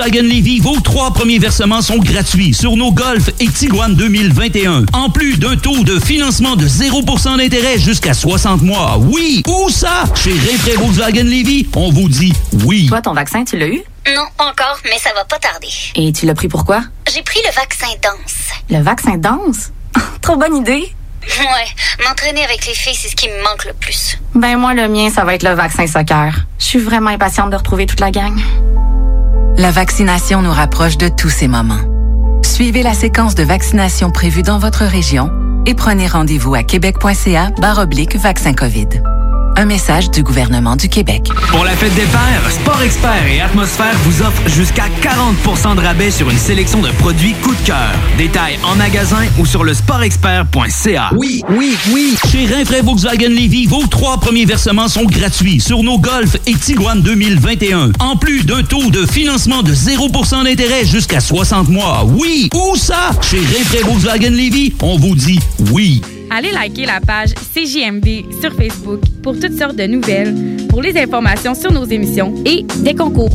Volkswagen Levy, vos trois premiers versements sont gratuits sur nos Golf et Tiguan 2021. En plus d'un taux de financement de 0% d'intérêt jusqu'à 60 mois. Oui, où ça? Chez Rinfraie Volkswagen Levy, on vous dit oui. Toi, ton vaccin, tu l'as eu? Non, encore, mais ça va pas tarder. Et tu l'as pris pourquoi? J'ai pris le vaccin danse. Le vaccin danse? Trop bonne idée! Ouais, m'entraîner avec les filles, c'est ce qui me manque le plus. Ben moi, le mien, ça va être le vaccin soccer. Je suis vraiment impatiente de retrouver toute la gang. La vaccination nous rapproche de tous ces moments. Suivez la séquence de vaccination prévue dans votre région et prenez rendez-vous à québec.ca vaccin COVID. Un message du gouvernement du Québec. Pour la fête des pères, Sport Expert et Atmosphère vous offrent jusqu'à 40% de rabais sur une sélection de produits coup de cœur. Détails en magasin ou sur le sportexpert.ca. Oui, oui, oui. Chez Rinfraie Volkswagen Levy, vos trois premiers versements sont gratuits sur nos Golf et Tiguan 2021. En plus d'un taux de financement de 0% d'intérêt jusqu'à 60 mois. Oui, où ça? Chez Rinfraie Volkswagen Levy, on vous dit oui. Allez liker la page CJMD sur Facebook pour toutes sortes de nouvelles, pour les informations sur nos émissions et des concours.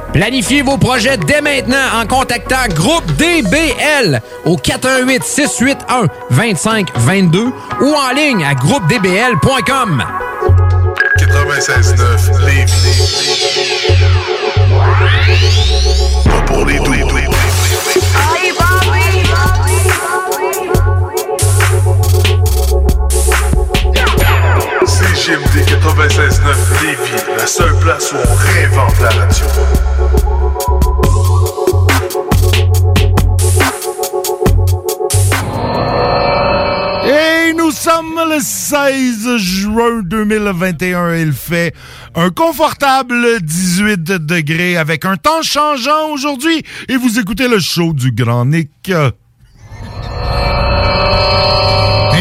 Planifiez vos projets dès maintenant en contactant Groupe DBL au 418 681 2522 ou en ligne à groupedbl.com. 96.9 Lévis. Pas pour les doux. CGMD 96.9 Lévis, la seule place où on réinvente la radio. Et nous sommes le 16 juin 2021. Il fait un confortable 18 degrés avec un temps changeant aujourd'hui. Et vous écoutez le show du Grand Nick. Hey,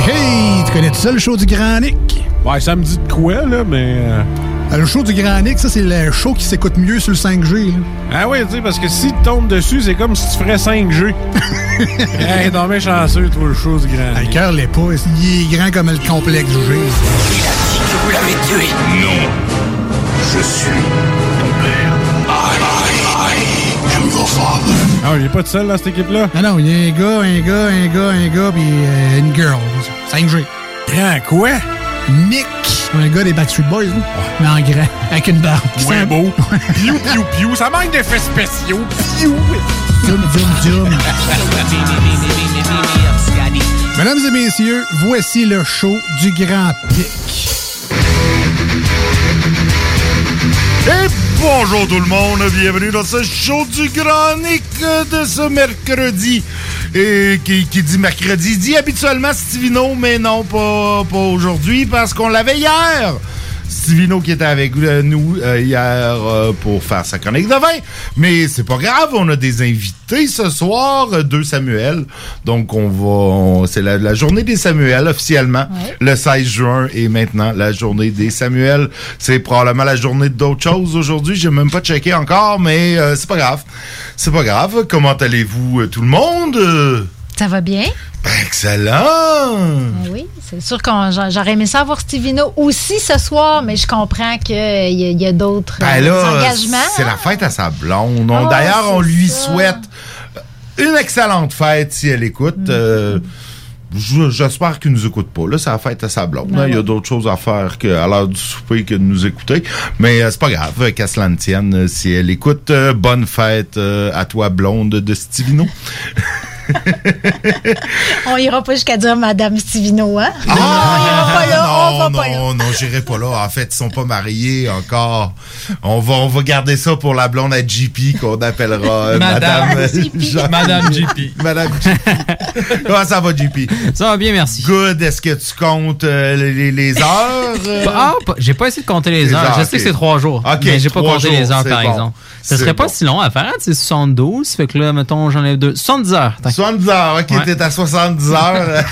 hey! Tu connais tout ça, le show du Grand Nick? Ouais, ça me dit de quoi, là, mais... euh, Le show du Grand Nick, ça, c'est le show qui s'écoute mieux sur le 5G. là. Ah oui, tu sais, parce que si tu tombes dessus, c'est comme si tu ferais 5G. hey, non, mais chanceux, toi, le chose grand. Ah, le cœur l'est pas. Il est grand comme le complexe G. Vous l'avez tué. Non. Je suis ton père. I, I, I am your father. Ah, il est pas tout seul, dans cette équipe-là? Ah non, il y a un gars, un gars, un gars, un gars, puis euh, une girl. 5G. Grand quoi? Nick. Un gars des Backstreet Boys, là. Mais en grand, avec une barbe. Moins beau. Piou, piou, piou. Ça manque d'effets spéciaux. Piou. Zoom, zoom, zoom. Mesdames et messieurs, voici le show du Grand Pic. Et bonjour tout le monde, bienvenue dans ce show du Grand Nick de ce mercredi. Et qui, dit mercredi, dit habituellement Stivino, mais non, pas, pas aujourd'hui, parce qu'on l'avait hier. Stivino qui était avec euh, nous euh, hier euh, pour faire sa chronique de vin. Mais c'est pas grave, on a des invités ce soir, deux Samuel. Donc on va, on- c'est la, la journée des Samuel officiellement, le 16 juin et maintenant la journée des Samuel. C'est probablement la journée d'autres choses aujourd'hui. J'ai même pas checké encore, mais euh, c'est pas grave. C'est pas grave. Comment allez-vous tout le monde? Ça va bien? Excellent! Ah oui, c'est sûr que j'aurais aimé ça avoir Stevino aussi ce soir, mais je comprends qu'il y, y, a d'autres ben euh, engagements. C'est la fête à sa blonde. Oh, D'ailleurs, on lui souhaite une excellente fête si elle écoute. Mm. Euh, J'espère qu'il nous écoute pas. Là, c'est la fête à sa blonde. Ben Il y a d'autres choses à faire qu'à l'heure du souper que de nous écouter. Mais euh, c'est pas grave, qu'elle se l'en tienne. euh, Si elle écoute, euh, bonne fête euh, à toi, blonde de Stivino. On ira pas jusqu'à dire Madame Stevino, hein? Ah, on ira pas là, on va non, pas là. non, non, j'irai pas là. En fait, ils sont pas mariés encore. On va, on va garder ça pour la blonde à JP qu'on appellera euh, Madame Madame, JP. Madame JP. Madame JP. Comment ça va, JP? Ça va bien, merci. Good. Est-ce que tu comptes euh, les, les heures? euh? Ah, j'ai pas essayé de compter les, Les heures. heures, Je sais que c'est trois jours. Ok, mais j'ai pas trois compté les jours, heures, c'est par bon. exemple. C'est serait pas bon. si long à faire. hein, C'est 72. Fait que là, mettons, j'en ai deux. 70 heures. Tant- 70 heures, ok, Ouais. t'es à 70 heures.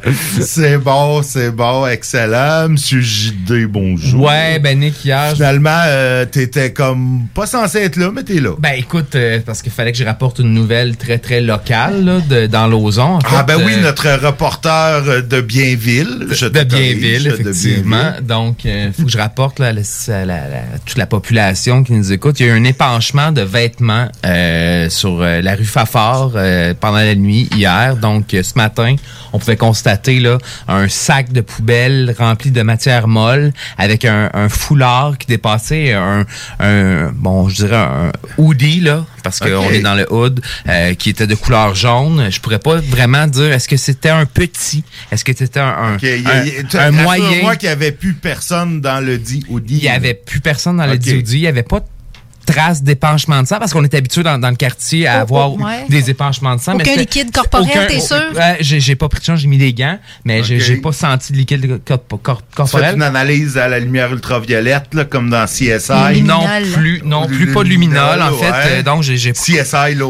c'est bon, c'est bon, excellent. Monsieur JD, bonjour. Ouais, ben Nick, hier... Finalement, euh, t'étais comme pas censé être là, mais t'es là. Ben écoute, euh, parce qu'il fallait que je rapporte une nouvelle très très locale là, de- dans l'Ozon. en Ah ben oui, euh, notre reporter de Bienville. Je de Bienville, de effectivement. Bienville. Donc, il faut que je rapporte là, à la- à la- la- toute la population qui nous écoute. Il y a eu un épanchement de vêtements euh, sur euh, la rue Fafard euh, pendant la nuit hier. Donc, euh, ce matin, on pouvait constater là un sac de poubelle rempli de matière molle avec un, un foulard qui dépassait un, un bon, je dirais un hoodie là, parce qu'on est dans le hood, euh, qui était de couleur jaune. Je pourrais pas vraiment dire est-ce que c'était un petit, est-ce que c'était un, un, y un- y moyen? qu'il n'y avait plus personne dans le dit Audi. Il y avait plus personne dans le Ok. DOD. Il y avait pas de traces d'épanchement de sang parce qu'on est habitué dans, dans le quartier à Oh, avoir oh, ouais. des épanchements de sang. Aucun liquide corporel, t'es sûr? J'ai j'ai pas pris de chance, j'ai mis des gants, mais j'ai pas senti de liquide Tu fais corporel. une analyse à la lumière ultraviolette, là, comme dans CSI. Non plus, non plus pas de luminol en fait. ouais. Euh, donc j'ai j'ai CSI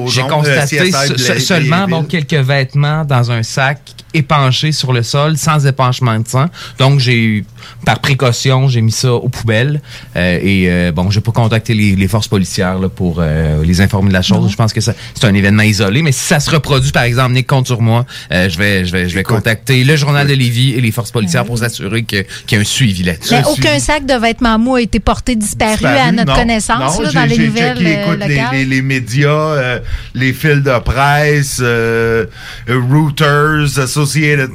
j'ai euh, constaté CSI seulement bon Blainville. quelques vêtements dans un sac épanché sur le sol sans épanchement de sang. Donc j'ai par précaution j'ai mis ça aux poubelles Euh, et euh, bon j'ai pas contacté les, les forces policières là, pour euh, les informer de la chose. Je pense que ça- c'est un événement isolé, mais si ça se reproduit par exemple Nick compte sur moi, euh, je vais je vais je vais contacter le journal de Lévis et les forces policières pour s'assurer qu'il y a un suivi là-dessus. Mais aucun sac de vêtements mous a été porté disparu, Disparu, à notre non. connaissance Non, là, dans les nouvelles checké, écoute, les, les- les médias, les fils de presse, euh, euh,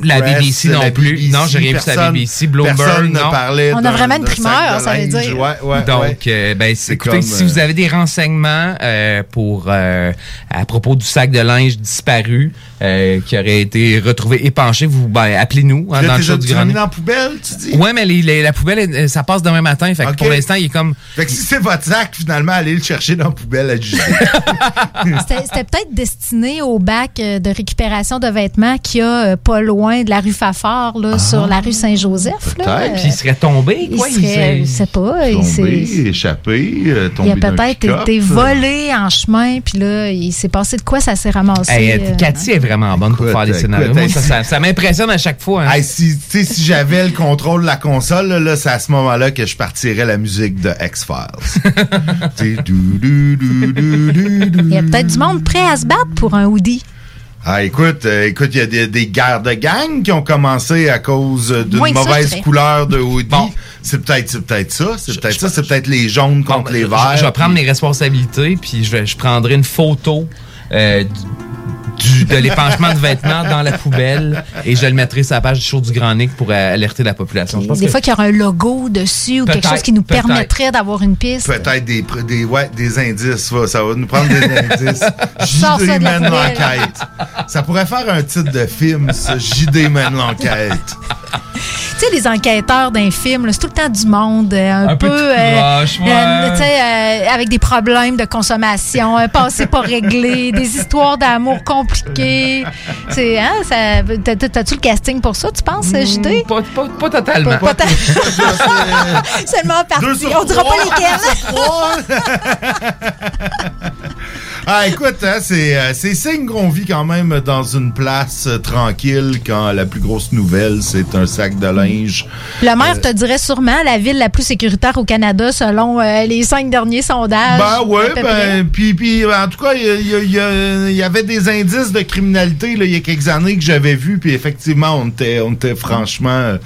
La Press, BBC non la plus. BBC, Non, j'ai rien vu sur la BBC, Bloomberg, Personne ne non. parlait On a vraiment une primeur, ça veut dire. Ouais, ouais, Donc, ouais. euh, ben, c'est- écoutez, comme, si euh, vous avez des renseignements euh, pour euh, à propos du sac de linge disparu euh, qui aurait été retrouvé épanché, vous ben, appelez-nous hein, dans le show du Grand dans la poubelle, tu dis? Ouais, mais les- les- la poubelle, ça passe demain matin. Fait que pour l'instant, il est comme. Fait que si c'est votre sac, finalement, allez le chercher dans la poubelle à juger. C'était peut-être destiné au bac euh, de récupération de vêtements qu'il y a euh, pas loin de la rue Fafard, là, sur la rue Saint-Joseph. là. peut-être. Puis il serait tombé, il quoi. il serait, serait- je sais pas, il Tombé, s'est- échappé, euh, il a tombé peut-être été volé en chemin, puis là, il s'est passé de quoi, ça s'est ramassé. Hey, euh, Cathy est vraiment bonne pour faire des écoute, scénarios. Moi, ça, si- ça- ça m'impressionne à chaque fois. hein. Hey, si, si j'avais le contrôle de la console, là, là, c'est à ce moment-là que je partirais la musique de X-Files. Il y a peut-être du monde prêt à se battre pour un hoodie. Ah, écoute, euh, écoute, il y a des, des guerres de gang qui ont commencé à cause d'une ça, je mauvaise dirais. couleur de hoodie. C'est peut-être, c'est peut-être ça. C'est peut-être ça. C'est peut-être les jaunes Bon, contre les je- verts. Je vais prendre puis- mes responsabilités, puis je, vais, je prendrai une photo euh, du, de l'épanchement de vêtements dans la poubelle et je le mettrai sur la page du show du Grand Nick pour euh, alerter la population. Je pense Des que- fois qu'il y aura un logo dessus ou quelque chose qui nous permettrait d'avoir une piste. Peut-être des, des, ouais, des indices. Ça, ça va nous prendre des indices. JD mène l'enquête. Ça pourrait faire un titre de film, ça. JD mène l'enquête. Tu sais, les enquêteurs d'un film, c'est tout le temps du monde euh, un, Un peu ouais. euh, tu sais, euh, avec des problèmes de consommation, un passé pas réglé, des histoires d'amour compliquées. C'est, hein, ça, t'as- t'as- t'as-tu le casting pour ça, tu penses, JD? Pas, pas, pas totalement. Pas ta- Seulement sur On dira pas lesquels. Ah, Ah, écoute, hein, c'est euh, c'est signe qu'on vit quand même dans une place euh, tranquille quand la plus grosse nouvelle, c'est un sac de linge. Le maire te dirait sûrement la ville la plus sécuritaire au Canada selon euh, les cinq derniers sondages. Ben près. ben, puis, puis en tout cas, y, y y il y avait des indices de criminalité là, il y a quelques années que j'avais vu, puis effectivement, on était, on était franchement, euh,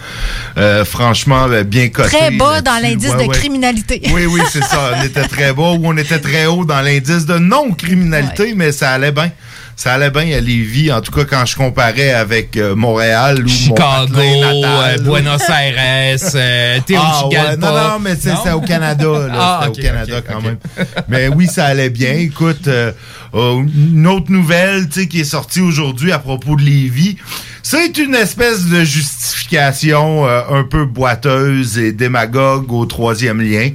euh, franchement euh, bien cotés. Très bas dans l'indice Ouais, de ouais. criminalité. Oui, oui, c'est ça. On était très bas ou on était très haut dans l'indice de non-criminalité, mais ça allait bien. Ça allait bien à Lévis, en tout cas quand je comparais avec euh, Montréal ou Chicago, mon patelin natal. euh, Buenos Aires, euh, Ah, ouais, non, non, mais c'est au Canada. Là, Ah, C'était ok, au Canada quand même. Mais oui, ça allait bien. Écoute, euh, une autre nouvelle tu sais, qui est sortie aujourd'hui à propos de Lévis, c'est une espèce de justification euh, un peu boiteuse et démagogue au troisième lien,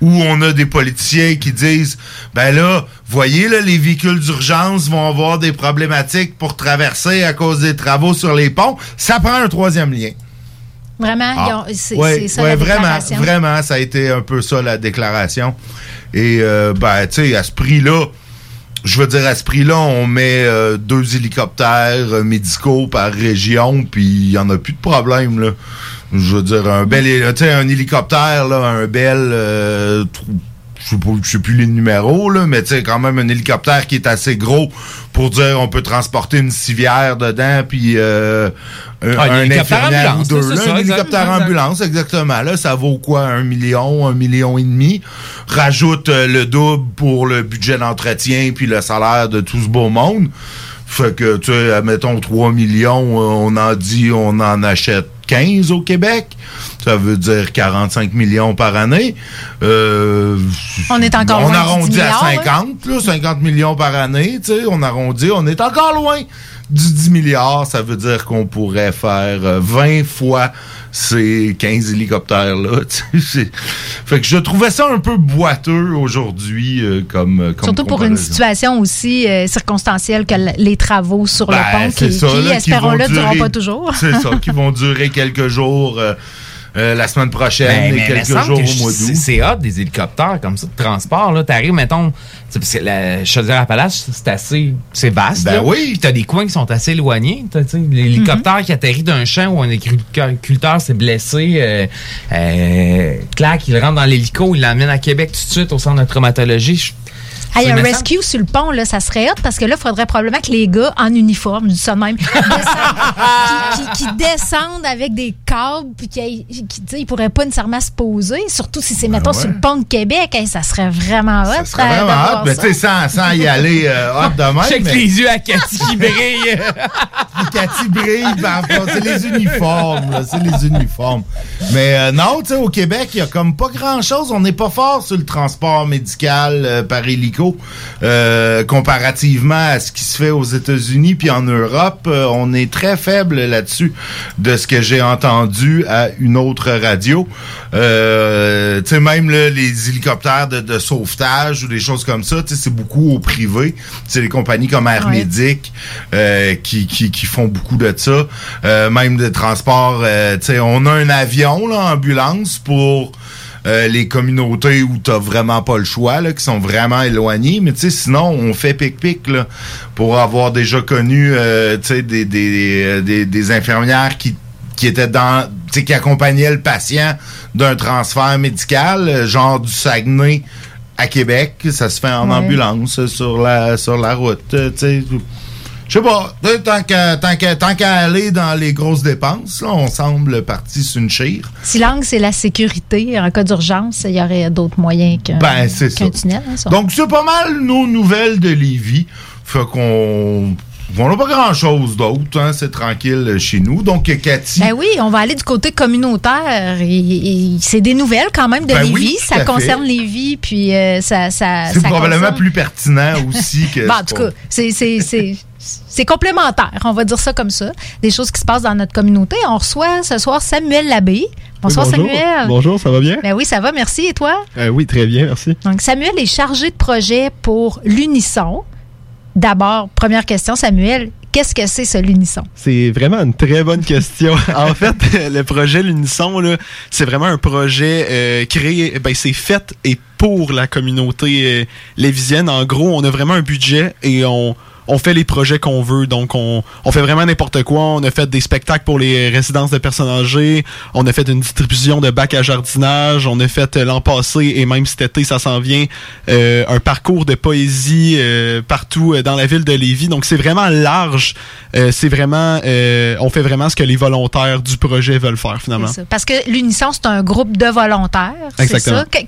où on a des politiciens qui disent, ben là, voyez, là, les véhicules d'urgence vont avoir des problématiques pour traverser à cause des travaux sur les ponts. Ça prend un troisième lien. Vraiment, Ah. c'est Ouais, ça ouais, la vraiment, vraiment, ça a été un peu ça la déclaration. Et euh, ben, tu sais, à ce prix-là, je veux dire, à ce prix-là, on met euh, deux hélicoptères euh, médicaux par région, puis il en a plus de problème là. Je veux dire, un bel, un hélicoptère là, un bel, euh, je sais plus les numéros là, mais tu quand même un hélicoptère qui est assez gros pour dire on peut transporter une civière dedans, puis euh, un, Ah, un infirmière ou ambulance, deux, là, ça, un exact, hélicoptère exact. ambulance, exactement. Là, ça vaut quoi? Un million, un million et demi? Rajoute euh, le double pour le budget d'entretien puis le salaire de tout ce beau monde. Fait que, tu sais, mettons 3 millions, euh, on en dit, on en achète 15 au Québec. Ça veut dire 45 millions par année. Euh, On est encore on loin du arrondit 10 à milliards, 50, là, 50 millions par année, tu sais, on arrondit, on est encore loin du 10 milliards, ça veut dire qu'on pourrait faire euh, 20 fois ces 15 hélicoptères-là. Fait que je trouvais ça un peu boiteux aujourd'hui euh, comme, euh, comme Surtout pour une situation aussi euh, circonstancielle que les travaux sur Ben, le pont c'est qui, espérons-le, ne dureront durer- pas toujours. C'est ça, qui vont durer quelques jours euh, euh, la semaine prochaine Ben, et quelques jours que au mois c'est- d'août. C'est hot des hélicoptères comme ça de transport. là. T'arrives, mettons, parce que la Chaudière-Appalaches, c'est assez, c'est vaste. Ben là. oui. Puis t'as des coins qui sont assez éloignés. T'as, tu sais, l'hélicoptère qui atterrit d'un champ où un agriculteur s'est blessé, euh, euh, clac, il rentre dans l'hélico, il l'amène à Québec tout de suite au centre de traumatologie. Hey, Ça un rescue sur le pont, là, ça serait hot parce que là, il faudrait probablement que les gars en uniforme, je dis ça de même, descendent- qui, qui- qui descendent avec des câbles, puis qui, qui tu sais, ils pourraient pas nécessairement se poser, surtout si c'est, mettons, Ben ouais. sur le pont de Québec. Hey, ça serait vraiment hot. Ça serait vraiment hot, mais ça. tu sais, sans, sans y aller euh, hot de même. Check mais- les yeux à Cathy qui brille. Cathy brille, c'est les uniformes, là, c'est les uniformes. Mais euh, non, tu sais, au Québec, il y a comme pas grand-chose. On n'est pas fort sur le transport médical euh, par hélico, euh, comparativement à ce qui se fait aux États-Unis puis en Europe. euh, on est très faible là-dessus, de ce que j'ai entendu à une autre radio. Euh, tu sais, même là, les hélicoptères de, de sauvetage ou des choses comme ça, tu sais, c'est beaucoup au privé. C'est les compagnies comme Air Ouais. Médic qui, qui, qui font beaucoup de ça. Même de transport, tu sais, on a un avion, là, ambulance pour euh, les communautés où t'as vraiment pas le choix, là, qui sont vraiment éloignées. Mais tu sais, sinon, on fait pic-pic, là, pour avoir déjà connu, euh, tu sais, des, des, euh, des, des infirmières qui qui étaient dans, tu sais, qui accompagnaient le patient d'un transfert médical, euh, genre du Saguenay à Québec, ça se fait en Ouais. ambulance sur la sur la route, euh, tu sais. Je sais pas, tant qu'à tant qu'à tant qu'à aller dans les grosses dépenses, là, on semble parti sur une chire. Si l'angle, c'est la sécurité, en cas d'urgence, il y aurait d'autres moyens qu'un, Ben, c'est qu'un ça. tunnel. hein, ça. Donc, c'est pas mal nos nouvelles de Lévis. Fait qu'on. On n'a pas grand-chose d'autre, hein, c'est tranquille chez nous. Donc, Cathy. Ben oui, on va aller du côté communautaire. Et, et c'est des nouvelles quand même de Ben Lévis. ça à fait. concerne Lévis, puis euh, ça, ça. c'est ça probablement concerne- plus pertinent aussi que. Bon, en tout cas, c'est- c'est- c'est c'est complémentaire, on va dire ça comme ça. Des choses qui se passent dans notre communauté. On reçoit ce soir Samuel Labbé. Bonsoir bonjour. Samuel. Bonjour, ça va bien? Ben oui, ça va, merci. Et toi? Euh, oui, très bien, merci. Donc, Samuel est chargé de projet pour l'Unisson. D'abord, première question, Samuel, Qu'est-ce que c'est, ce l'unisson? C'est vraiment une très bonne question. en fait, le projet L'Unisson, c'est vraiment un projet euh, créé, ben, c'est fait et pour la communauté euh, lévisienne. En gros, on a vraiment un budget et on, on fait les projets qu'on veut. Donc, on, on fait vraiment n'importe quoi. On a fait des spectacles pour les résidences de personnes âgées. On a fait une distribution de bacs à jardinage. On a fait euh, l'an passé, et même cet été, ça s'en vient, euh, un parcours de poésie euh, partout euh, dans la ville de Lévis. Donc, c'est vraiment large. Euh, c'est vraiment... euh, on fait vraiment ce que les volontaires du projet veulent faire, finalement. Ça. Parce que l'Unisson, c'est un groupe de volontaires. C'est Exactement. ça?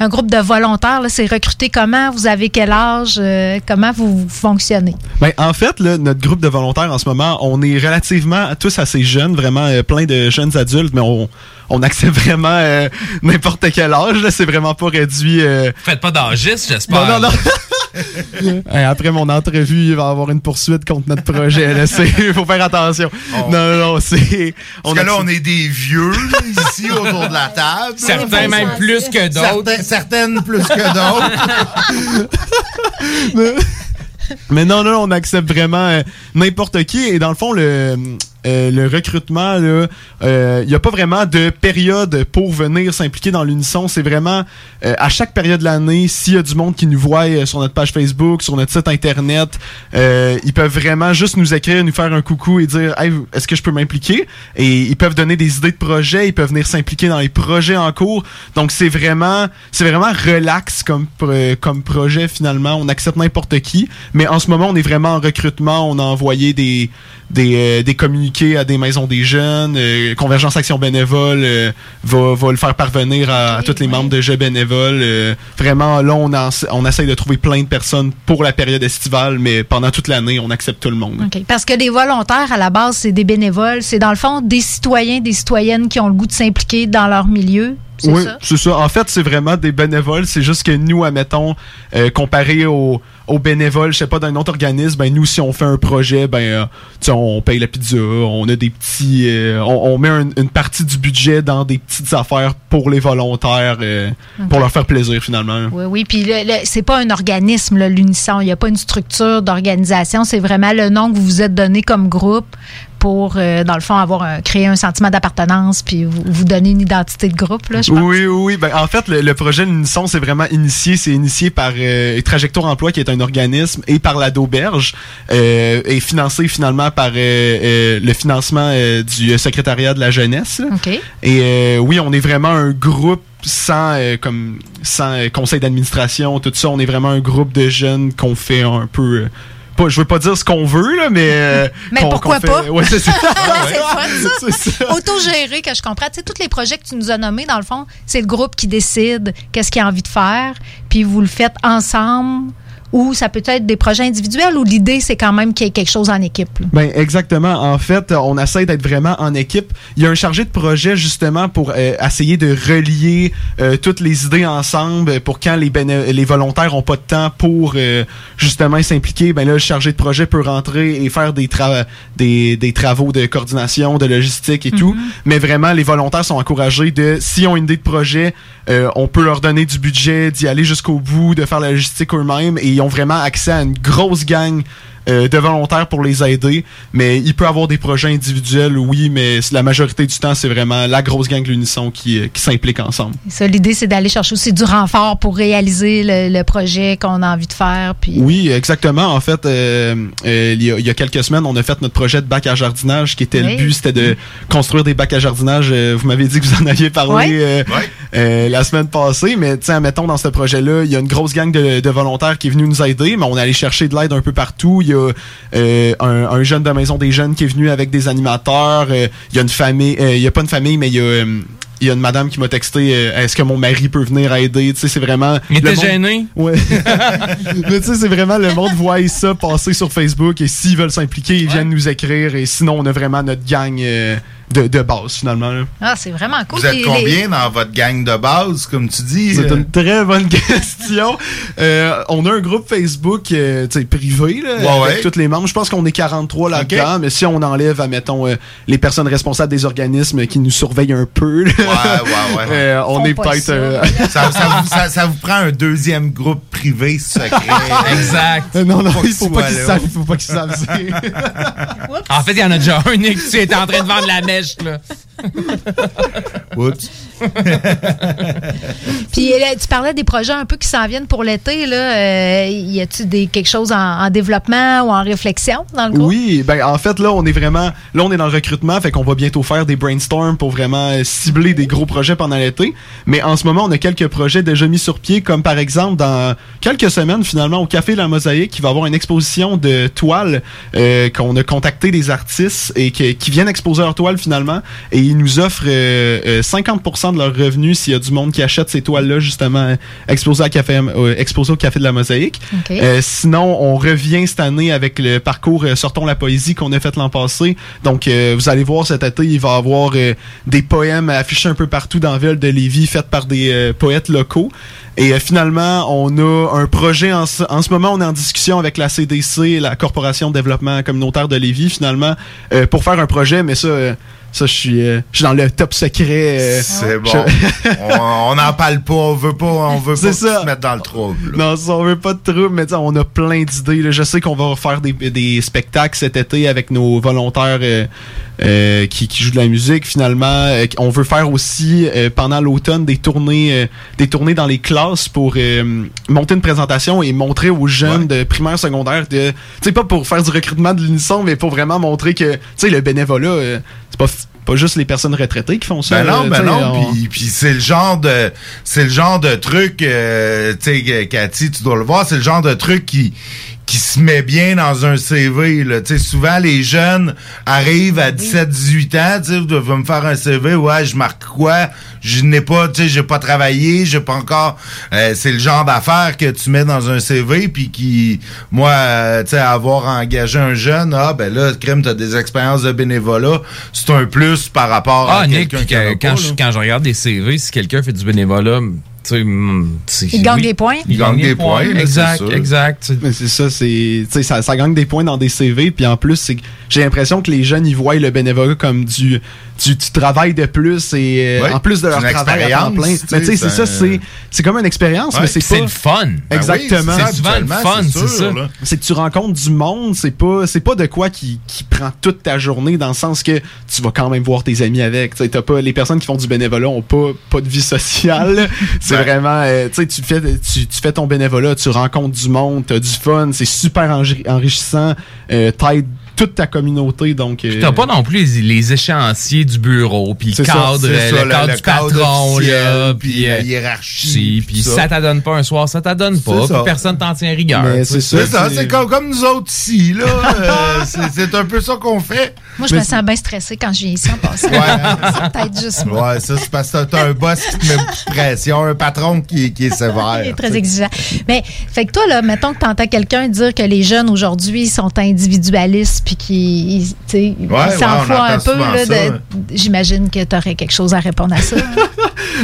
Un groupe de volontaires, c'est recruté comment? Vous avez quel âge? Euh, comment vous fonctionnez? Ben, en fait, là, notre groupe de volontaires en ce moment, on est relativement tous assez jeunes, vraiment euh, plein de jeunes adultes, mais on, on accepte vraiment euh, n'importe quel âge. C'est vraiment pas réduit. euh, Faites pas d'âgiste, j'espère. Non, non, non. Après mon entrevue, il va y avoir une poursuite contre notre projet. Il faut faire attention. Non, non, non, c'est. Parce que là, on est des vieux ici autour de la table. Certains même plus que d'autres. Certains- certaines plus que d'autres. Mais non, non, on accepte vraiment euh, n'importe qui. Et dans le fond, le, euh, le recrutement, il n'y a pas vraiment de période pour venir s'impliquer dans l'unisson. C'est vraiment euh, à chaque période de l'année, s'il y a du monde qui nous voit euh, sur notre page Facebook, sur notre site internet, euh, ils peuvent vraiment juste nous écrire, nous faire un coucou et dire est-ce que je peux m'impliquer? Et ils peuvent donner des idées de projets, ils peuvent venir s'impliquer dans les projets en cours. Donc c'est vraiment c'est vraiment relax comme comme projet finalement. On accepte n'importe qui, mais en ce moment on est vraiment en recrutement. On a envoyé des des, euh, des communiqués à des maisons des jeunes. Euh, Convergence Action Bénévole euh, va, va le faire parvenir à, à tous les membres de Jeux bénévoles. Euh, vraiment, là, on, en- on essaye de trouver plein de personnes pour la période estivale, mais pendant toute l'année, on accepte tout le monde. OK. Parce que les volontaires, à la base, c'est des bénévoles. C'est dans le fond des citoyens, des citoyennes qui ont le goût de s'impliquer dans leur milieu. Oui, c'est ça. En fait, c'est vraiment des bénévoles. C'est juste que nous, admettons, euh, comparé aux, aux bénévoles, je sais pas, d'un autre organisme, ben nous, si on fait un projet, ben euh, on paye la pizza, on a des petits, euh, on, on met un- une partie du budget dans des petites affaires pour les volontaires, pour leur faire plaisir finalement. Oui, oui. Puis c'est pas un organisme, l'Unisson. Il n'y a pas une structure d'organisation. C'est vraiment le nom que vous vous êtes donné comme groupe pour, euh, dans le fond, avoir un- créer un sentiment d'appartenance puis vous, vous donner une identité de groupe, là, je pense. Oui, oui, oui. Ben, en fait, le, le projet L'Unisson, c'est vraiment initié. C'est initié par euh, Trajectoire Emploi, qui est un organisme, et par la d'Auberge, euh, et financé finalement par le financement du secrétariat de la jeunesse. Et oui, on est vraiment un groupe sans euh, comme sans euh, conseil d'administration, tout ça. On est vraiment un groupe de jeunes qu'on fait un peu. euh, pas, je veux pas dire ce qu'on veut là, mais. euh, Mais pourquoi pas? Ouais, c'est ça. ça. Autogéré, que je comprends. Tu sais, tous les projets que tu nous as nommés, dans le fond, c'est le groupe qui décide qu'est-ce qu'il a envie de faire, puis vous le faites ensemble, ou ça peut être des projets individuels, ou l'idée, c'est quand même qu'il y ait quelque chose en équipe. là? Ben exactement. En fait, on essaie d'être vraiment en équipe. Il y a un chargé de projet justement pour euh, essayer de relier euh, toutes les idées ensemble pour quand les béné- les volontaires ont pas de temps pour euh, justement s'impliquer. Ben là, le chargé de projet peut rentrer et faire des tra- des, des travaux de coordination, de logistique et tout. Mais vraiment, les volontaires sont encouragés de s'ils ont une idée de projet, euh, on peut leur donner du budget, d'y aller jusqu'au bout, de faire la logistique eux-mêmes et ils ont vraiment accès à une grosse gang euh, de volontaires pour les aider. Mais il peut avoir des projets individuels, oui, mais la majorité du temps, c'est vraiment la grosse gang de l'unisson qui, euh, qui s'implique ensemble. Ça, l'idée, c'est d'aller chercher aussi du renfort pour réaliser le, le projet qu'on a envie de faire. Puis Oui, exactement. En fait, euh, euh, il, y a, il y a quelques semaines, on a fait notre projet de bac à jardinage, qui était Oui. le but, c'était de construire des bacs à jardinage. Vous m'avez dit que vous en aviez parlé euh, euh, la semaine passée, mais tiens, mettons dans ce projet-là, il y a une grosse gang de, de volontaires qui est venue nous aider, mais on est allé chercher de l'aide un peu partout. Il y a euh, un, un jeune de maison des jeunes qui est venu avec des animateurs. Euh, il y a une famille, euh, il y a pas une famille, mais il y a il y a une madame qui m'a texté euh, est-ce que mon mari peut venir aider? Tu sais c'est vraiment Il était monde- gêné? Ouais. Mais tu sais, c'est vraiment le monde voit ça passer sur Facebook et s'ils veulent s'impliquer, ils viennent nous écrire et sinon, on a vraiment notre gang euh, de, de base finalement. là. Ah, c'est vraiment cool. Vous êtes combien les- dans votre gang de base, comme tu dis? C'est euh? une très bonne question. Euh, on a un groupe Facebook euh, tu sais, privé là, Ouais, avec ouais. tous les membres. Je pense qu'on est 43 là-dedans, mais si on enlève, admettons, euh, les personnes responsables des organismes qui nous surveillent un peu, là, Ouais, ouais, ouais. euh, on Font est pas peut-être... ça. euh, ça, ça vous, ça- ça vous prend un deuxième groupe privé secret. Exact. Euh, Non, non, Faut il faut pas qu'ils savent, il faut pas qu'ils savent. c'est- En fait, il y en a déjà un, Nick. Tu étais en train de vendre la mèche, là. Oups. Puis là, tu parlais des projets un peu qui s'en viennent pour l'été. Là. Euh, y des, quelque chose en, en développement ou en réflexion dans le groupe? Oui, ben en fait là on est vraiment là on est dans le recrutement, fait qu'on va bientôt faire des brainstorms pour vraiment euh, cibler des gros projets pendant l'été. Mais en ce moment on a quelques projets déjà mis sur pied, comme par exemple dans quelques semaines finalement au Café La Mosaïque, qui va avoir une exposition de toiles euh, qu'on a contacté des artistes et que- qui viennent exposer leurs toiles finalement, et ils nous offrent euh, euh, 50% de leurs revenus s'il y a du monde qui achète ces toiles là justement euh, exposées à Café euh, exposées au Café de la Mosaïque. Euh, sinon, on revient cette année avec le parcours euh, Sortons la poésie qu'on a fait l'an passé. Donc, euh, vous allez voir cet été, il va y avoir euh, des poèmes affichés un peu partout dans la ville de Lévis, faits par des euh, poètes locaux. Et euh, finalement, on a un projet en ce, en ce moment, on est en discussion avec la CDC, la Corporation de développement communautaire de Lévis, finalement, euh, pour faire un projet, mais ça... euh, ça, je suis, euh, je suis dans le top secret. euh, C'est bon. je- on n'en parle pas, on veut pas, on veut pas te mettre dans le trouble. Non, ça, on veut pas de trouble, mais on a plein d'idées. Je sais qu'on va faire des, des spectacles cet été avec nos volontaires euh, qui, qui jouent de la musique. Finalement, Euh, on veut faire aussi euh, pendant l'automne des tournées, euh, des tournées dans les classes pour euh, monter une présentation et montrer aux jeunes de primaire, secondaire, de, tu sais pas pour faire du recrutement de l'unisson, mais pour vraiment montrer que, tu sais, le bénévolat, euh, c'est pas pas juste les personnes retraitées qui font ça. Ben non, ben non, on- puis puis c'est le genre de c'est le genre de truc euh, tu sais Cathy, tu dois le voir, c'est le genre de truc qui qui se met bien dans un CV là, tu sais souvent les jeunes arrivent à 17 18 ans, tu sais, vous devez me faire un CV, ouais, je marque quoi? Je n'ai pas, tu sais, j'ai pas travaillé, j'ai pas encore euh, c'est le genre d'affaires que tu mets dans un CV puis qui moi euh, tu sais avoir engagé un jeune, ah ben là crème t'as des expériences de bénévolat, c'est un plus par rapport à Ah, Nick, quelqu'un qui a quand, pas, je, là. quand je regarde des CV, si quelqu'un fait du bénévolat, c'est- Il gagne oui. des points. Il gagne des points, exact, exact. Mais c'est ça, c'est, tu sais, ça, ça gagne des points dans des CV, puis en plus, c'est, que j'ai l'impression que les jeunes ils voient le bénévolat comme du, du, du travail de plus et euh, Ouais, en plus de leur travail à temps plein. Mais tu sais, tu c'est ça, ça- c'est, c'est comme une expérience, Ouais, mais c'est pas. c'est le fun. Ben Exactement. oui, c'est souvent le fun, c'est sûr, là. C'est que tu rencontres du monde, c'est pas, c'est pas de quoi qui, qui prend toute ta journée dans le sens que tu vas quand même voir tes amis avec. Tu sais, t'as pas, les personnes qui font du bénévolat ont pas, pas de vie sociale. c'est Ouais. vraiment, euh, tu sais, tu fais, tu, tu fais ton bénévolat, tu rencontres du monde, t'as du fun, c'est super enri- enrichissant, euh, t'aides toute ta communauté, donc. euh, T'as pas non plus les, les échéanciers du bureau, puis le ça, cadre, le, ça, le- cadre le du cadre patron, là, puis la euh, hiérarchie, si, puis ça. ça t'adonne pas un soir, ça t'adonne pas, puis personne t'en tient rigueur. C'est ça, c'est comme, comme nous autres ici, là. Euh, c'est- un peu ça qu'on fait. Moi, je me sens bien stressée quand je viens ici en passant. Ouais. c'est peut-être juste moi. Ouais, ça, c'est parce que t'as un boss qui te met beaucoup de pression, un patron qui, qui est sévère. Il est très exigeant. Mais, fait que toi, là, mettons que tu entends quelqu'un dire que les jeunes aujourd'hui sont individualistes puis qu'ils un peu. J'imagine que tu aurais quelque chose à répondre à ça.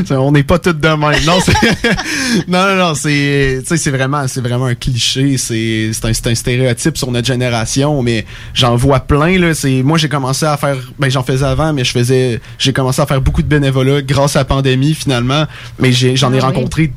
Ça, on n'est pas tous de même. Non, c'est non, non, non, c'est tu sais, c'est vraiment c'est vraiment un cliché, c'est c'est un, un stéréotype sur notre génération, mais j'en vois plein là, c'est moi j'ai commencé à faire ben j'en faisais avant mais je faisais j'ai commencé à faire beaucoup de bénévolat grâce à la pandémie finalement, mais j'en ai Ah oui. rencontré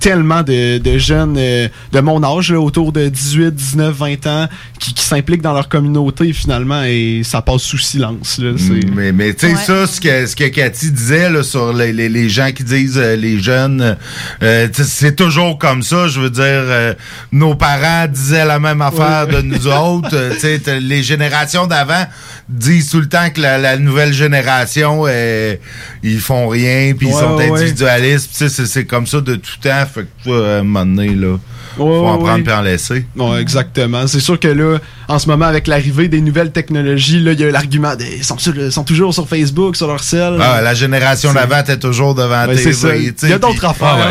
tellement de, de jeunes euh, de mon âge, là, autour de 18, 19, 20 ans, qui, qui s'impliquent dans leur communauté finalement et ça passe sous silence. Là, c'est- Mm, Mais, mais tu sais, ça, ce que, ce que Cathy disait là, sur les, les, les gens qui disent euh, les jeunes, euh, c'est toujours comme ça. Je veux dire, euh, nos parents disaient la même affaire de nous autres. Tu sais, t'as- les générations d'avant disent tout le temps que la, la nouvelle génération, euh, ils font rien, puis ils sont ouais. individualistes. Tu sais, c'est- c'est comme ça de tout temps. Fait que toi, à un moment donné, là, faut en prendre puis en laisser. Ouais, exactement. C'est sûr que là, en ce moment, avec l'arrivée des nouvelles technologies, là, il y a l'argument des ils sont, sur le- sont toujours sur Facebook, sur leur cell. Ah, la génération d'avant était toujours devant Ouais, TV. Il y a d'autres affaires.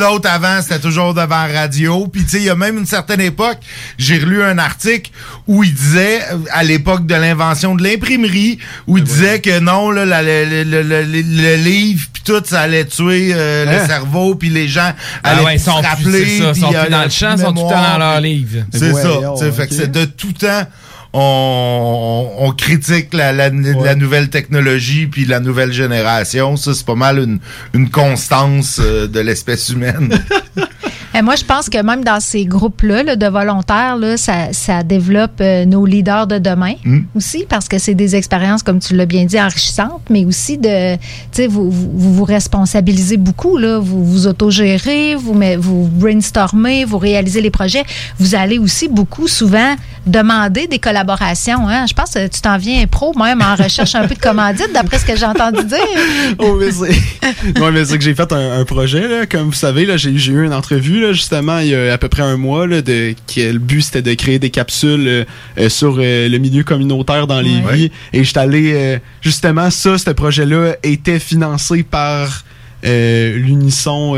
L'autre avant, c'était toujours devant radio. Puis, tu sais, il y a même une certaine époque, j'ai relu un article où il disait, euh, à l'époque de l'invention de l'imprimerie, où il disait que non, là, la- le livre, puis tout, ça allait tuer euh, Hein? le cerveau, puis les gens Ah allaient ouais, ils se plus- rappeler. ça, sont plus dans le champ, sont tout le temps dans leur livre. C'est Ouais, ça. ouais, tu sais, fait que c'est de tout temps on, on critique la, la- la nouvelle technologie puis la nouvelle génération. Ça, c'est pas mal une, une constance euh, de l'espèce humaine. Et moi, je pense que même dans ces groupes-là là, de volontaires, là, ça, ça développe euh, nos leaders de demain Mm. aussi, parce que c'est des expériences, comme tu l'as bien dit, enrichissantes, mais aussi de, tu sais, vous, vous vous vous responsabilisez beaucoup, là, vous vous autogérez, vous, vous brainstormez, vous réalisez les projets. Vous allez aussi beaucoup, souvent, demander des collaborations. Hein? Je pense que tu t'en viens pro, même en recherche un peu de commandite, d'après ce que j'ai entendu dire. Oh, mais c'est ouais, mais c'est que j'ai fait un, un projet, là, comme vous savez, là, j'ai, j'ai eu une entrevue là, justement il y a à peu près un mois là, de, que le but c'était de créer des capsules euh, euh, sur euh, le milieu communautaire dans les Ouais. vies. Et j'étais allé euh, justement ça, ce projet-là était financé par l'unisson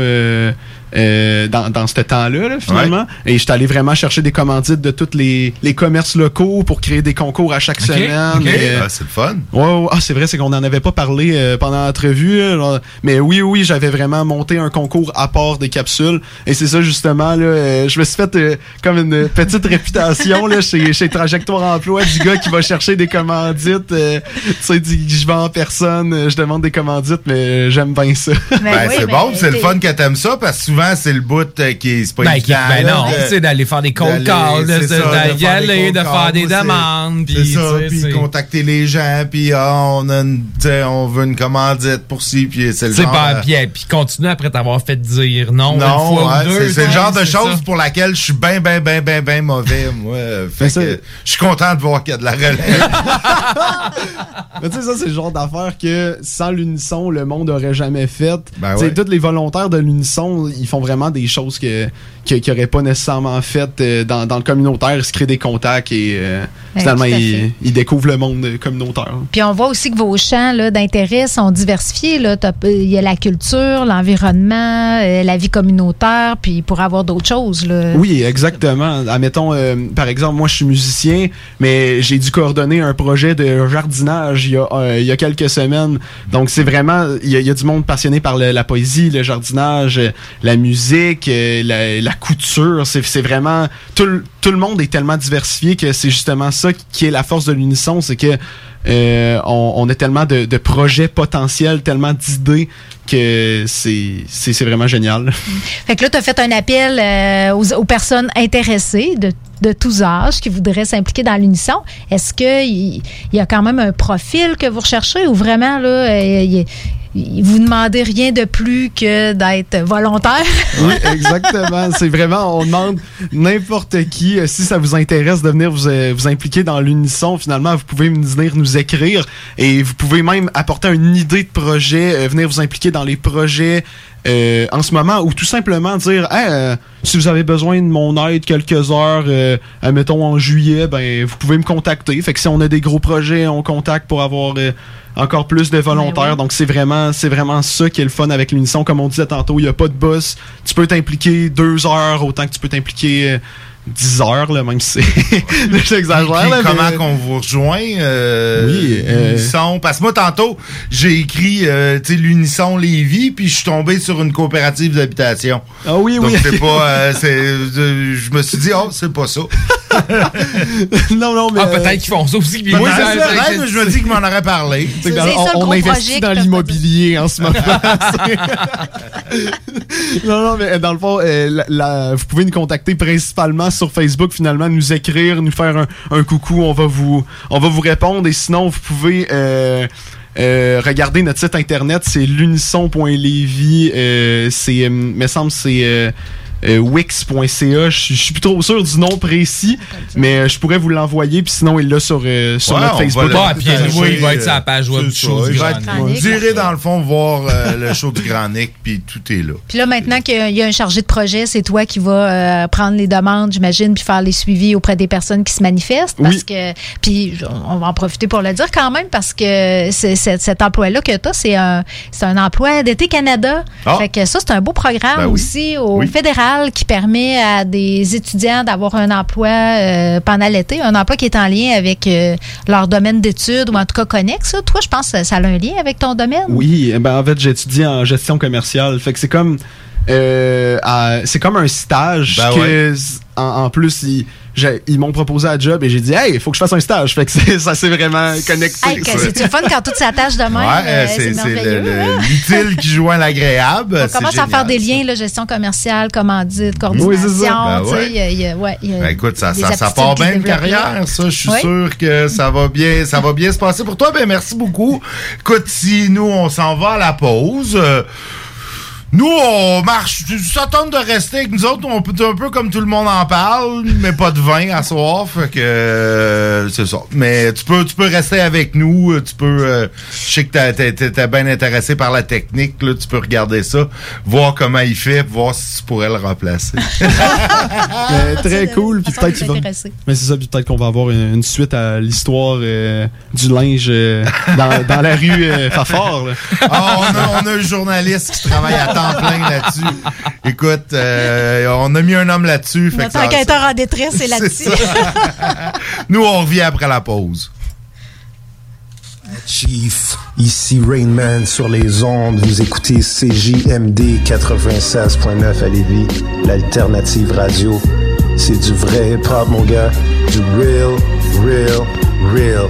euh, euh, dans, dans ce temps-là, là, finalement. Et j'étais allé vraiment chercher des commandites de tous les, les commerces locaux pour créer des concours à chaque semaine. euh, Ah, c'est le fun. Ouais, ouais, ah, c'est vrai, c'est qu'on n'en avait pas parlé euh, pendant l'entrevue. là, genre. mais oui, oui, j'avais vraiment monté un concours à part des capsules. Et c'est ça, justement, là, euh, je me suis fait euh, comme une petite réputation là, chez, chez Trajectoire Emploi du gars qui va chercher des commandites. euh, tu sais, dit, je vais en personne, euh, je demande des commandites, mais euh, j'aime bien ça. Ben, c'est bon, c'est le fun que t'aimes ça, parce que souvent, c'est le bout euh, qui est c'est pas Ben, qui- évident, ben là, non, tu sais, d'aller faire des cold d'aller- calls, de- c'est ça, de- d'y faire des aller, de faire des demandes, C'est puis, ça, puis contacter les gens, puis ah, on, a une- on veut une commandite pour ci, puis c'est le C'est genre... pas, puis, puis continuer après t'avoir fait dire non, une non, fois ouais, ou deux. c'est- le sais, genre de ça. pour laquelle je suis bien, bien, bien, bien, bien mauvais, moi. Fait que je suis content de voir qu'il y a de la relève. Mais tu sais, ça, c'est le genre d'affaire que sans l'unisson, le monde aurait jamais fait. Ben Tu sais, ouais. Tous les volontaires de l'unisson, ils font vraiment des choses que qu'ils qui n'auraient pas nécessairement faites euh, dans, dans le communautaire. Ils se créent des contacts et euh, Ben, finalement, fait. ils découvrent le monde euh, communautaire. Puis on voit aussi que vos champs d'intérêt sont diversifiés. Il y a la culture, l'environnement, euh, la vie communautaire, puis il pourrait avoir d'autres choses. Là. Oui, exactement. Admettons, par exemple, moi, je suis musicien, mais j'ai dû coordonner un projet de jardinage il y a, il y a quelques semaines. Donc, c'est vraiment, il y, a, il y a du monde passionné par le- la poésie, le jardinage, la musique, la, couture. C'est vraiment, tout, tout le monde est tellement diversifié que c'est justement ça qui est la force de l'unisson, c'est que euh, a tellement de, projets potentiels, tellement d'idées que c'est vraiment génial. Fait que là, tu as fait un appel euh, aux, personnes intéressées de, de tous âges qui voudraient s'impliquer dans l'unisson. Est-ce qu'il y a quand même un profil que vous recherchez ou vraiment, là, euh, il- il- vous demandez rien de plus que d'être volontaire? Oui, exactement. C'est vraiment, on demande n'importe qui, euh, si ça vous intéresse de venir vous, euh, vous impliquer dans l'unisson, finalement, vous pouvez venir nous écrire et vous pouvez même apporter une idée de projet, euh, venir vous impliquer dans les projets en ce moment ou tout simplement dire, si vous avez besoin de mon aide quelques heures, mettons en juillet, ben vous pouvez me contacter. Fait que si on a des gros projets, on contacte pour avoir encore plus de volontaires. Donc c'est vraiment, c'est vraiment ça qui est le fun avec l'unisson. Comme on disait tantôt, il n'y a pas de boss. Tu peux t'impliquer deux heures autant que tu peux t'impliquer euh, 10 heures, là, même si c'est- j'exagère. Puis là, comment mais- qu'on vous rejoint? euh, Oui, euh, l'unisson? Parce que moi, tantôt, j'ai écrit euh, tu sais, l'Unisson Lévis, puis je suis tombé sur une coopérative d'habitation. Ah oui, Donc, oui. c'est pas... euh, c'est, euh, je me suis dit, oh, c'est pas ça. non, non, mais... Ah, peut-être qu'ils font ça aussi. moi, c'est ça- ça, je me dis qu'il m'en aurait parlé. C'est que dans- on, on investit dans l'immobilier en ce moment. non, non, mais euh, dans le fond, euh, la- la- vous pouvez nous contacter principalement sur Facebook, finalement, nous écrire, nous faire un, un coucou, on va vous, on va vous répondre. Et sinon, vous pouvez euh, euh, regarder notre site internet, c'est l'unisson.levy. Euh, c'est, euh, me semble, c'est euh, wix.ca. Je suis- je suis plus trop sûr du nom précis, mais euh, je pourrais vous l'envoyer. Puis sinon, il l'a sur, euh, sur Ouais, notre Facebook. Ah, puis il va être sur la page web du show du Grand Nick. Vous irez dans le fond voir euh, le show du Grand Nick, puis tout est là. Puis là, maintenant qu'il y a un chargé de projet, c'est toi qui vas euh, prendre les demandes, j'imagine, puis faire les suivis auprès des personnes qui se manifestent. Parce Oui. que, puis on va en profiter pour le dire quand même, parce que c'est- c'est- cet emploi-là que tu as, c'est un, c'est un emploi d'été Canada. Ah. Fait que ça, c'est un beau programme Ben oui. aussi au Oui. fédéral qui permet à des étudiants d'avoir un emploi euh, pendant l'été, un emploi qui est en lien avec euh, leur domaine d'études ou en tout cas connexe. Toi, je pense que ça a un lien avec ton domaine. Oui, eh ben, en fait, j'étudie en gestion commerciale. Fait que c'est comme. euh, c'est comme un stage Ben que ouais. en, en plus ils, j'ai- ils m'ont proposé un job et j'ai dit hey il faut que je fasse un stage fait que ça s'est vraiment connecté Hey, c'est le fun quand tout s'attache de même? Ouais, euh, c'est hein? le- l'utile qui joint l'agréable. On commence à faire des ça. liens, là, gestion commerciale, commandite, Oui, coordination. c'est ça. Ben tu sais, ouais. il y a- il y a- ouais, il y a Ben écoute, ça, ça, part bien une carrière, ça. Je suis Oui. sûr que ça va bien, ça va bien se passer pour toi. Ben merci beaucoup. Écoute, si nous on s'en va à la pause. euh, nous, on marche. Ça tente de rester avec nous autres. On peut un peu comme tout le monde en parle, mais pas de vin à soir. Fait que euh, c'est ça. Mais tu peux, tu peux rester avec nous. Tu peux. euh, je sais que t'as- t'es t'es- t'es bien intéressé par la technique. Là, tu peux regarder ça, voir comment il fait, voir si tu pourrais le remplacer. Mais très cool puis peut-être qu'il va- mais c'est ça puis peut-être qu'on va avoir une, une suite à l'histoire euh, du linge euh, dans, dans la rue euh, Fafard là. Ah, on, a, on a un journaliste qui travaille à temps plein là-dessus. Écoute, euh, on a mis un homme là-dessus. fait Notre ça- enquêteur en détresse, c'est C'est là-dessus. Nous, on revient après la pause. Chief, ici Rainman sur les ondes. Vous écoutez CJMD 96.9 à Lévis, l'alternative radio. C'est du vrai hip-hop, mon gars. Du real, real, real.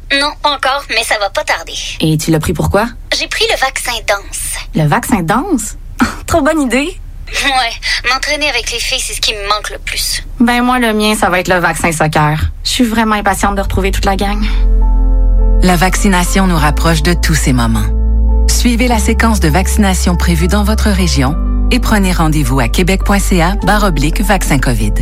Non, pas encore, mais ça va pas tarder. Et tu l'as pris pourquoi? J'ai pris le vaccin danse. Le vaccin danse? Trop bonne idée! Ouais, m'entraîner avec les filles, c'est ce qui me manque le plus. Ben moi, le mien, ça va être le vaccin soccer. Je suis vraiment impatiente de retrouver toute la gang. La vaccination nous rapproche de tous ces moments. Suivez la séquence de vaccination prévue dans votre région et prenez rendez-vous à québec.ca vaccin COVID.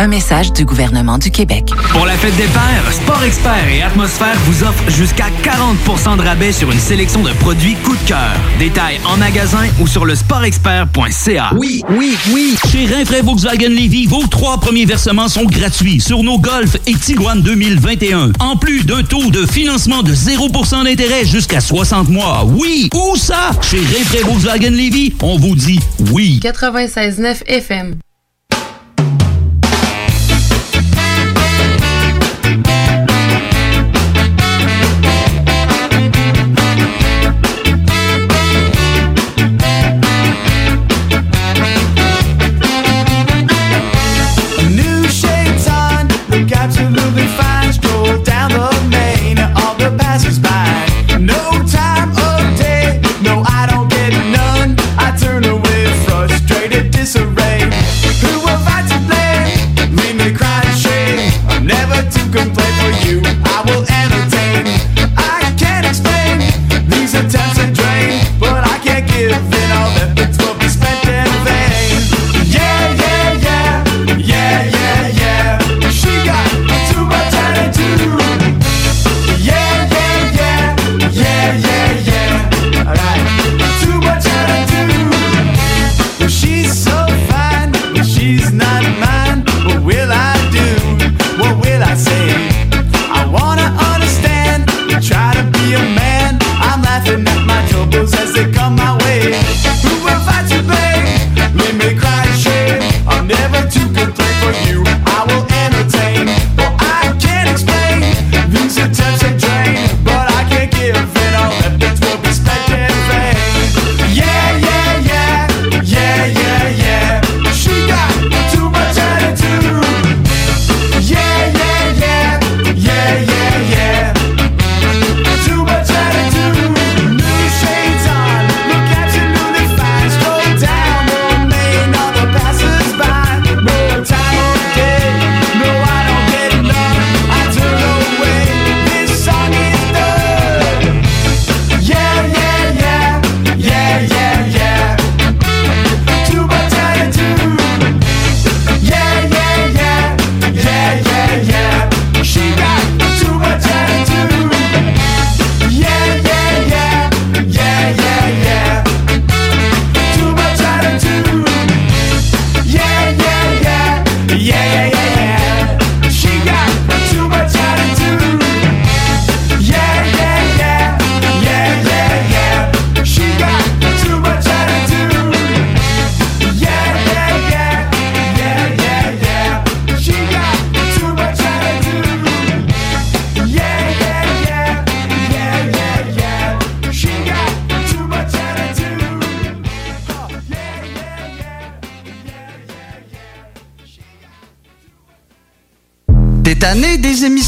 Un message du gouvernement du Québec. Pour la fête des pères, Sport Expert et Atmosphère vous offrent jusqu'à 40% de rabais sur une sélection de produits coup de cœur. Détails en magasin ou sur le sportexpert.ca. Oui, oui, oui. Chez Rinfraie Volkswagen Lévy, vos trois premiers versements sont gratuits sur nos Golf et Tiguan 2021. En plus d'un taux de financement de 0% d'intérêt jusqu'à 60 mois. Oui, où ça? Chez Rinfraie Volkswagen Lévy, on vous dit oui. 96.9 FM.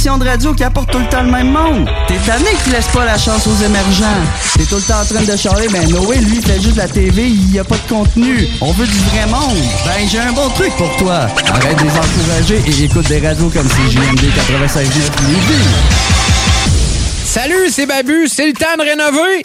De radio qui apportent tout le temps le même monde. T'es tanné qui laisse pas la chance aux émergents. T'es tout le temps en train de charler, ben Noé, lui, il fait juste la TV, il y a pas de contenu. On veut du vrai monde. Ben, j'ai un bon truc pour toi. Arrête de les encourager et écoute des radios comme CJMD 96.9 Lévis. Salut, c'est Babu, c'est le temps de rénover.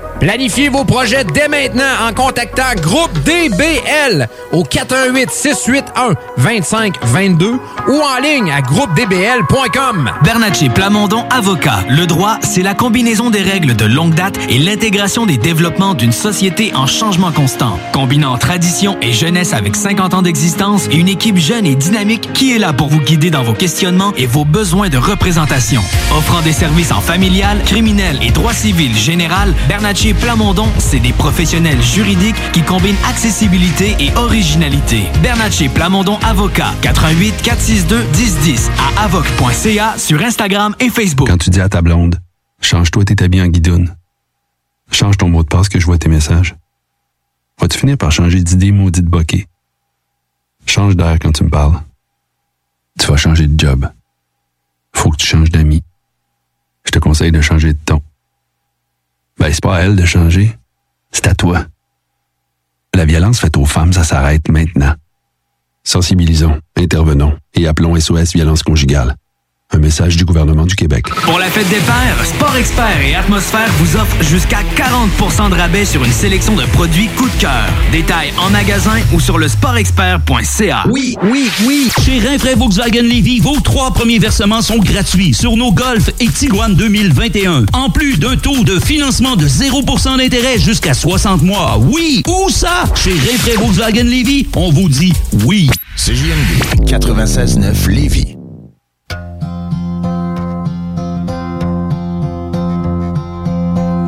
Planifiez vos projets dès maintenant en contactant Groupe DBL au 418 681 2522 ou en ligne à groupedbl.com. Bernatchez Plamondon Avocat. Le droit, c'est la combinaison des règles de longue date et l'intégration des développements d'une société en changement constant. Combinant tradition et jeunesse avec 50 ans d'existence et une équipe jeune et dynamique qui est là pour vous guider dans vos questionnements et vos besoins de représentation. Offrant des services en familial, criminel et droit civil général, Bernatchez Plamondon, c'est des professionnels juridiques qui combinent accessibilité et originalité. Bernatchez Plamondon Avocat, 88 462 1010 à avoc.ca sur Instagram et Facebook. Quand tu dis à ta blonde, change-toi tes habits en guidoune. Change ton mot de passe que je vois tes messages. Vas-tu finir par changer d'idée maudite bokeh? Change d'air quand tu me parles. Tu vas changer de job. Faut que tu changes d'amis. Je te conseille de changer de ton. Ben, c'est pas à elle de changer. C'est à toi. La violence faite aux femmes, ça s'arrête maintenant. Sensibilisons, intervenons et appelons SOS Violence Conjugale. Un message du gouvernement du Québec. Pour la fête des pères, Sport Expert et Atmosphère vous offrent jusqu'à 40% de rabais sur une sélection de produits coup de cœur. Détails en magasin ou sur le sportexpert.ca. Oui, oui, oui. Chez Rinfraie Volkswagen Lévy, vos trois premiers versements sont gratuits sur nos Golf et Tiguan 2021. En plus d'un taux de financement de 0% d'intérêt jusqu'à 60 mois. Oui, où ça? Chez Rinfraie Volkswagen Lévy, on vous dit oui. CJMD 96.9 Lévis.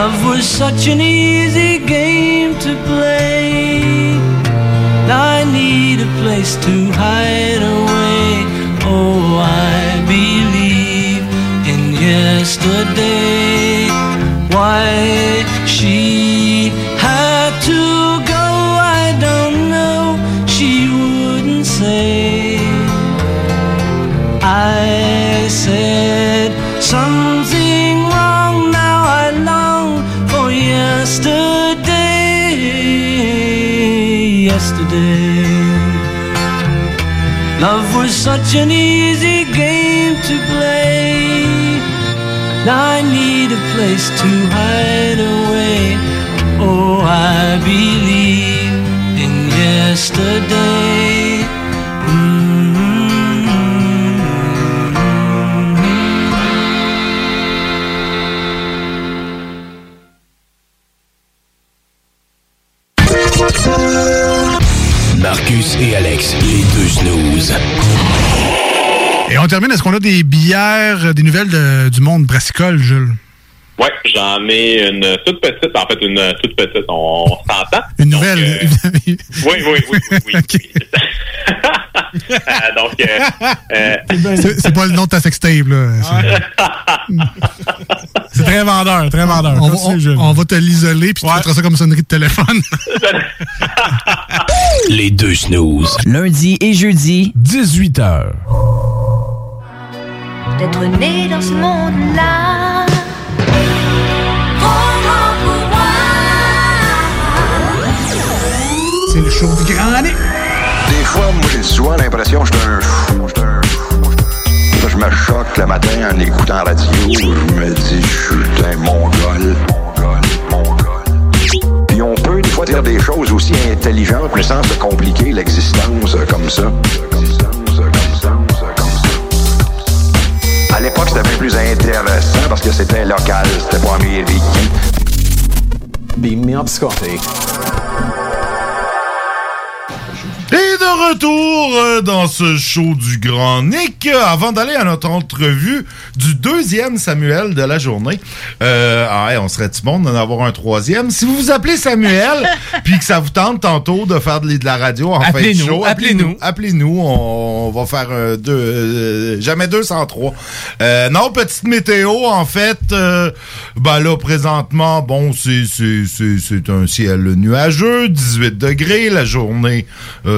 Love was such an easy game to play. I need a place to hide away. Oh, I believe in yesterday. Why she was such an easy game to play. Now I need a place to hide away. Oh, I believe in yesterday. Marcus et Alex, les deux snooze. Termine, est-ce qu'on a des bières, euh, des nouvelles de- du monde brassicole, Jules? Ouais, j'en ai une toute petite, en fait, une toute petite, on s'entend. Une nouvelle. Oui, oui, oui, oui, oui. Euh, donc, euh, euh, c'est c'est pas le nom de ta sextape, là. C'est- C'est très vendeur, très vendeur. On va, Continue, on- Jules. on va te l'isoler puis tu feras ça comme sonnerie de téléphone. Les deux snooze. Lundi et jeudi, 18h. D'être né dans ce monde-là. C'est le show du grand année. Des fois, moi, j'ai souvent l'impression que je suis un fou. je suis un fou. Là, je me choque le matin en écoutant la radio. Je me dis, je suis un mongol. Puis on peut des fois dire des choses aussi intelligentes, mais sans se compliquer l'existence euh, comme ça. C'était plus intéressant parce que c'était local, c'était pas américain. Beam me up, Scotty. Et de retour euh, dans ce show du Grand Nick, euh, avant d'aller à notre entrevue du deuxième Samuel de la journée. Euh, ah ouais, on serait-tu bon d'en avoir un troisième? Si vous vous appelez Samuel, puis que ça vous tente tantôt de faire de, de la radio en fin de Appelez-nous, show, appelez-nous. Appelez-nous, on, on va faire un deux, euh, jamais 203. Euh, non, petite météo, en fait, ben là, présentement, bon, c'est, c'est, c'est, c'est un ciel nuageux, 18 degrés, la journée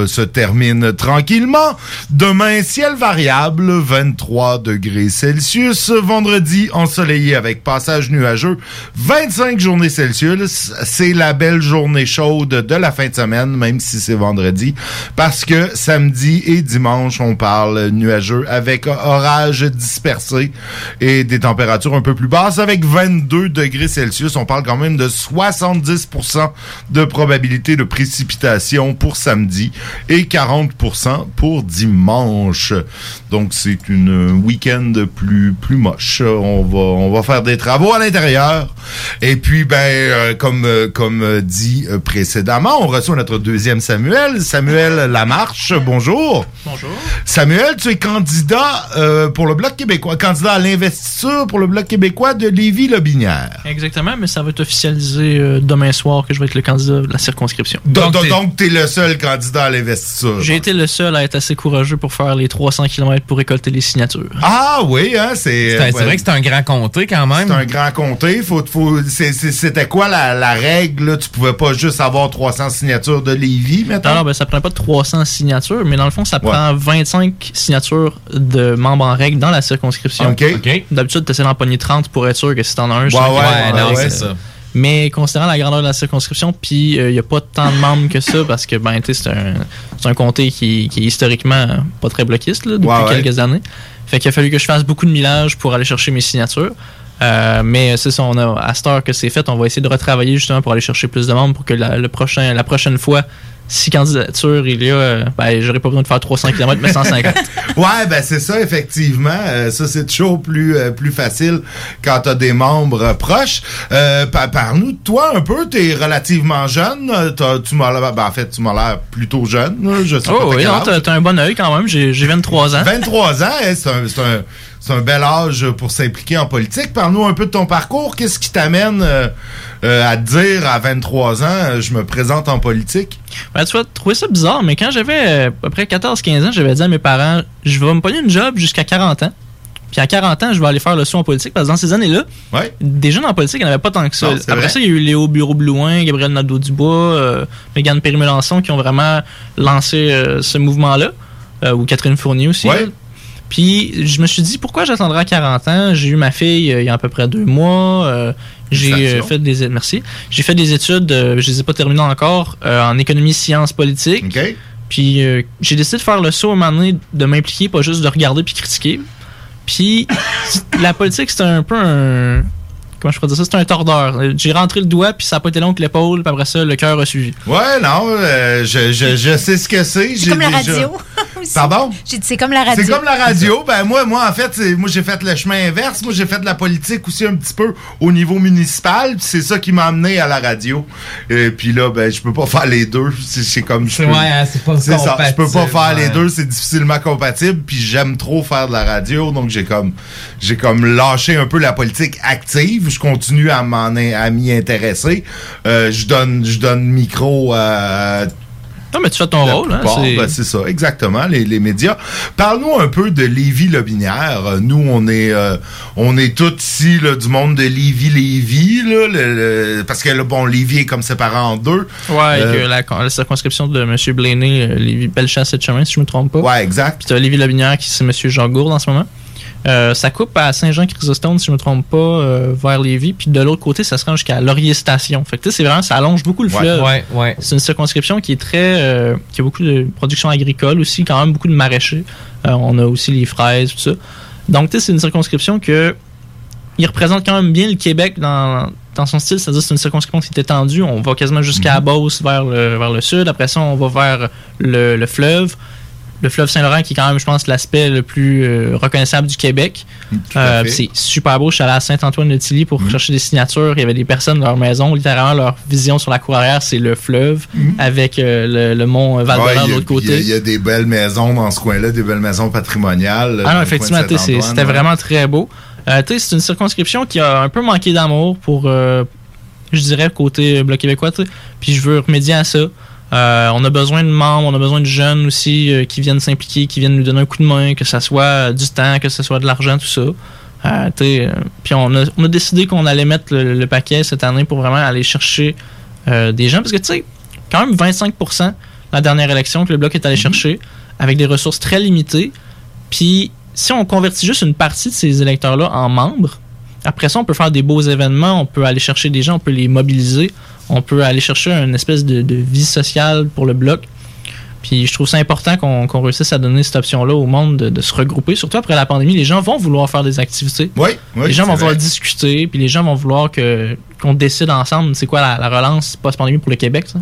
euh, se termine tranquillement. Demain, ciel variable, 23 degrés Celsius. Vendredi, ensoleillé avec passage nuageux, 25 journées Celsius. C'est la belle journée chaude de la fin de semaine, même si c'est vendredi, parce que samedi et dimanche, on parle nuageux avec orage dispersé et des températures un peu plus basses avec 22 degrés Celsius. On parle quand même de 70% de probabilité de précipitation pour samedi et 40% pour dimanche. Donc c'est une week-end plus plus moche. On va on va faire des travaux à l'intérieur. Et puis ben euh, comme euh, comme euh, dit précédemment, on reçoit notre deuxième Samuel, Samuel Lamarche. Bonjour. Bonjour. Samuel, tu es candidat euh, pour le Bloc québécois, candidat à l'investiture pour le Bloc québécois de Lévis-Lobinière. Exactement, mais ça va être officialisé euh, demain soir que je vais être le candidat de la circonscription. Donc, donc, t'es le seul candidat à l'investiture. J'ai été le seul à être assez courageux pour faire les 300 km pour récolter les signatures. Ah oui, hein, c'est. C'est- vrai que c'est un grand comté quand même. C'est un grand comté. Faut, faut, C'était quoi la, la règle? là? Tu pouvais pas juste avoir 300 signatures de Lévis, Non, maintenant? non, ben, ça prend pas 300 signatures, mais dans le fond, ça prend 25 signatures de membres en règle dans la circonscription. OK. D'habitude, tu essaies d'en pogner 30 pour être sûr que si t'en as un, Ouais, ouais, ouais, non, c'est ça. Mais considérant la grandeur de la circonscription, puis il n'y a pas tant de membres que ça, parce que ben, c'est un, c'est un comté qui, qui est historiquement pas très bloquiste là, depuis Ouais, ouais. quelques années. Fait qu'il a fallu que je fasse beaucoup de millage pour aller chercher mes signatures. Euh, mais c'est ça, on a, à cette heure que c'est fait, on va essayer de retravailler justement pour aller chercher plus de membres pour que la, le prochain, la prochaine fois, si candidature il y a, euh, ben, j'aurais pas besoin de faire 300 km, mais 150. Ouais, ben c'est ça, effectivement. Euh, ça, c'est toujours plus, euh, plus facile quand t'as des membres proches. Par- Parle-nous de toi un peu. T'es relativement jeune. T'as- Tu m'as l'air- ben, en fait, tu m'as l'air plutôt jeune. Je sais pas Oh t'as oui, t'as un bon œil quand même, j'ai j'ai 23 ans. 23 ans, hein, c'est un, c'est un- bel âge pour s'impliquer en politique. Parle-nous un peu de ton parcours. Qu'est-ce qui t'amène euh, euh, à te dire à 23 ans, euh, je me présente en politique? Ben, tu vas trouver ça bizarre, mais quand j'avais à peu près 14-15 ans, j'avais dit à mes parents, je vais me pogner une job jusqu'à 40 ans. Puis à 40 ans, je vais aller faire le saut en politique parce que dans ces années-là, des jeunes en politique, il n'y en avait pas tant que ça. Non, Après vrai. ça, il y a eu Léo Bureau-Blouin, Gabriel Nadeau-Dubois, euh, Mégane Perry-Mélenchon qui ont vraiment lancé euh, ce mouvement-là, euh, ou Catherine Fournier aussi. Ouais. Puis je me suis dit, pourquoi j'attendrai à 40 ans? J'ai eu ma fille euh, il y a à peu près deux mois. euh, j'ai euh, fait des merci. J'ai fait des études, euh, je les ai pas terminées encore, en économie, sciences politiques. Puis euh, j'ai décidé de faire le saut à un moment donné, de m'impliquer, pas juste de regarder puis critiquer. Puis la politique, c'était un peu un. Comment je pourrais dire ça? C'était un tordeur. Euh, J'ai rentré le doigt, puis ça n'a pas été long que l'épaule, puis après ça, le cœur a suivi. Ouais, non, euh, je, je, je sais ce que c'est. C'est comme la radio. aussi. Pardon? J'ai dit, c'est comme la radio. C'est comme la radio. Ben moi, moi en fait, c'est- moi j'ai fait le chemin inverse. Moi j'ai fait de la politique aussi un petit peu au niveau municipal. puis C'est ça qui m'a amené à la radio. Et puis là, ben je peux pas faire les deux. C'est c'est comme je C'est- peux- ouais, hein, c'est pas ça. Je peux pas faire les deux. C'est difficilement compatible. Puis j'aime trop faire de la radio, donc j'ai comme j'ai comme lâché un peu la politique active. Je continue à m'en à m'y intéresser. Euh, je donne je donne micro à Non, mais tu fais ton La rôle. hein, c'est- ben, c'est ça, exactement, les, les médias. Parle-nous un peu de Lévis-Lobinière. Euh, Nous, on est euh, on est tous ici là, du monde de Lévis-Lévis, là, le- le- parce que là, bon, Lévis est comme séparé en deux. Ouais, Euh, euh, la, la circonscription de M. Blaney, euh, Lévis Bellechasse et Chemin, si je me trompe pas. Ouais, exact. Puis t'as Lévis Lobinière qui c'est M. Jean Gourde en ce moment. Euh, ça coupe à Saint-Jean-Chrysostome, si je me trompe pas, euh, vers Lévis. Puis de l'autre côté, ça se rend jusqu'à Laurier Station. Fait que tu sais, c'est vraiment, ça allonge beaucoup le fleuve. ouais, ouais. C'est une circonscription qui est très, euh, qui a beaucoup de production agricole aussi, quand même beaucoup de maraîchers. On a aussi les fraises, tout ça. Donc tu sais, c'est une circonscription que il représente quand même bien le Québec dans, dans son style, c'est-à-dire c'est une circonscription qui est étendue. On va quasiment jusqu'à Mhm. Beauce vers le, vers le sud. Après ça, on va vers le, le fleuve. Le fleuve Saint-Laurent qui est quand même, je pense, l'aspect le plus euh, reconnaissable du Québec. Euh, c'est super beau. Je suis allé à Saint-Antoine-de-Tilly pour chercher des signatures. Il y avait des personnes dans leur maison. Littéralement, leur vision sur la cour arrière, c'est le fleuve avec euh, le, le mont val Ouais, de l'autre côté. il y a des belles maisons dans ce coin-là, des belles maisons patrimoniales. Ah non, effectivement, c'était ouais. vraiment très beau. C'est une circonscription qui a un peu manqué d'amour pour, je dirais, côté Bloc québécois. Puis je veux remédier à ça. Euh, on a besoin de membres, on a besoin de jeunes aussi euh, qui viennent s'impliquer, qui viennent nous donner un coup de main, que ce soit euh, du temps, que ce soit de l'argent, tout ça. Euh, puis on a, on a décidé qu'on allait mettre le, le paquet cette année pour vraiment aller chercher des gens. Parce que, tu sais, quand même 25% la dernière élection que le Bloc est allé chercher, avec des ressources très limitées. Puis, si on convertit juste une partie de ces électeurs-là en membres, après ça, on peut faire des beaux événements, on peut aller chercher des gens, on peut les mobiliser, on peut aller chercher une espèce de, de vie sociale pour le bloc. Puis je trouve ça important qu'on réussisse à donner cette option-là au monde de, de se regrouper. Surtout après la pandémie, les gens vont vouloir faire des activités. Oui, oui, les gens vont vouloir discuter, puis les gens vont vouloir que qu'on décide ensemble c'est quoi la, la relance post-pandémie pour le Québec. Ça.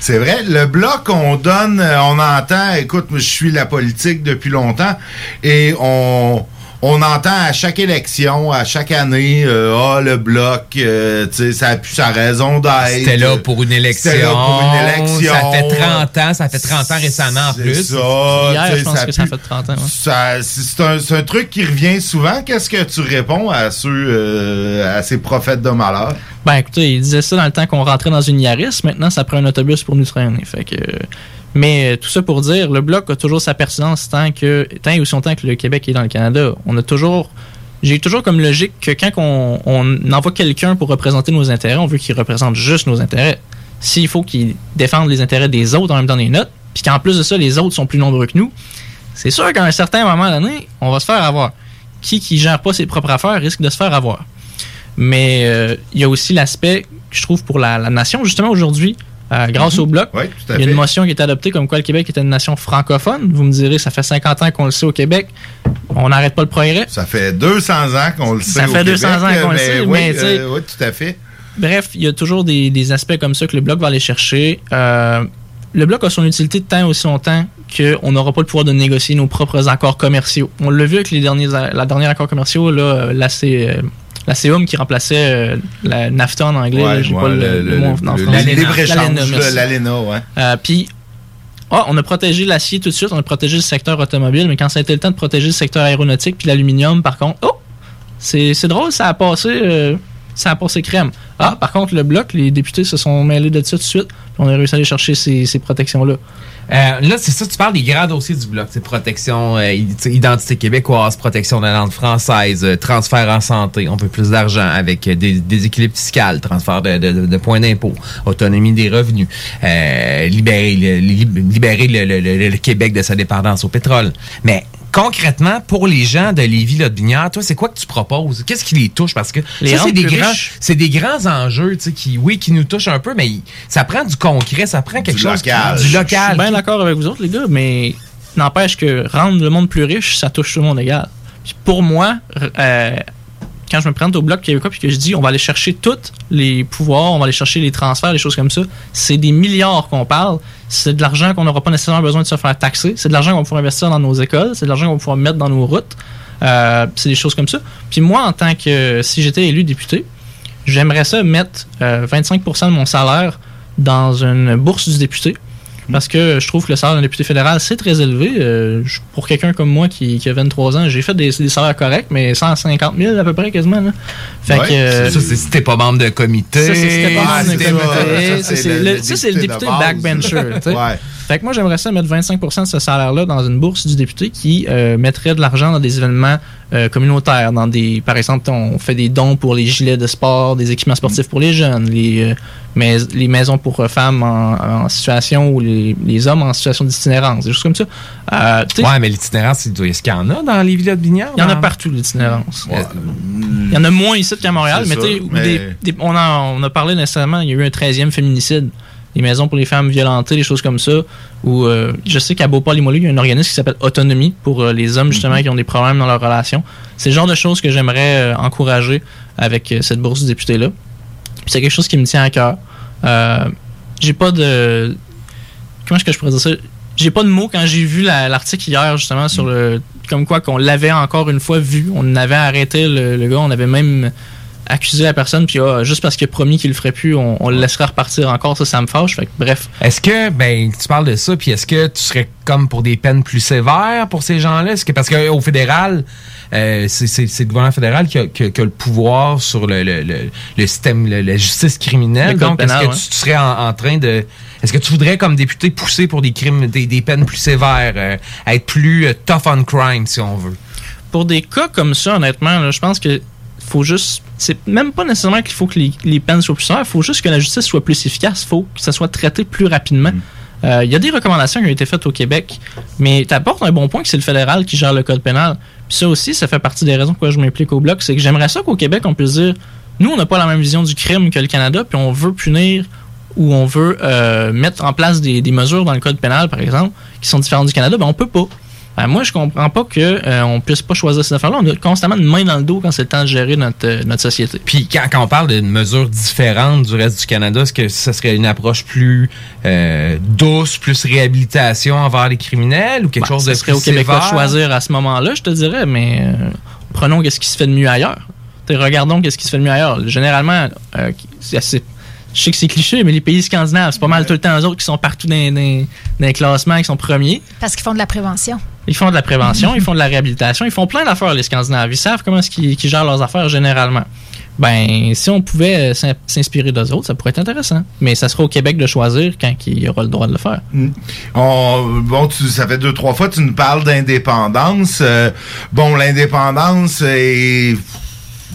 C'est vrai, le bloc, on donne, euh, on entend, écoute, moi, je suis la politique depuis longtemps, et on, on entend à chaque élection, à chaque année, euh, ah, le bloc, euh, tu sais, ça a plus sa raison d'être. C'était là pour une élection. C'était là pour une élection. Ça fait 30 ans, ça fait 30 ans récemment en C'est plus. ça, Hier, tu sais, je pense que ça fait 30 ans. ouais. ça- c'est un, c'est un truc qui revient souvent. Qu'est-ce que tu réponds à ceux, euh, à ces prophètes de malheur? Ben écoutez, il disait ça dans le temps qu'on rentrait dans une Yaris. Maintenant, ça prend un autobus pour nous traîner. Fait que, euh, mais euh, tout ça pour dire, le bloc a toujours sa pertinence tant que tant et aussi longtemps que le Québec est dans le Canada. On a toujours, j'ai toujours comme logique que quand on, envoie quelqu'un pour représenter nos intérêts, on veut qu'il représente juste nos intérêts. S'il faut qu'il défende les intérêts des autres en même temps des notes, puis qu'en plus de ça, les autres sont plus nombreux que nous, c'est sûr qu'à un certain moment donné, on va se faire avoir. Qui qui gère pas ses propres affaires risque de se faire avoir. Mais euh, il y a aussi l'aspect que je trouve pour la nation, justement aujourd'hui, euh, grâce au Bloc. Oui, tout à Il y a une motion qui est adoptée comme quoi le Québec était une nation francophone. Vous me direz, ça fait 50 ans qu'on le sait au Québec. On n'arrête pas le progrès. Ça fait 200 ans qu'on le sait. Ça au fait 200 Québec, ans qu'on le sait, oui, mais euh, oui, tout à fait. Bref, il y a toujours des, des aspects comme ça que le Bloc va aller chercher. Euh, le Bloc a son utilité de temps aussi longtemps qu'on n'aura pas le pouvoir de négocier nos propres accords commerciaux. On l'a vu avec les derniers, la dernière accord commerciaux, là, euh, la, C, euh, la CEUM qui remplaçait euh, la NAFTA en anglais. Ouais, j'ai ouais, pas le, le- mot en français. L'ALENA, ouais. Euh, Puis, ah, on a protégé l'acier tout de suite, on a protégé le secteur automobile, mais quand ça a été le temps de protéger le secteur aéronautique puis l'aluminium, par contre, oh, c'est c'est drôle, ça a passé, euh, ça a passé crème. Ah, par contre, le bloc, les députés se sont mêlés de ça tout de suite, puis on a réussi à aller chercher ces, ces protections-là. Euh, là, c'est ça, tu parles des grands dossiers du bloc. C'est protection, euh, identité québécoise, protection de la langue française, euh, transfert en santé, on veut plus d'argent avec euh, des déséquilibres fiscal, transfert de, points d'impôt, autonomie des revenus, euh, libérer, le, li- libérer le Québec de sa dépendance au pétrole. Mais concrètement, pour les gens de Lévis-Lotbinière, toi, c'est quoi que tu proposes? Qu'est-ce qui les touche? Parce que Les ça, c'est des grands, c'est des grands enjeux, tu sais, qui, oui, qui nous touchent un peu, mais ça prend du concret, ça prend quelque chose qui- du Je local. suis bien d'accord avec vous autres, les gars, mais n'empêche que rendre le monde plus riche, ça touche tout le monde égal. Puis pour moi, euh, quand je me présente au Bloc québécois puis que je dis on va aller chercher tous les pouvoirs, on va aller chercher les transferts, les choses comme ça, c'est des milliards qu'on parle. C'est de l'argent qu'on n'aura pas nécessairement besoin de se faire taxer. C'est de l'argent qu'on va pouvoir investir dans nos écoles. C'est de l'argent qu'on va pouvoir mettre dans nos routes. Euh, c'est des choses comme ça. Puis moi, en tant que si j'étais élu député, j'aimerais ça mettre euh, 25% de mon salaire dans une bourse du député. Parce que je trouve que le salaire d'un député fédéral, c'est très élevé. Euh, pour quelqu'un comme moi qui, qui a 23 ans, j'ai fait des, des salaires corrects, mais 150 000 à peu près quasiment. Là. Fait Ouais, que, euh, ça, c'est si t'es pas membre de comité. ça, c'est c'était pas membre comité. Ça, c'est le, député backbencher. Ouais. Fait que moi, j'aimerais ça mettre 25% de ce salaire-là dans une bourse du député qui euh, mettrait de l'argent dans des événements euh, communautaires, dans des, par exemple, on fait des dons pour les gilets de sport, des équipements sportifs pour les jeunes, les, euh, mais, les maisons pour euh, femmes en, en situation ou les, les hommes en situation d'itinérance, des choses comme ça. Euh, Ouais, mais l'itinérance, est-ce qu'il y en a dans les villas de Bignard? il y en a partout, l'itinérance. Il y en a moins ici qu'à Montréal, mais, ça, tu sais, mais- des- des- on, a, on a parlé nécessairement, il y a eu un 13e féminicide. Les maisons pour les femmes violentées, des choses comme ça. Ou euh, je sais qu'à Beauport-Limoilou, il y a un organisme qui s'appelle Autonomie pour euh, les hommes justement qui ont des problèmes dans leur relation. C'est le genre de choses que j'aimerais euh, encourager avec cette bourse du député-là. Puis c'est quelque chose qui me tient à cœur. J'ai pas de. Comment est-ce que je pourrais dire ça? J'ai pas de mots quand j'ai vu la- l'article hier, justement, sur le. Comme quoi qu'on l'avait encore une fois vu. On avait arrêté le, le gars, on avait même accusé la personne, puis ah, juste parce qu'il a promis qu'il le ferait plus, on, on le laisserait repartir encore. Ça, ça me fâche. Fait que, bref. Est-ce que, ben, tu parles de ça, puis est-ce que tu serais comme pour des peines plus sévères pour ces gens-là? Que, parce qu'au fédéral, euh, c'est le gouvernement fédéral qui a, qui a- qui a le pouvoir sur le, le, le, le système, le- la justice criminelle. Donc, est-ce que ouais. tu, tu serais en, en train de. Est-ce que tu voudrais, comme député, pousser pour des crimes, des, des peines plus sévères, euh, être plus euh, tough on crime, si on veut? Pour des cas comme ça, honnêtement, là, je pense que faut juste. C'est même pas nécessairement qu'il faut que les, les peines soient plus sévères, il faut juste que la justice soit plus efficace, il faut que ça soit traité plus rapidement. Euh, Il y a des recommandations qui ont été faites au Québec, mais tu apportes un bon point que c'est le fédéral qui gère le code pénal. Puis ça aussi, ça fait partie des raisons pourquoi je m'implique au bloc, c'est que j'aimerais ça qu'au Québec, on puisse dire nous, on n'a pas la même vision du crime que le Canada, puis on veut punir ou on veut euh, mettre en place des, des mesures dans le code pénal, par exemple, qui sont différentes du Canada, ben on peut pas. Ben, moi, je comprends pas que euh, on puisse pas choisir ces affaires-là. On a constamment une main dans le dos quand c'est le temps de gérer notre, euh, notre société. Puis quand, quand on parle d'une mesure différente du reste du Canada, est-ce que ça serait une approche plus euh, douce, plus réhabilitation envers les criminels ou quelque Ben, chose ça de serait plus au Québécois de sévère? choisir à ce moment-là, je te dirais, mais euh, prenons ce qui se fait de mieux ailleurs. T'sais, regardons ce qui se fait de mieux ailleurs. Généralement, euh, c'est assez- je sais que c'est cliché, mais les pays scandinaves, c'est pas mal tout le temps eux autres qui sont partout dans, dans- dans les classements, qui sont premiers. Parce qu'ils font de la prévention. Ils font de la prévention, ils font de la réhabilitation, ils font plein d'affaires, les Scandinaves. Ils savent comment est-ce gèrent leurs affaires généralement. Ben, si on pouvait euh, s'in- s'inspirer d'eux autres, ça pourrait être intéressant. Mais ça sera au Québec de choisir quand il aura le droit de le faire. On- bon, tu, ça fait deux, trois fois que tu nous parles d'indépendance. Euh, bon, l'indépendance est,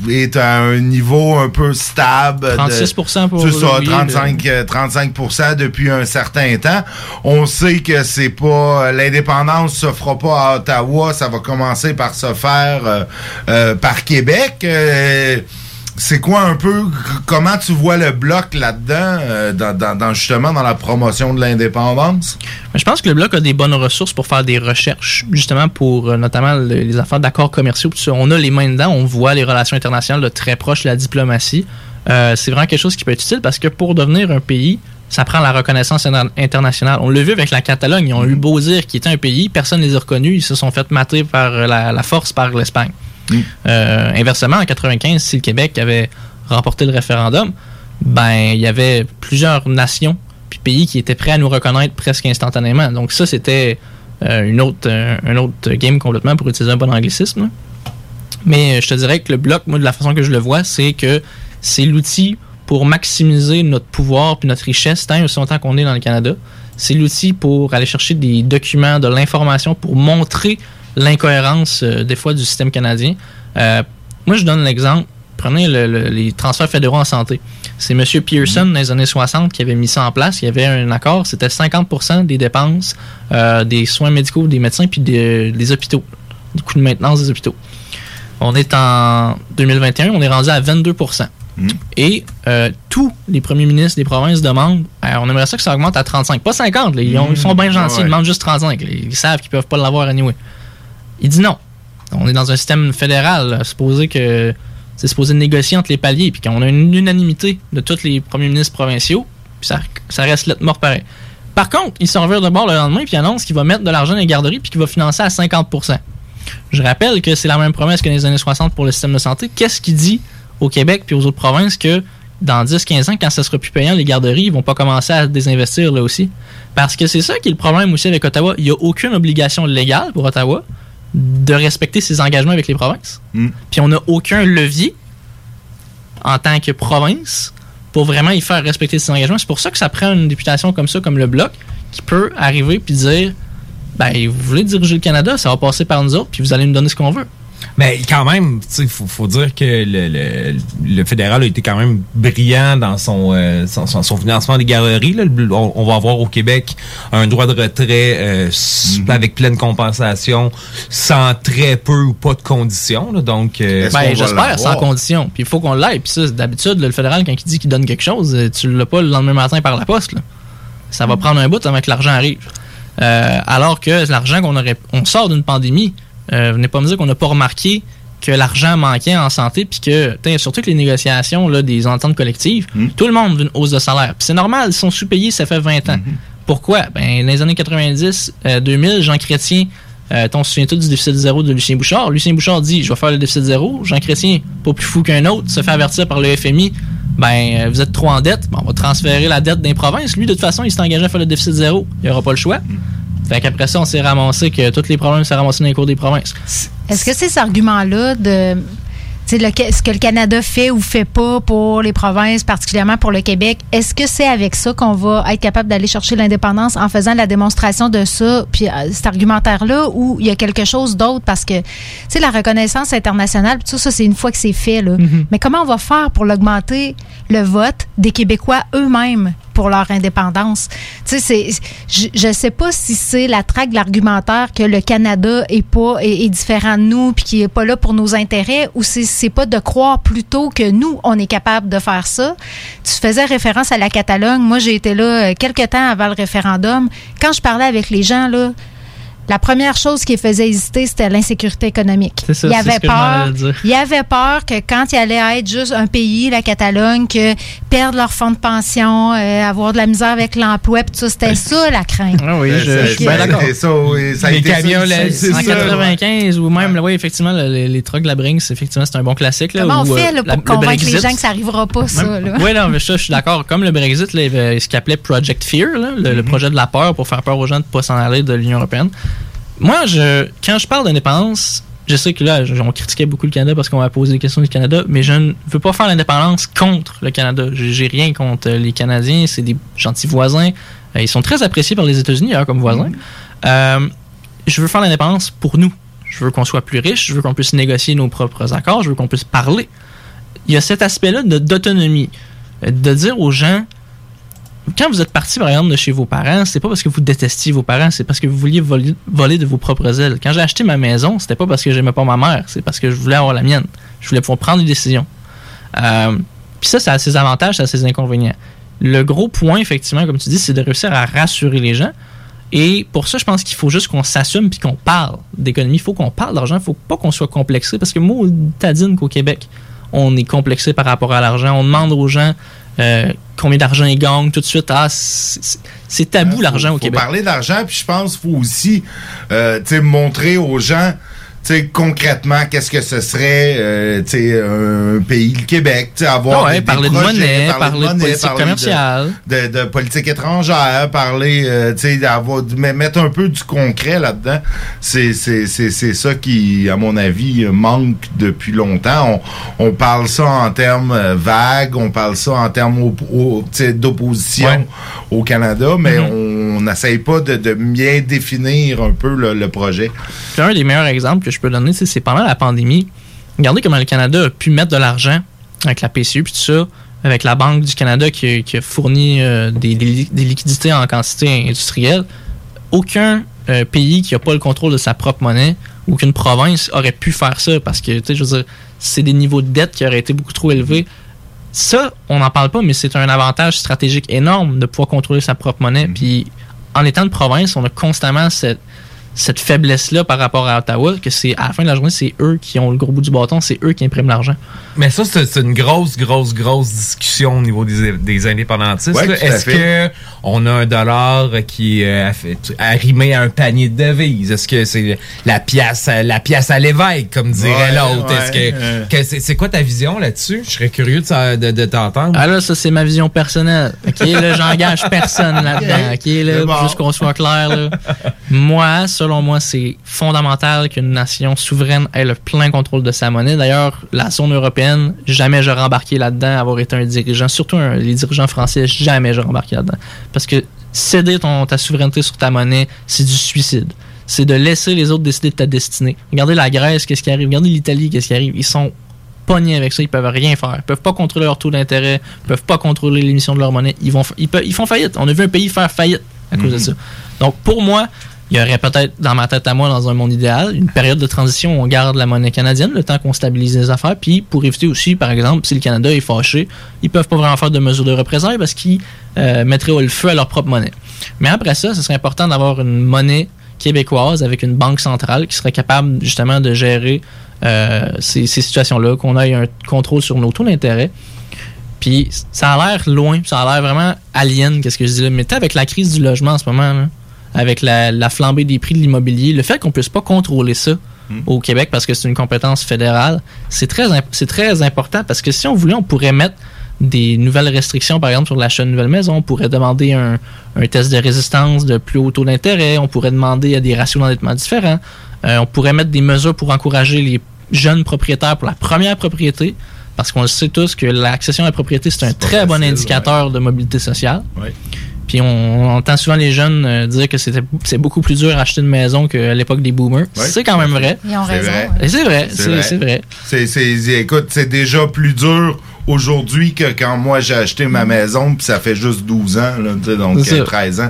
est à un niveau un peu stable. de- 36% pour C'est ça, Louis, 35, euh, 35% depuis un certain temps. On sait que c'est pas... L'indépendance se fera pas à Ottawa, ça va commencer par se faire euh, euh, par Québec. Euh, c'est quoi un peu, comment tu vois le bloc là-dedans, euh, dans, dans- dans- justement dans la promotion de l'indépendance? Mais je pense que le Bloc a des bonnes ressources pour faire des recherches, justement pour euh, notamment le- les affaires d'accords commerciaux. On a les mains dedans, on voit les relations internationales de très proche, la diplomatie. Euh, c'est vraiment quelque chose qui peut être utile parce que pour devenir un pays, ça prend la reconnaissance inter- internationale. On l'a vu avec la Catalogne. Ils ont eu beau dire qu'ils étaient un pays, personne ne les a reconnus. Ils se sont fait mater par la, la force par l'Espagne. Euh, inversement, en 95, si le Québec avait remporté le référendum, ben il y avait plusieurs nations puis pays qui étaient prêts à nous reconnaître presque instantanément. Donc ça, c'était euh, une autre, euh, un autre game complètement pour utiliser un bon anglicisme. Mais je te dirais que le bloc, moi, de la façon que je le vois, c'est que c'est l'outil pour maximiser notre pouvoir puis notre richesse tant et aussi longtemps qu'on est dans le Canada. C'est l'outil pour aller chercher des documents, de l'information, pour montrer l'incohérence euh, des fois du système canadien. Euh, moi, je donne l'exemple. Prenez le- le- les transferts fédéraux en santé. C'est M. Pearson, dans les années 60, qui avait mis ça en place. Il y avait un accord. C'était 50 des dépenses euh, des soins médicaux des médecins puis des, des hôpitaux, du coût de maintenance des hôpitaux. On est en 2021, on est rendu à 22% Et euh, tous les premiers ministres des provinces demandent euh, on aimerait ça que ça augmente à 35. Pas 50, là. ils, ont- ils sont bien gentils, Ouais. ils demandent juste 35. là. Ils savent qu'ils peuvent pas l'avoir anyway. Il dit non. On est dans un système fédéral, supposé que c'est supposé négocier entre les paliers, puis qu'on a une unanimité de tous les premiers ministres provinciaux, puis ça, ça reste lettre mort pareil. Par contre, il se revient de bord le lendemain, puis annonce qu'il va mettre de l'argent dans les garderies, puis qu'il va financer à 50% Je rappelle que c'est la même promesse que dans les années 60 pour le système de santé. Qu'est-ce qu'il dit au Québec puis aux autres provinces que dans 10-15 ans, quand ça sera plus payant, les garderies ils vont pas commencer à désinvestir là aussi? Parce que c'est ça qui est le problème aussi avec Ottawa. Il n'y a aucune obligation légale pour Ottawa de respecter ses engagements avec les provinces. Puis on n'a aucun levier en tant que province pour vraiment y faire respecter ses engagements. C'est pour ça que ça prend une députation comme ça, comme le Bloc, qui peut arriver puis dire ben, vous voulez diriger le Canada, ça va passer par nous autres, puis vous allez nous donner ce qu'on veut. Mais quand même, il faut, faut dire que le, le, le fédéral a été quand même brillant dans son, euh, son, son- son financement des galeries. là. On, on va avoir au Québec un droit de retrait euh, s- avec pleine compensation, sans très peu ou pas de conditions. là. Donc, euh, Ben, j'espère, sans condition. Puis il faut qu'on l'aille. Puis ça, d'habitude, le fédéral, quand il dit qu'il donne quelque chose, tu l'as pas le lendemain matin par la poste. là. Ça va prendre un bout avant que l'argent arrive. Euh, alors que l'argent qu'on aurait. On sort d'une pandémie. Euh, venez pas me dire qu'on n'a pas remarqué que l'argent manquait en santé, puis que, surtout que les négociations là, des ententes collectives, tout le monde veut une hausse de salaire. Puis c'est normal, ils sont sous-payés, ça fait 20 ans. Pourquoi? Ben, dans les années 90, euh, 2000, Jean Chrétien, euh, on se souvient tous du déficit zéro de Lucien Bouchard? Lucien Bouchard dit, je vais faire le déficit zéro. Jean Chrétien, pas plus fou qu'un autre, se fait avertir par le FMI. Ben, euh, vous êtes trop en dette. On va transférer la dette des provinces. Lui, de toute façon, il s'est engagé à faire le déficit zéro. Il n'y aura pas le choix. Fait qu'après ça, on s'est ramassé que tous les problèmes s'est ramassés dans les cours des provinces. Est-ce que c'est cet argument-là de le- ce que le Canada fait ou fait pas pour les provinces, particulièrement pour le Québec, est-ce que c'est avec ça qu'on va être capable d'aller chercher l'indépendance en faisant la démonstration de ça, puis euh, cet argumentaire-là, ou il y a quelque chose d'autre? Parce que, tu sais, la reconnaissance internationale, puis tout ça, c'est une fois que c'est fait, là. Mais comment on va faire pour l'augmenter le vote des Québécois eux-mêmes? Pour leur indépendance? Tu sais, je, je sais pas si c'est la traque de l'argumentaire que le Canada est pas, est différent de nous, puis qui est pas là pour nos intérêts, ou c'est, c'est pas de croire plutôt que nous, on est capable de faire ça. Tu faisais référence à la Catalogne. Moi, j'ai été là euh, quelques temps avant le référendum. Quand je parlais avec les gens, là, la première chose qui les faisait hésiter, c'était l'insécurité économique. C'est ça, il avait ce que je m'en peur. Il y avait peur que quand il allait être juste un pays, la Catalogne, que perdre leur fonds de pension, euh, avoir de la misère avec l'emploi, puis tout ça, c'était ça la crainte. Ah oui, je, C'est- je suis bien d'accord. ça, oui, ça a les camions, là, en ça, 95 ou même, là, oui, effectivement, le- les, les trucks de la Brinks, effectivement, c'est un bon classique. Là, Comment on où, fait euh, là, la- pour le convaincre les gens que ça n'arrivera pas, ça? Là? Oui, non, mais ça, je suis d'accord. Comme le Brexit, là, il y avait ce qu'il appelait Project Fear, là, le, le projet de la peur pour faire peur aux gens de ne pas s'en aller de l'Union européenne. Moi, je, quand je parle d'indépendance, je sais que là, on critiquait beaucoup le Canada parce qu'on m'a posé des questions du Canada, mais je ne veux pas faire l'indépendance contre le Canada. J'ai rien contre les Canadiens, c'est des gentils voisins. Euh, Ils sont très appréciés par les États-Unis d'ailleurs, comme voisins. Euh, je veux faire l'indépendance pour nous. Je veux qu'on soit plus riche, je veux qu'on puisse négocier nos propres accords, je veux qu'on puisse parler. Il y a cet aspect-là d'autonomie. Euh, De dire aux gens, quand vous êtes parti, par exemple, de chez vos parents, c'est pas parce que vous détestiez vos parents, c'est parce que vous vouliez voler, de vos propres ailes. Quand j'ai acheté ma maison, c'était pas parce que j'aimais pas ma mère, c'est parce que je voulais avoir la mienne. Je voulais pouvoir prendre des décisions. Euh, Puis ça, ça a ses avantages, ça a ses inconvénients. Le gros point, effectivement, comme tu dis, c'est de réussir à rassurer les gens. Et pour ça, je pense qu'il faut juste qu'on s'assume puis qu'on parle d'économie. Il faut qu'on parle d'argent. Il faut pas qu'on soit complexé. Parce que moi, tadine qu'au Québec, on est complexé par rapport à l'argent. On demande aux gens euh, combien d'argent ils gagnent tout de suite? Ah, c'est tabou l'argent au faut Québec. parler d'argent, puis je pense qu'il faut aussi euh, montrer aux gens sais, concrètement qu'est-ce que ce serait euh, tu sais, un pays, le Québec, tu sais, avoir ouais, des, des parler de projets, monnaie, parler de politique parler commerciale. de, de politique étrangère, parler, euh, tu sais, de mettre un peu du concret là-dedans. C'est, c'est, c'est, c'est ça qui, à mon avis, manque depuis longtemps. On, on parle ça en termes euh, vagues, on parle ça en termes op- d'opposition au Canada, mais Mhm. on n'essaye pas de, de bien définir un peu le, le projet. Un des meilleurs exemples que je peux donner, c'est pendant la pandémie. Regardez comment le Canada a pu mettre de l'argent avec la PCU puis tout ça, avec la Banque du Canada qui, a- qui a fourni euh, des, des li- des liquidités en quantité industrielle. Aucun euh, pays qui n'a pas le contrôle de sa propre monnaie, aucune province aurait pu faire ça parce que, tu sais, je veux dire, c'est des niveaux de dette qui auraient été beaucoup trop élevés. Ça, on n'en parle pas, mais c'est un avantage stratégique énorme de pouvoir contrôler sa propre monnaie. Puis, en étant de province, on a constamment cette, cette faiblesse-là par rapport à Ottawa, que c'est à la fin de la journée, c'est eux qui ont le gros bout du bâton, c'est eux qui impriment l'argent. Mais ça, c'est une grosse, grosse, grosse discussion au niveau des, des indépendantistes. Ouais, Est-ce que on a un dollar qui est euh, arrimé à un panier de devises? Est-ce que c'est la pièce, à- la pièce à l'évêque, comme dirait Ouais, l'autre? ouais, Est-ce que, euh. que c'est, c'est quoi ta vision là-dessus? Je serais curieux de, de, de t'entendre. Ah là, ça, c'est ma vision personnelle. OK, là, j'engage personne là-dedans. OK, là, bon. juste qu'on soit clair, là. Moi, selon moi, c'est fondamental qu'une nation souveraine ait le plein contrôle de sa monnaie. D'ailleurs, la zone européenne jamais j'aurais embarqué là-dedans, avoir été un dirigeant, surtout un- les dirigeants français, jamais j'aurais embarqué là-dedans. Parce que céder ton, ta souveraineté sur ta monnaie, c'est du suicide. C'est de laisser les autres décider de ta destinée. Regardez la Grèce, qu'est-ce qui arrive? Regardez l'Italie, qu'est-ce qui arrive? Ils sont pognés avec ça, ils peuvent rien faire. Ils peuvent pas contrôler leur taux d'intérêt, ils peuvent pas contrôler l'émission de leur monnaie. Ils, vont, ils, peuvent- ils font faillite. On a vu un pays faire faillite à cause de Mhm. ça. Donc, pour moi, il y aurait peut-être, dans ma tête à moi, dans un monde idéal, une période de transition où on garde la monnaie canadienne, le temps qu'on stabilise les affaires, puis pour éviter aussi, par exemple, si le Canada est fâché, ils peuvent pas vraiment faire de mesures de représailles parce qu'ils euh, mettraient le feu à leur propre monnaie. Mais après ça, ce serait important d'avoir une monnaie québécoise avec une banque centrale qui serait capable justement de gérer euh, ces, situations-là, qu'on ait un contrôle sur nos taux d'intérêt. Puis ça a l'air loin, ça a l'air vraiment alien, qu'est-ce que je dis là. Mais sais, avec la crise du logement en ce moment, là, avec la, la flambée des prix de l'immobilier, le fait qu'on puisse pas contrôler ça au Québec parce que c'est une compétence fédérale, c'est très, c'est très important parce que si on voulait, on pourrait mettre des nouvelles restrictions, par exemple, sur l'achat d'une nouvelle maison. On pourrait demander un, un test de résistance de plus haut taux d'intérêt. On pourrait demander à des ratios d'endettement différents. Euh, on pourrait mettre des mesures pour encourager les jeunes propriétaires pour la première propriété. Parce qu'on le sait tous que l'accession à la propriété, c'est un très bon indicateur de mobilité sociale. Puis on, on entend souvent les jeunes euh, dire que c'était c'est beaucoup plus dur à acheter une maison qu'à l'époque des boomers. C'est quand même vrai. Ils ont C'est raison. vrai. Et c'est vrai, c'est c'est vrai. C'est, c'est- écoute, c'est déjà plus dur aujourd'hui que quand moi j'ai acheté ma maison, puis ça fait juste 12 ans, là, donc C'est ça. euh, 13 ans.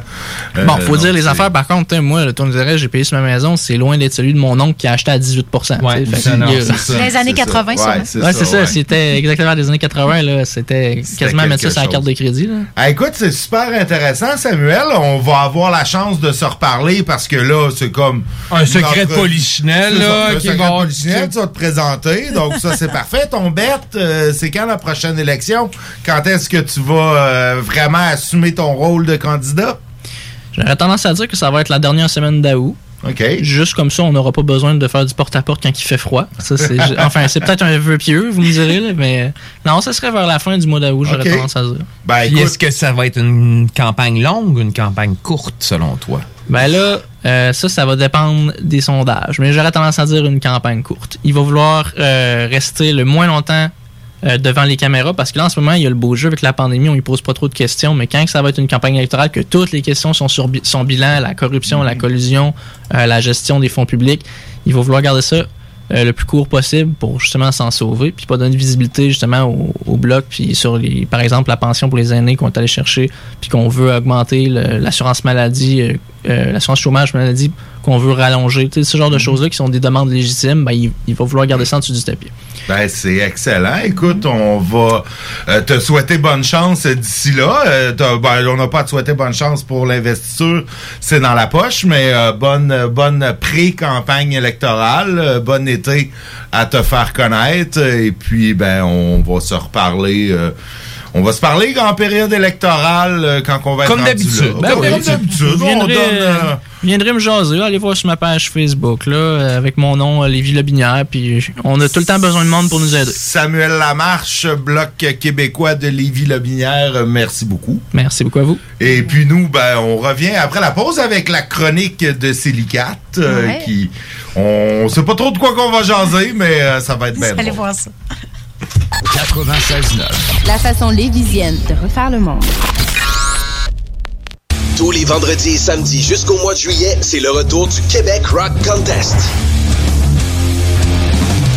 Euh, Bon, faut donc, dire les c'est- affaires, par contre, moi, le taux d'intérêt, j'ai payé sur ma maison, c'est loin d'être celui de mon oncle qui a acheté à 18 tu sais, fait ça, que, non, c'est ça, Les années 80, sûrement. Ouais, c'est ça, c'était exactement les années 80, là, c'était quasiment mettre ça sur la carte de crédit, là. Ah, écoute, c'est super intéressant, Samuel. On va avoir la chance de se reparler parce que là, c'est comme. Un secret de polichinelle, C'est là, Un qui secret va- de polichinelle, tu vas te présenter. Donc, ça, c'est parfait. Ton bet, euh, c'est quand la prochaine élection? Quand est-ce que tu vas euh, vraiment assumer ton rôle de candidat? J'aurais tendance à dire que ça va être la dernière semaine d'août. OK. Juste comme ça, on n'aura pas besoin de faire du porte-à-porte quand il fait froid. Ça, c'est, enfin, c'est peut-être un vœu pieux, vous me direz, là, mais non, ça serait vers la fin du mois d'août, j'aurais tendance à dire. Ben, est-ce que ça va être une campagne longue ou une campagne courte, selon toi? Ben là, euh, ça, ça va dépendre des sondages. Mais j'aurais tendance à dire une campagne courte. Il va vouloir euh, rester le moins longtemps euh, devant les caméras parce que là, en ce moment, il y a le beau jeu avec la pandémie, on ne pose pas trop de questions. Mais quand ça va être une campagne électorale, que toutes les questions sont sur bi- son bilan, la corruption, la collusion, euh, la gestion des fonds publics, il va vouloir garder ça euh, le plus court possible pour justement s'en sauver, puis pas donner de visibilité justement au, au bloc, puis sur les, par exemple la pension pour les aînés qu'on est allé chercher, puis qu'on veut augmenter l'assurance maladie, euh, l'assurance chômage maladie qu'on veut rallonger, tu sais, ce genre de choses-là qui sont des demandes légitimes, ben, il, il va vouloir garder ça en dessous du tapis. Ben, c'est excellent. Écoute, on va euh, te souhaiter bonne chance d'ici là. Euh, ben, on n'a pas à te souhaiter bonne chance pour l'investiture, c'est dans la poche, mais euh, bonne bonne pré-campagne électorale, bon été à te faire connaître. Et puis, ben, on va se reparler. Euh, on va se parler en période électorale euh, quand on va être Comme d'habitude. là. Ben comme, oui. comme d'habitude. Vous On viendrez, donne, euh, euh, vous viendrez me jaser, allez voir sur ma page Facebook, là, euh, avec mon nom, euh, Lévi Lobinière, puis on a tout le temps besoin de monde pour nous aider. Samuel Lamarche, Bloc québécois de Lévis-Lobinière, euh, merci beaucoup. Merci beaucoup à vous. Et puis nous, ben, on revient après la pause avec la chronique de Silicate, euh, Ouais. qui, on sait pas trop de quoi qu'on va jaser, mais euh, ça va être bien Allez voir ça. 96.9. La façon lévisienne de refaire le monde. Tous les vendredis et samedis jusqu'au mois de juillet, c'est le retour du Québec Rock Contest.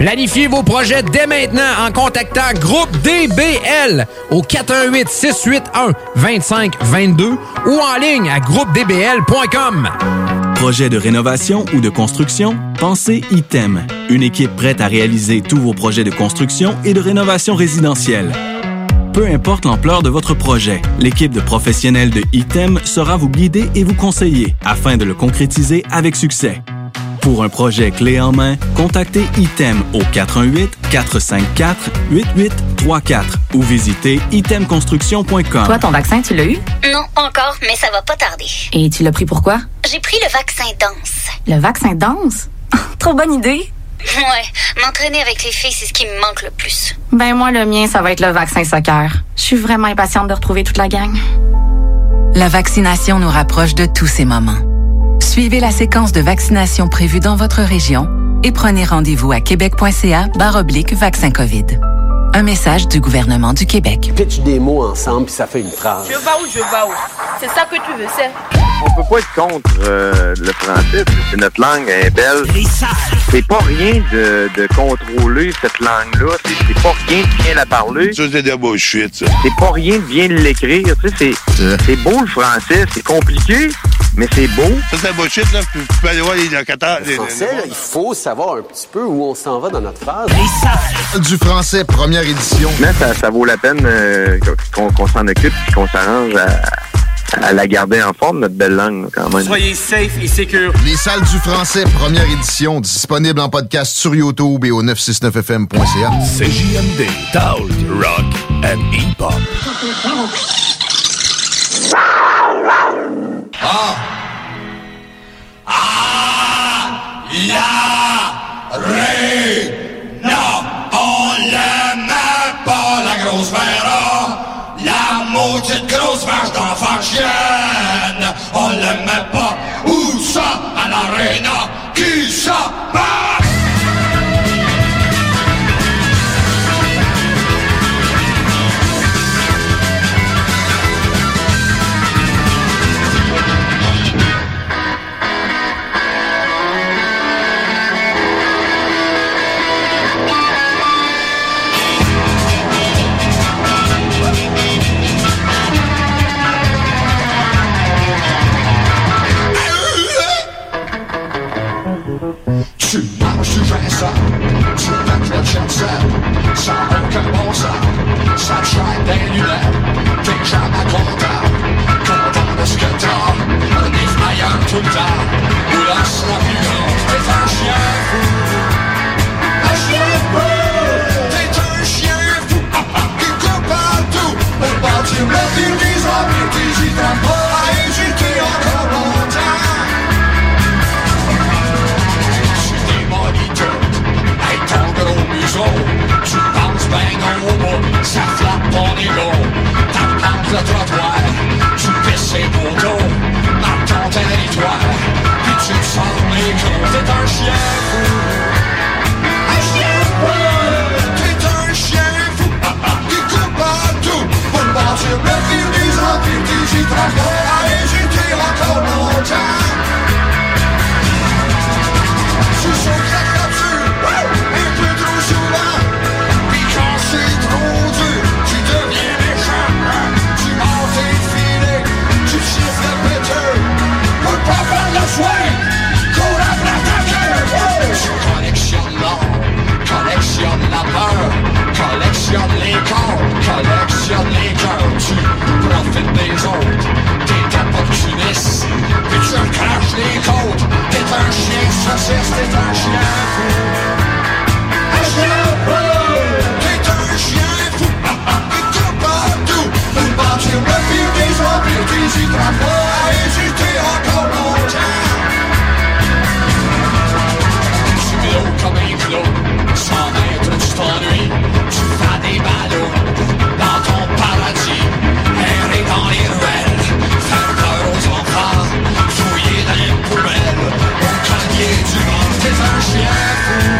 Planifiez vos projets dès maintenant en contactant Groupe DBL au 418 681 2522 ou en ligne à groupedbl.com. Projet de rénovation ou de construction? Pensez ITEM. Une équipe prête à réaliser tous vos projets de construction et de rénovation résidentielle. Peu importe l'ampleur de votre projet, l'équipe de professionnels de ITEM sera vous guider et vous conseiller afin de le concrétiser avec succès. Pour un projet clé en main, contactez ITEM au 418-454-8834 ou visitez itemconstruction.com. Toi, ton vaccin, tu l'as eu? Non, encore, mais ça va pas tarder. Et tu l'as pris pourquoi? J'ai pris le vaccin danse. Le vaccin danse? Trop bonne idée! Ouais, m'entraîner avec les filles, c'est ce qui me manque le plus. Ben moi, le mien, ça va être le vaccin soccer. Je suis vraiment impatiente de retrouver toute la gang. La vaccination nous rapproche de tous ces moments. Suivez la séquence de vaccination prévue dans votre région et prenez rendez-vous à québec.ca vaccin COVID. Un message du gouvernement du Québec. Pitch des mots ensemble puis ça fait une phrase. Je vais où, je vais où? C'est ça que tu veux, c'est. On peut pas être contre euh, le français. C'est notre langue, elle est belle. C'est pas rien de, de contrôler cette langue-là. C'est pas rien de bien la parler. Ça, c'est de la bullshit, ça. C'est pas rien de bien l'écrire. Tu sais, c'est, beau le français. C'est compliqué, mais c'est beau. Ça, c'est de la bullshit, là. Tu peux- aller voir les locataires. Le français, là, il faut savoir un petit peu où on s'en va dans notre phrase. Du français, première édition. Mais ça, ça vaut la peine euh, qu'on, s'en occupe et qu'on s'arrange à, à la garder en forme, notre belle langue, quand même. Soyez safe et secure. Les salles du français, première édition, disponible en podcast sur YouTube et au 969fm.ca. CJMD, Talk, Rock and Hip-Hop. La ré, non, on l'aime pas, la grosse mère, la maudite grosse vache d'enfant chienne, on l'aime pas, où ça, à l'aréna, qui ça, tu fais ça, tu ça ça des un chien fou, un chien fou, un chien fou, partout, qui j'y t'aime ego T'apprends le trottoir Tu pisses ses poteaux Dans ton territoire Puis tu te sens les T'es un chien fou. Un chien fou. T'es un chien fou. Qui coupe partout. Pour bâtir le fil des empires Qui j'y travaille Allez, j'y tire encore longtemps des autres, t'es opportuniste, puis tu craches les côtes. T'es un chien saucisse, t'es un chien fou. Un chien fou! T'es un chien fou! Qui coupe partout pour bâtir le fil des qui y croient pas à hésiter encore longtemps. Tu l'eau comme un It's un chien fou.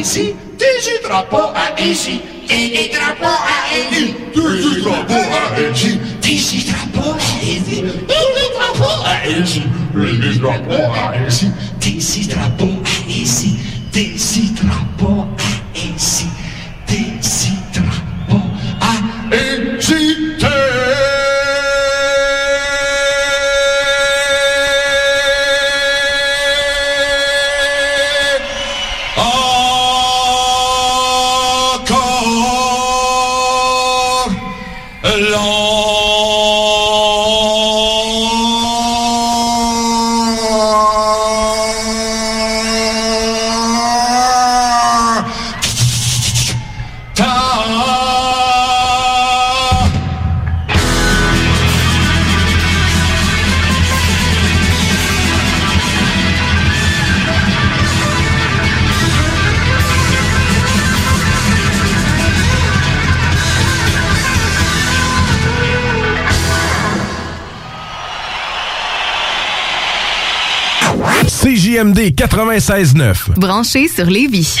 esse Digitrapou a esse Digitrapou a ele Digitrapou a esse Digitrapou a esse Digitrapou a esse Digitrapou a esse Digitrapou CJMD 96.9. Branché sur Lévis.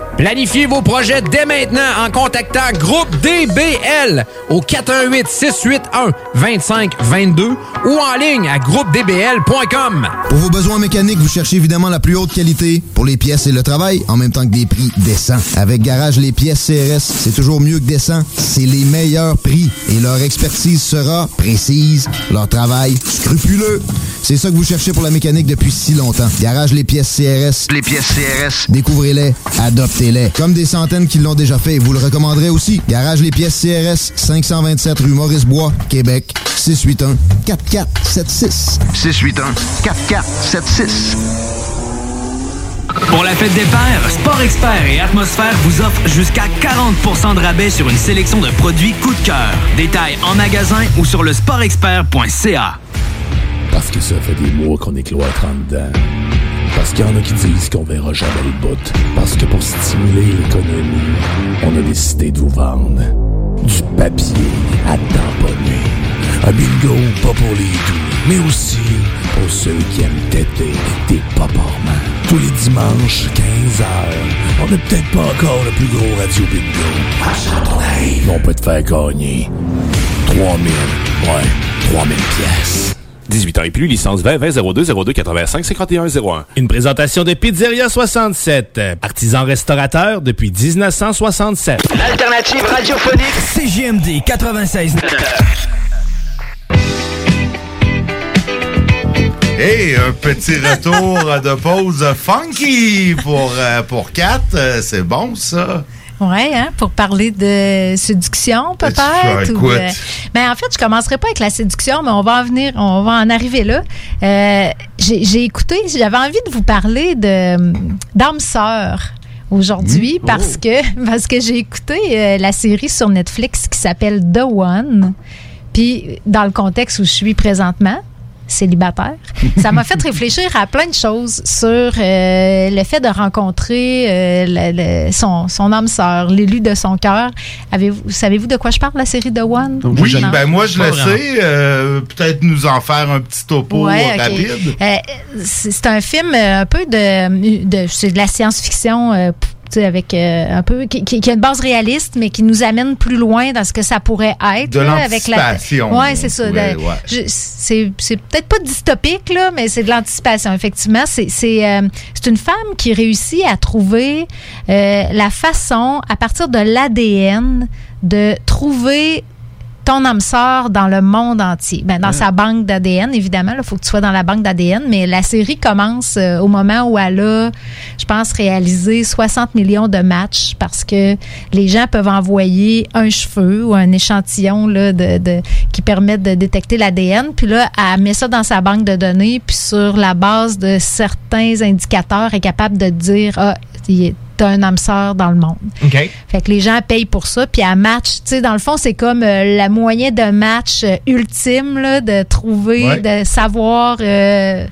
Planifiez vos projets dès maintenant en contactant Groupe DBL au 418 681 2522 ou en ligne à groupedbl.com. Pour vos besoins mécaniques, vous cherchez évidemment la plus haute qualité pour les pièces et le travail, en même temps que des prix décents. Avec Garage Les Pièces CRS, c'est toujours mieux que décent. C'est les meilleurs prix et leur expertise sera précise, leur travail scrupuleux. C'est ça que vous cherchez pour la mécanique depuis si longtemps. Garage Les Pièces CRS. Les pièces CRS. Découvrez-les, Comme des centaines qui l'ont déjà fait, vous le recommanderez aussi. Garage Les Pièces CRS, 527 rue Maurice-Bois, Québec, 681 4476. 681 4476. Pour la fête des pères, Sport Expert et Atmosphère vous offrent jusqu'à 40% de rabais sur une sélection de produits coup de cœur. Détails en magasin ou sur le sportexpert.ca. Parce que ça fait des mois qu'on est cloître en dedans. Parce qu'il y en a qui disent qu'on verra jamais le bout. Parce que pour stimuler l'économie, on a décidé de vous vendre du papier à tamponner. Un bingo pas pour les doux, mais aussi pour ceux qui aiment têter des paparmans. Tous les dimanches, 15h, on n'est peut-être pas encore le plus gros radio bingo. Mais on peut te faire gagner 3000, ouais, 3000 pièces. 18 ans et plus, licence 20 20 02 02 85 51 01. Une présentation de Pizzeria 67, artisan restaurateur depuis 1967. L'alternative radiophonique CGMD 96. Hey, un petit retour de pause funky pour, euh, pour Kat. Euh, C'est bon, ça? Ouais, hein, pour parler de séduction, peut-être. tu- ou, écoute. euh, ben, en fait, je commencerai pas avec la séduction, mais on va en venir, on va en arriver là. Euh, J'ai écouté, j'avais envie de vous parler de d'âme sœur aujourd'hui Mmh. parce Oh. que parce que j'ai écouté euh, la série sur Netflix qui s'appelle The One. Puis dans le contexte où je suis présentement, célibataire, ça m'a fait réfléchir à plein de choses sur euh, le fait de rencontrer euh, le- le- son, son âme sœur, l'élu de son cœur. Avez-vous, savez-vous de quoi je parle, la série The One? Oui, Non. ben moi je le sais. euh, Peut-être nous en faire un petit topo Ouais, rapide. Euh, c'est un film un peu de, de c'est de la science-fiction. Avec euh, un peu qui, qui- qui a une base réaliste mais qui nous amène plus loin dans ce que ça pourrait être De là, avec la ouais c'est ça ouais, c'est c'est peut-être pas dystopique là mais c'est de l'anticipation effectivement. C'est c'est euh, une femme qui réussit à trouver euh, la façon à partir de l'ADN de trouver ton âme sœur dans le monde entier. Ben, dans sa banque d'ADN, évidemment, il faut que tu sois dans la banque d'ADN, mais la série commence euh, au moment où elle a, je pense, réalisé 60 millions de matchs parce que les gens peuvent envoyer un cheveu ou un échantillon là, de, de- qui permet de détecter l'ADN. Puis là, elle met ça dans sa banque de données, puis sur la base de certains indicateurs, elle est capable de dire, ah, Tu as un âme sœur dans le monde. OK. Fait que les gens payent pour ça. Puis à match, tu sais, dans le fond, c'est comme euh, la moyen de match euh, ultime, là, de trouver, Ouais. de savoir euh,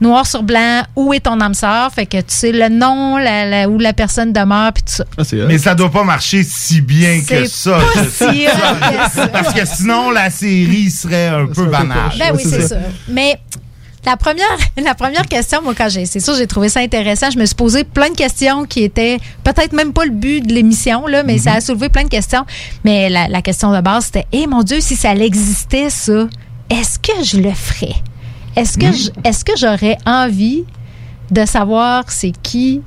noir sur blanc où est ton âme sœur. Fait que tu sais le nom, la, la- où la personne demeure, puis tout ça. Mais ça doit pas marcher si bien que C'est ça. pas si que ça. Parce que sinon, la série serait un peu banale. Ben oui, c'est ça. Mais la première, la première question, moi, quand j'ai, c'est sûr, j'ai trouvé ça intéressant. Je me suis posé plein de questions qui étaient peut-être même pas le but de l'émission, là, mais ça a soulevé plein de questions. Mais la, la question de base, c'était, eh mon Dieu, si ça existait, ça, est-ce que je le ferais? Est-ce que, je- est-ce que j'aurais envie de savoir c'est qui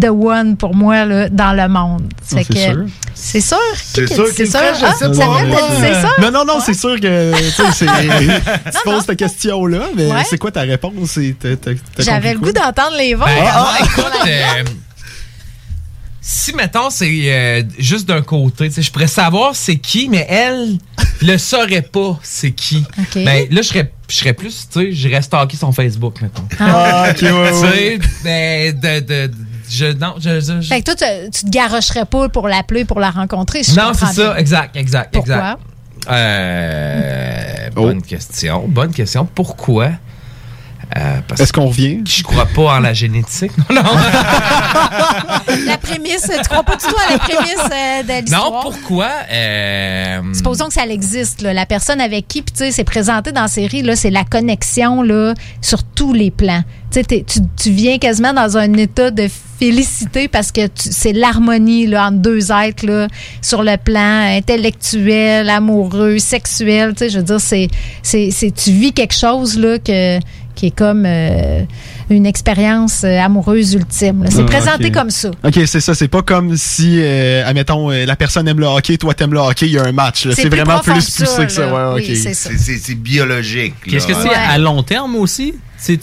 The One pour moi là, dans le monde? Ah, c'est sûr. C'est sûr? C'est sûr c'est sûr? Ah, c'est ça? Non, non, non, c'est sûr que tu poses cette question-là, mais Ouais. c'est quoi ta réponse? J'avais le goût d'entendre les vents. Ben, moi, écoute, euh, si, mettons, c'est euh, juste d'un côté, tu sais, je pourrais savoir c'est qui, mais elle le saurait pas c'est qui. OK. Ben, là, je serais, je serais plus, tu sais, j'irais stalker son Facebook, mettons. Ah, ok, ouais, Tu ouais. sais, ben, de, de, de- je, non, je, je- je- Fait que toi, tu, tu te garocherais pas pour l'appeler, pour la rencontrer. si non, c'est ça, bien. exact, exact, Pourquoi? exact. Euh, Oh. Bonne question, bonne question. Pourquoi? Euh, parce Est-ce qu'on revient? que je crois pas en la génétique. Non, non. La prémisse, tu crois pas du tout à la prémisse euh, de l'histoire? Non, pourquoi? Euh, Supposons que ça existe. là. La personne avec qui, puis tu sais, c'est présenté dans la série, c'est la connexion là, sur tous les plans. Tu viens quasiment dans un état de félicité parce que c'est l'harmonie là, entre deux êtres là, sur le plan intellectuel, amoureux, sexuel. Tu sais, je veux dire, c'est, c'est, c'est- tu vis quelque chose là, que, qui est comme euh, une expérience euh, amoureuse ultime. là. C'est Ah, présenté ok. comme ça. OK, c'est ça. C'est pas comme si, euh, admettons, euh, la personne aime le hockey, toi t'aimes le hockey, il y a un match. là. C'est C'est plus vraiment plus que ça, poussé que ça. Ouais, Oui, ok. c'est ça. C'est- C'est c'est biologique. Qu'est-ce que c'est à long terme aussi? Tu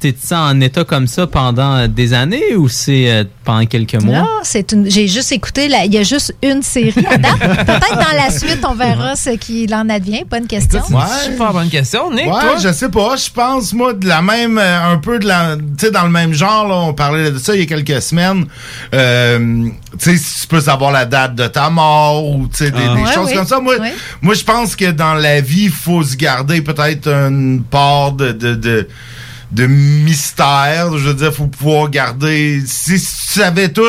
t'es ça en état comme ça pendant euh, des années ou c'est euh, pendant quelques mois? Non, c'est une. J'ai juste écouté. Il y a juste une série à date. Peut-être dans la suite, on verra ce qu'il en advient. Bonne question. Ouais. Super bonne question, Nick. Ouais, toi? je sais pas. Je pense, moi, de la même, euh, un peu de la, tu sais, dans le même genre, là, on parlait de ça il y a quelques semaines. Euh, tu sais, si tu peux savoir la date de ta mort ou, tu sais, des, Ah. des Ouais, choses oui. comme ça. Moi, moi, je pense que dans la vie, il faut se garder peut-être une part de, de, de, de mystère. Je veux dire, faut pouvoir garder, si, tu savais tout,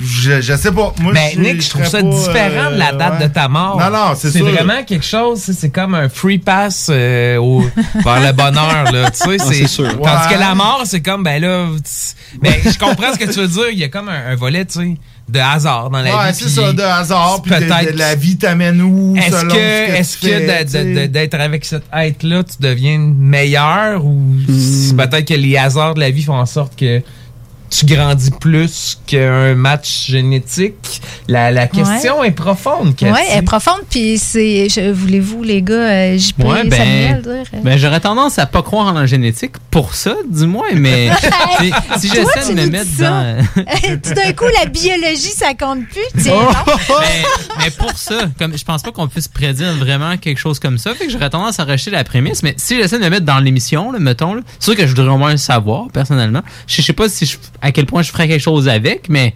je, je sais pas. Moi, Ben, Nick, je trouve ça pas, différent de la euh, date ouais. de ta mort. Non, non, c'est C'est vraiment quelque chose, c'est- comme un free pass euh, au, vers le bonheur, là. Tu sais, Ah, c'est sûr. Tandis Ouais. que la mort, c'est comme, ben là, tu- ben, je comprends ce que tu veux dire. Il y a comme un, un volet, tu sais, de hasard dans la Ouais, vie. c'est ça, de hasard, puis de, la vie t'amène où, Est-ce selon que, ce que est-ce que d'être avec cet être-là, tu deviens meilleur ou Hmm. peut-être que les hasards de la vie font en sorte que tu grandis plus qu'un match génétique? La, la question est profonde, Cathy. Oui, elle est profonde. Puis c'est. je- Voulez-vous, les gars, euh, Ouais, ben, Samuel, dire? euh? ben, j'aurais tendance à pas croire en la génétique pour ça, du moins, mais si, j'essaie tu de me mettre dans. Tout d'un coup, la biologie, ça compte plus. Tiens, Oh! non? mais, mais pour ça, comme je pense pas qu'on puisse prédire vraiment quelque chose comme ça, fait que j'aurais tendance à rejeter la prémisse. Mais si j'essaie de me mettre dans l'émission, mettons, là, c'est sûr que je voudrais au moins le savoir personnellement. Je sais pas si je, à quel point je ferais quelque chose avec, mais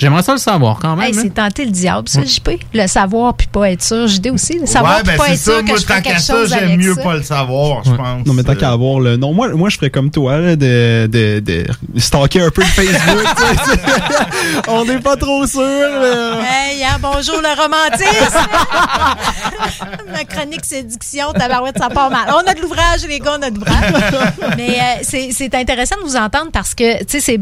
j'aimerais ça le savoir quand même. Hey, hein. c'est tenter le diable, ça, JP. Le savoir puis pas être sûr. JD aussi. Le savoir ouais, puis ben pas être ça. sûr que je tant qu'à quelque ça, chose j'aime avec mieux ça. pas le savoir, je pense. Non, mais tant qu'à avoir le nom. Moi, moi, je ferais comme toi, là, de, de, de stalker un peu le Facebook. On n'est pas trop sûr. mais- Hey, hein, bonjour le romantisme! Ma chronique séduction, tabarouette, ça part mal. On a de l'ouvrage, les gars, on a de l'ouvrage. Mais euh, c'est c'est intéressant de vous entendre parce que, tu sais, c'est-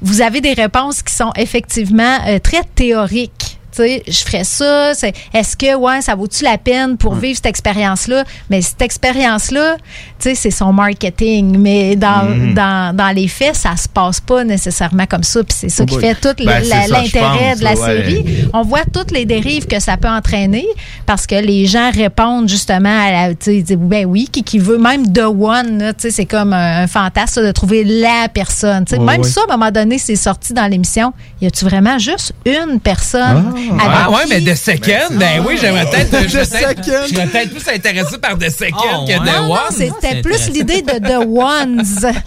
vous avez des réponses qui sont effectivement euh, très théoriques. Tu sais, je ferais ça. c'est- Est-ce que, ouais, ça vaut-tu la peine pour vivre cette expérience-là? Mais cette expérience-là, tu sais, c'est son marketing. Mais dans, Mm. dans, dans les faits, ça se passe pas nécessairement comme ça. Puis c'est ça Oh qui boy. fait tout Ben, la- l'intérêt pense, de la ouais. série. On voit toutes les dérives que ça peut entraîner parce que les gens répondent justement à la. Tu sais, ils disent, ben oui, qui, qui veut même The One, tu sais, c'est comme un, un fantasme ça, de trouver la personne. Tu sais, même ça, à un moment donné, c'est sorti dans l'émission. Y a-tu vraiment juste une personne? Ah, avec ouais, mais The Second, ben oui, j'aimerais peut-être. The Je serais peut-être Second. je serais peut-être plus intéressé par The Second Oh, que ouais. The One. c'était plus l'idée de The Ones.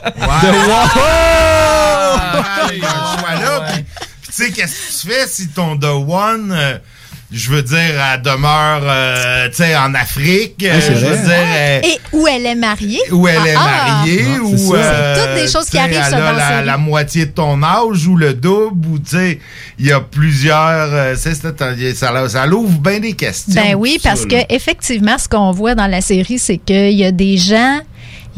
Oh! Ah, il y a un choix là. Puis, puis tu sais, qu'est-ce que tu fais si ton The One, euh, je veux dire, elle demeure, euh, tu sais, en Afrique. euh, c'est je veux dire, euh, Et où elle est mariée? où elle est Ah, mariée, ah. ou C'est euh, toutes des choses tu qui sais, arrivent elle ça, a la la, moitié de ton âge ou le double, ou tu sais, il y a plusieurs. euh, c'est- c'est- ça, ça l'ouvre bien des questions. Ben oui, ça, parce là. que effectivement, ce qu'on voit dans la série, c'est qu'il y a des gens.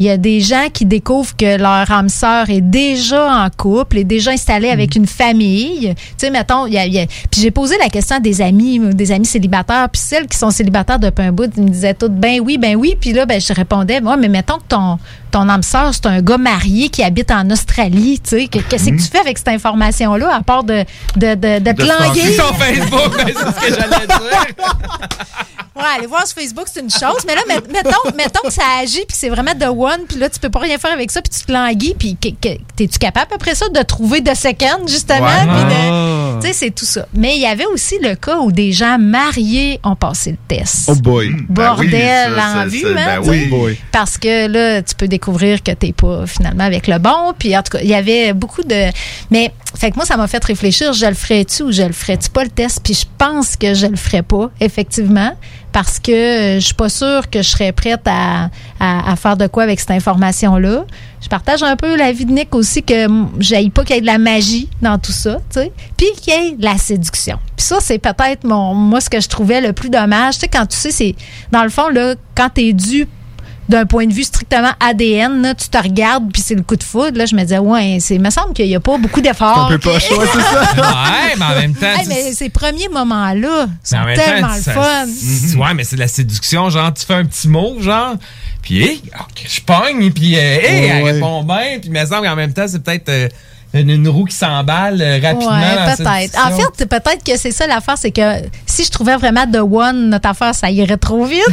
Il y a des gens qui découvrent que leur âme sœur est déjà en couple, est déjà installée avec Mm. une famille. Tu sais, mettons, il y a, il y a- puis j'ai posé la question à des amis, des amis célibataires, puis celles qui sont célibataires depuis un bout, ils me disaient toutes, ben oui, ben oui. Puis là, ben, je répondais, moi, mais mettons que ton, ton âme sœur, c'est un gars marié qui habite en Australie, tu sais, que- qu'est-ce que tu fais avec cette information-là, à part de, de, de, de te languer? Sur Facebook, ben, c'est ce que j'allais dire. Ouais, aller voir sur Facebook, c'est une chose. Mais là, met- mettons, mettons que ça agit, puis c'est vraiment the one, puis là, tu peux pas rien faire avec ça, puis tu te languis, puis t'es-tu capable après ça de trouver de second, justement? De- Ah. Tu sais, c'est tout ça. Mais il y avait aussi le cas où des gens mariés ont passé le test. Oh boy. Bordel Ben ça, en vue, hein, ben. Parce que là, tu peux découvrir que t'es pas finalement avec le bon. Puis en tout cas, il y avait beaucoup de. Mais, fait que moi, ça m'a fait réfléchir. Je le ferais-tu ou je le ferais-tu pas le test? Puis je pense que je le ferais pas, effectivement. Parce que euh, je suis pas sûre que je serais prête à, à, faire de quoi avec cette information-là. Je partage un peu l'avis de Nick aussi que j'aille pas qu'il y ait de la magie dans tout ça, tu sais. Puis qu'il y ait de la séduction. Puis ça, c'est peut-être mon moi ce que je trouvais le plus dommage. Tu sais, quand tu sais, c'est. Dans le fond, là, quand t'es dû d'un point de vue strictement ADN, là, tu te regardes puis c'est le coup de foudre. Là, je me disais, ouais, c'est, il me semble qu'il n'y a pas beaucoup d'efforts. C'est un peu poche, ouais, c'est ça. Ouais, mais en même temps. Hey, mais ces premiers moments-là sont Mais en même tellement temps, le ça- fun. c'est- Ouais, mais c'est de la séduction. Genre, tu fais un petit mot, genre, puis hey, ok, je pogne, puis euh, hey, elle Ouais. répond bien, puis il me semble qu'en même temps, c'est peut-être euh, une, une roue qui s'emballe euh, rapidement. Ouais, peut-être. En fait, peut-être que c'est ça l'affaire, c'est que si je trouvais vraiment The One, notre affaire, ça irait trop vite.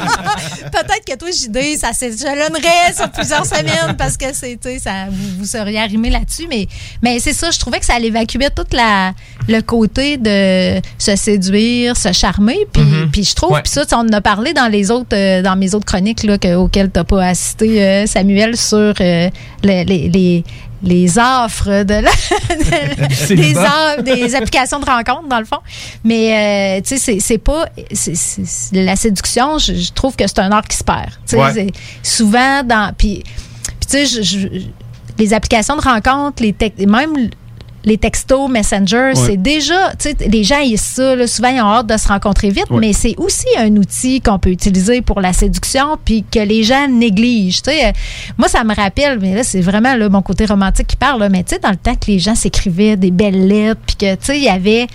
peut-être que toi, JD, ça s'échelonnerait sur plusieurs semaines parce que c'est, ça, vous, vous seriez arrimé là-dessus. Mais, mais c'est ça, je trouvais que ça l'évacuait tout la, le côté de se séduire, se charmer. Puis, Mhm. puis je trouve, Ouais. puis ça, on en a parlé dans les autres, euh, dans mes autres chroniques là, que- auxquelles tu n'as pas assisté, euh, Samuel, sur euh, le- les, les, les offres de la, des, célibat. offres- des applications de rencontres, dans le fond. Mais, euh, tu sais, c'est- pas. c'est- la séduction, je, je trouve que c'est un art qui se perd. Tu sais, Ouais. souvent dans. Puis, tu sais, je- je- les applications de rencontres, les même les textos, Messenger, c'est déjà, tu sais, les gens ils ça, là, souvent ils ont hâte de se rencontrer vite, mais c'est aussi un outil qu'on peut utiliser pour la séduction, puis que les gens négligent. Tu sais, moi ça me rappelle, mais là c'est vraiment là, mon côté romantique qui parle, là, mais tu sais dans le temps que les gens s'écrivaient des belles lettres, puis que tu sais il y avait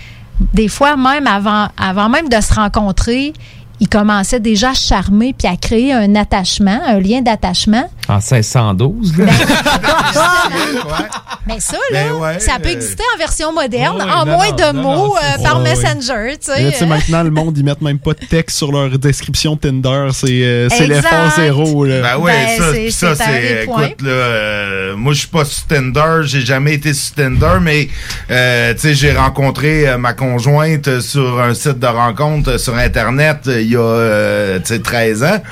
des fois même avant, avant même de se rencontrer, ils commençaient déjà à charmer puis à créer un attachement, un lien d'attachement. En 1612, là. Mais ça, là, Ben ouais, ça peut euh, exister en version moderne, ouais, en non, moins de non, mots non, euh, par. Messenger, tu là, maintenant, le monde, ils mettent même pas de texte sur leur description Tinder. C'est euh, c'est Exact. l'effort zéro. Là. Ben oui, Ben, ça, ça c'est. Écoute, là, euh, moi, je suis pas sur Tinder, j'ai jamais été sur Tinder, mais, euh, tu sais, j'ai rencontré euh, ma conjointe sur un site de rencontre euh, sur Internet euh, il y a, euh, tu sais, 13 ans.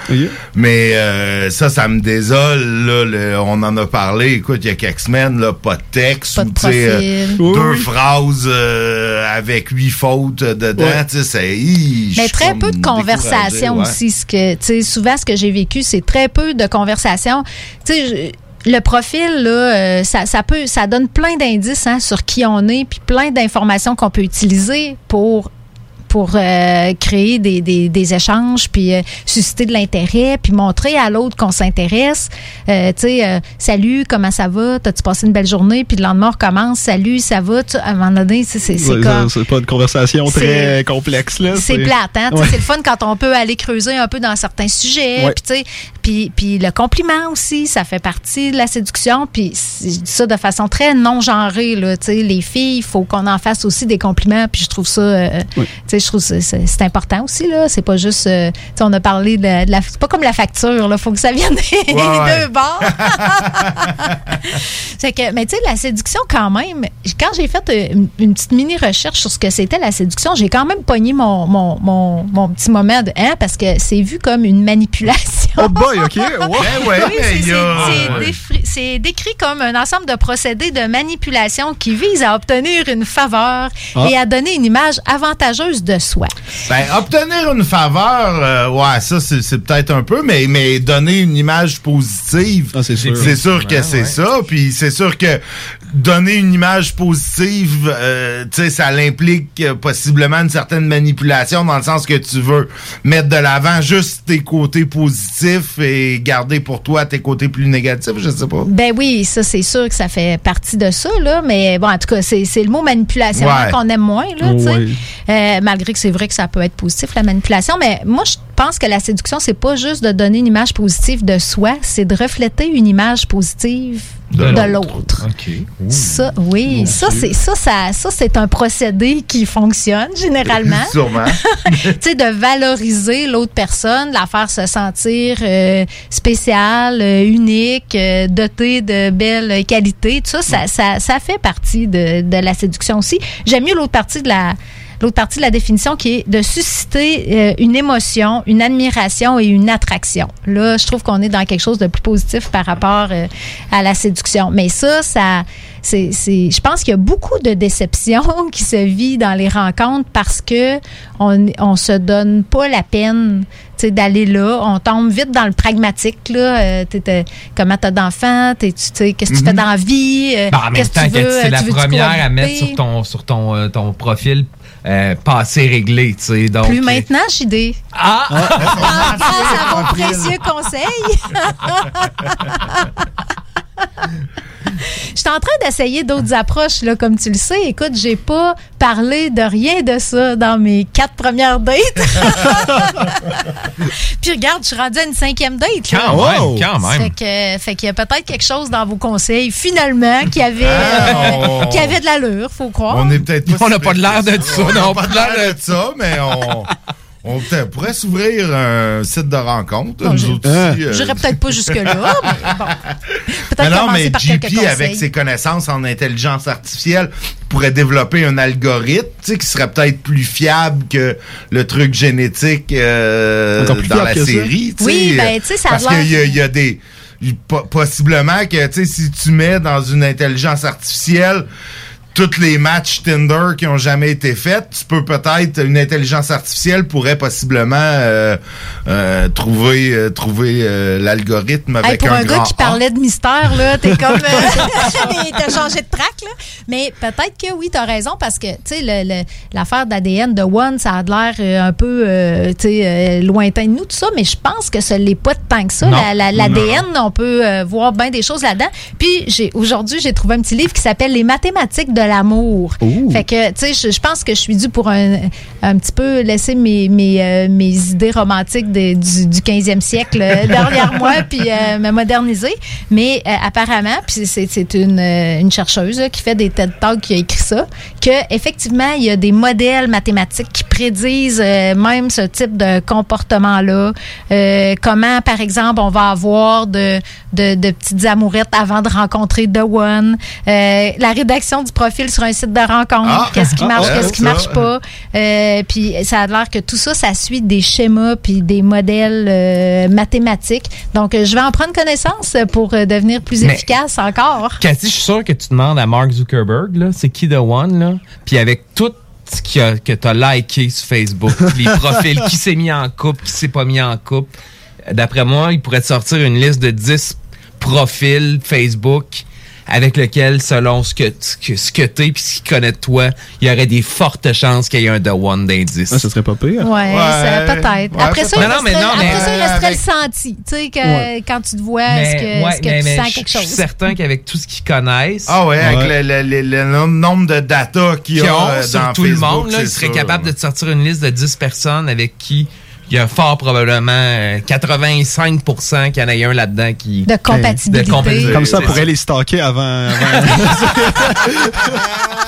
Mais euh, ça, ça me désole, là, le- on en a parlé, écoute, il y a quelques semaines, là, pas de texte, Pas de ou, euh, deux Oui, phrases euh, avec huit fautes euh, dedans, hi, Mais très peu de conversations ouais. aussi. Ce que, souvent, ce que j'ai vécu, c'est très peu de conversations. Sais, le profil, là, euh, ça, ça peut, ça donne plein d'indices hein, sur qui on est, puis plein d'informations qu'on peut utiliser pour pour euh, créer des, des, des échanges, puis euh, susciter de l'intérêt, puis montrer à l'autre qu'on s'intéresse. Euh, tu sais, salut, comment ça va? T'as-tu passé une belle journée? Puis le lendemain, on recommence. Salut, ça va? Tu- à un moment donné, c'est Ouais, comme... C'est pas une conversation très complexe. là. C'est plate, hein? Ouais. C'est le fun quand on peut aller creuser un peu dans certains sujets. Ouais. Puis, tu sais, puis, puis le compliment aussi, ça fait partie de la séduction. Puis je dis ça de façon très non genrée. Là, tu sais. les filles, il faut qu'on en fasse aussi des compliments. Puis je trouve ça, tu sais, je trouve que c'est- important aussi. là. C'est pas juste, euh, on a parlé de, la- de la, c'est pas comme la facture. Il faut que ça vienne des ouais. deux bords. C'est que, mais tu sais, la séduction, quand même, quand j'ai fait euh, une, une petite mini-recherche sur ce que c'était la séduction, j'ai quand même pogné mon, mon, mon, mon petit moment de hein, parce que c'est vu comme une manipulation. Oh boy, OK. Ben ouais, Oui, c'est décrit comme un ensemble de procédés de manipulation qui visent à obtenir une faveur Ah. et à donner une image avantageuse de soi. Ben, obtenir une faveur, euh, ouais, ça, c'est c'est peut-être un peu, mais, mais donner une image positive, c'est sûr. sûr que Ouais, c'est ouais. ça. Puis c'est sûr que donner une image positive, euh, tu sais, ça l'implique euh, possiblement une certaine manipulation dans le sens que tu veux mettre de l'avant juste tes côtés positifs et garder pour toi tes côtés plus négatifs, je sais pas. Ben oui, ça c'est sûr que ça fait partie de ça, là. Mais bon, en tout cas, c'est c'est le mot manipulation Ouais. qu'on aime moins, là, tu sais. Ouais. Euh, malgré que c'est vrai que ça peut être positif, la manipulation. Mais moi, je pense que la séduction, c'est pas juste de donner une image positive de soi, c'est de refléter une image positive de, l'autre. Ça, oui, ça c'est ça, ça, ça c'est un procédé qui fonctionne généralement. Sûrement. tu sais, de valoriser l'autre personne, de la faire se sentir euh, spéciale, euh, unique, euh, dotée de belles qualités. Tout ça, ça, ça, ça fait partie de, de la séduction aussi. J'aime mieux l'autre partie de la l'autre partie de la définition qui est de susciter euh, une émotion, une admiration et une attraction. Là, je trouve qu'on est dans quelque chose de plus positif par rapport euh, à la séduction. Mais ça, ça, c'est, c'est, je pense qu'il y a beaucoup de déceptions qui se vit dans les rencontres parce que on, on se donne pas la peine tu d'aller là. On tombe vite dans le pragmatique. Là. Euh, t'es- t'es- comment t'as d'enfants? Tu Qu'est-ce que tu fais dans la vie? Euh, Ben, en même qu'est-ce que tu que veux? c'est Euh, la tu veux-tu première à mettre sur ton, sur ton, euh, ton profil euh, passé réglé, tu sais. Donc, Plus maintenant, JD. Ah! En grâce à vos précieux conseils. Je suis en train d'essayer d'autres approches, là, comme tu le sais. Écoute, j'ai pas parlé de rien de ça dans mes quatre premières dates. Puis regarde, je suis rendue à une cinquième date. là. Quand même, quand même. Fait que- fait qu'il y a peut-être quelque chose dans vos conseils, finalement, qui avait, Ah, euh, qui avait de l'allure, faut croire. On est peut-être pas On n'a si pas de l'air de ça, On n'a non, pas de l'air de ça, mais on, on pourrait s'ouvrir un site de rencontre. Bon, euh. J'irais peut-être pas jusque-là, mais bon. Mais Peut-être non, mais par JP, avec ses connaissances en intelligence artificielle, pourrait développer un algorithme tu sais, qui serait peut-être plus fiable que le truc génétique euh, dans la ça. série. tu Oui, ben, tu sais, ça Parce qu'il y, y a des... po- Possiblement que, tu sais, si tu mets dans une intelligence artificielle tous les matchs Tinder qui ont jamais été faits, tu peux peut-être une intelligence artificielle pourrait possiblement euh, euh, trouver euh, trouver euh, l'algorithme Hey, avec pour un, un, gars qui A. parlait de mystère, là, t'es comme. euh, t'as changé de track, là. Mais peut-être que oui, t'as raison, parce que, tu sais, le- le- l'affaire d'ADN de One, ça a l'air euh, un peu, euh, tu sais, euh, lointain de nous, tout ça, mais je pense que ce l'est pas tant que ça. Non. La- la- L'ADN, on peut euh, voir bien des choses là-dedans. Puis, j'ai aujourd'hui, j'ai trouvé un petit livre qui s'appelle Les mathématiques de l'amour. Fait que, tu sais, je, pense que je suis due pour un, un petit peu laisser mes, mes, euh, mes idées romantiques de- du, du 15e siècle euh, derrière moi, puis euh, me moderniser. Mais euh, apparemment, puis c'est une, une chercheuse là, qui fait des TED Talks qui a écrit ça, que effectivement, il y a des modèles mathématiques qui prédisent même ce type de comportement-là. Comment, par exemple, on va avoir de, de, de petites amourettes avant de rencontrer The One. La rédaction du profil sur un site de rencontre. Ah! qu'est-ce qui marche, Ah, qu'est-ce qui ça. marche pas. Euh, puis ça a l'air que tout ça, ça suit des schémas puis des modèles euh, mathématiques. Donc, euh, je vais en prendre connaissance pour devenir plus Mais- efficace encore. Cathy, je suis sûr que tu demandes à Mark Zuckerberg, là, c'est qui The One, là? Puis avec tout ce qu'il y a- que tu as liké sur Facebook, les profils, qui s'est mis en couple, qui s'est pas mis en couple, d'après moi, il pourrait te sortir une liste de 10 profils Facebook avec lequel, selon ce que, ce que, ce que t'es puis ce qu'il connaît de toi, il y aurait des fortes chances qu'il y ait un The One d'indice. Ah, ça serait pas pire. Ouais, ça, peut-être. après ça, il Non, non, mais resterait, non, mais- après ça, il resterait avec- le senti. Tu sais, que Ouais. quand tu te vois, est-ce que, ouais, est-ce que mais- tu mais sens je quelque suis chose? certain qu'avec tout ce qu'ils connaissent. Ah ouais, avec le, le- le- le nom- nombre de data qu'il y qui a ont euh, sur dans tout le monde, là, ils seraient capables de te sortir une liste de 10 personnes avec qui il y a fort probablement euh, 85% qu'il y en ait un là-dedans qui... De compatibilité. de compatibilité. Comme ça, on pourrait les stocker avant. avant-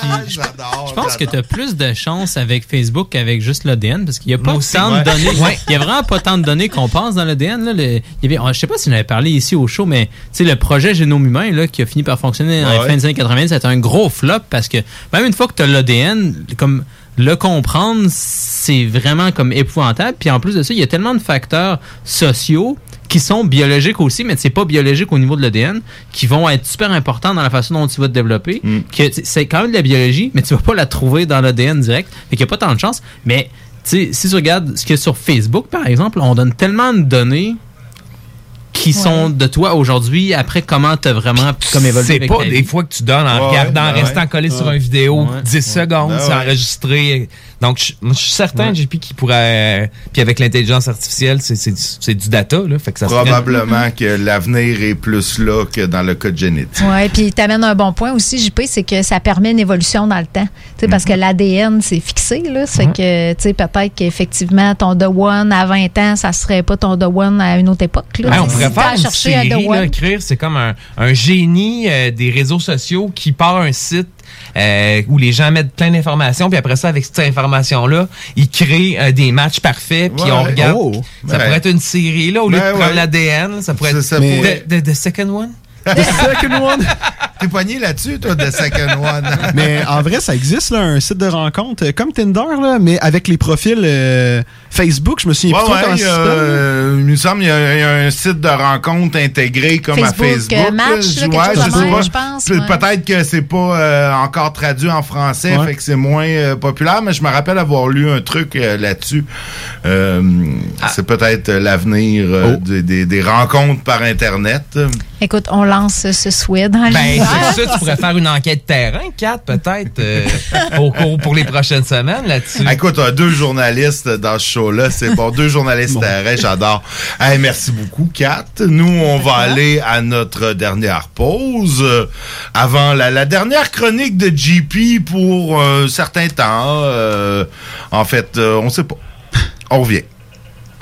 Je pense que tu as plus de chance avec Facebook qu'avec juste l'ADN parce qu'il n'y a pas aussi, tant ouais. de données. Ouais. Il y a vraiment pas tant de données qu'on pense dans l'ADN. Là. Le- il avait- je sais pas si j'en avais parlé ici au show, mais tu sais, le projet Génome Humain là, qui a fini par fonctionner Ouais. les fins des années 80, c'était un gros flop parce que même une fois que tu as l'ADN, comme le comprendre, c'est vraiment comme épouvantable. Puis en plus de ça, il y a tellement de facteurs sociaux qui sont biologiques aussi, mais c'est pas biologique au niveau de l'ADN, qui vont être super importants dans la façon dont tu vas te développer. Que t- c'est quand même de la biologie, mais tu vas pas la trouver dans l'ADN direct. Fait qu'il y a pas tant de chance. Mais si tu regardes ce qu'il y a sur Facebook, par exemple, on donne tellement de données qui sont de toi aujourd'hui, après comment t'as vraiment comme évolué C'est pas des vie. fois que tu donnes en Ouais, regardant, en ouais, restant ouais. collé sur une vidéo, Ouais. 10 secondes, Ouais, c'est ouais. enregistré. Donc, je suis certain, JP, qu'il pourrait. Puis avec l'intelligence artificielle, c'est- c'est du- c'est du data, là. Fait que ça Probablement que l'avenir est plus là que dans le code génétique. Oui, puis tu amènes un bon point aussi, JP, c'est que ça permet une évolution dans le temps. Tu sais, Parce Mhm. que l'ADN, c'est fixé. Là, ça fait que, tu sais, peut-être qu'effectivement, ton The One à 20 ans, ça serait pas ton The One à une autre époque. Là. Ouais, on pourrait faire une cherché un The série, One. là, écrire, c'est comme un, un génie euh, des réseaux sociaux qui part un site euh, où les gens mettent plein d'informations, puis après ça, avec cette information-là, ils créent euh, des matchs parfaits, puis Ouais. on regarde. Oh. Ça pourrait être une série, là, au lieu Ben de prendre ouais. l'ADN, ça pourrait être ça pourrait- The, the- the Second One? The second one. T'es pogné là-dessus, toi, de Second One. mais en vrai, ça existe, là, un site de rencontre euh, comme Tinder, là, mais avec les profils euh, Facebook. Je me souviens Ouais, plus ouais, il, euh, il me semble qu'il y, a il y a un site de rencontre intégré comme Facebook, à Facebook. Match, là, Ouais, je de sais même, pas. je pense. Peut-être que c'est pas euh, encore traduit en français, Ouais. fait que c'est moins euh, populaire, mais je me rappelle avoir lu un truc euh, là-dessus. Euh, Ah. C'est peut-être l'avenir euh, Oh. des, des- des rencontres par Internet. Écoute, on lance ce souhait dans Ben, c'est ça, tu pourrais faire une enquête terrain, Kat, peut-être, euh, au cours pour les prochaines semaines là-dessus. Ah, Écoute, on a deux journalistes dans ce show-là. C'est bon, deux journalistes terrain, j'adore. Hey, merci beaucoup, Kat. Nous, on va aller à notre dernière pause. euh, avant la, la dernière chronique de JP pour un certain temps. Euh, en fait, euh, on sait pas. On revient.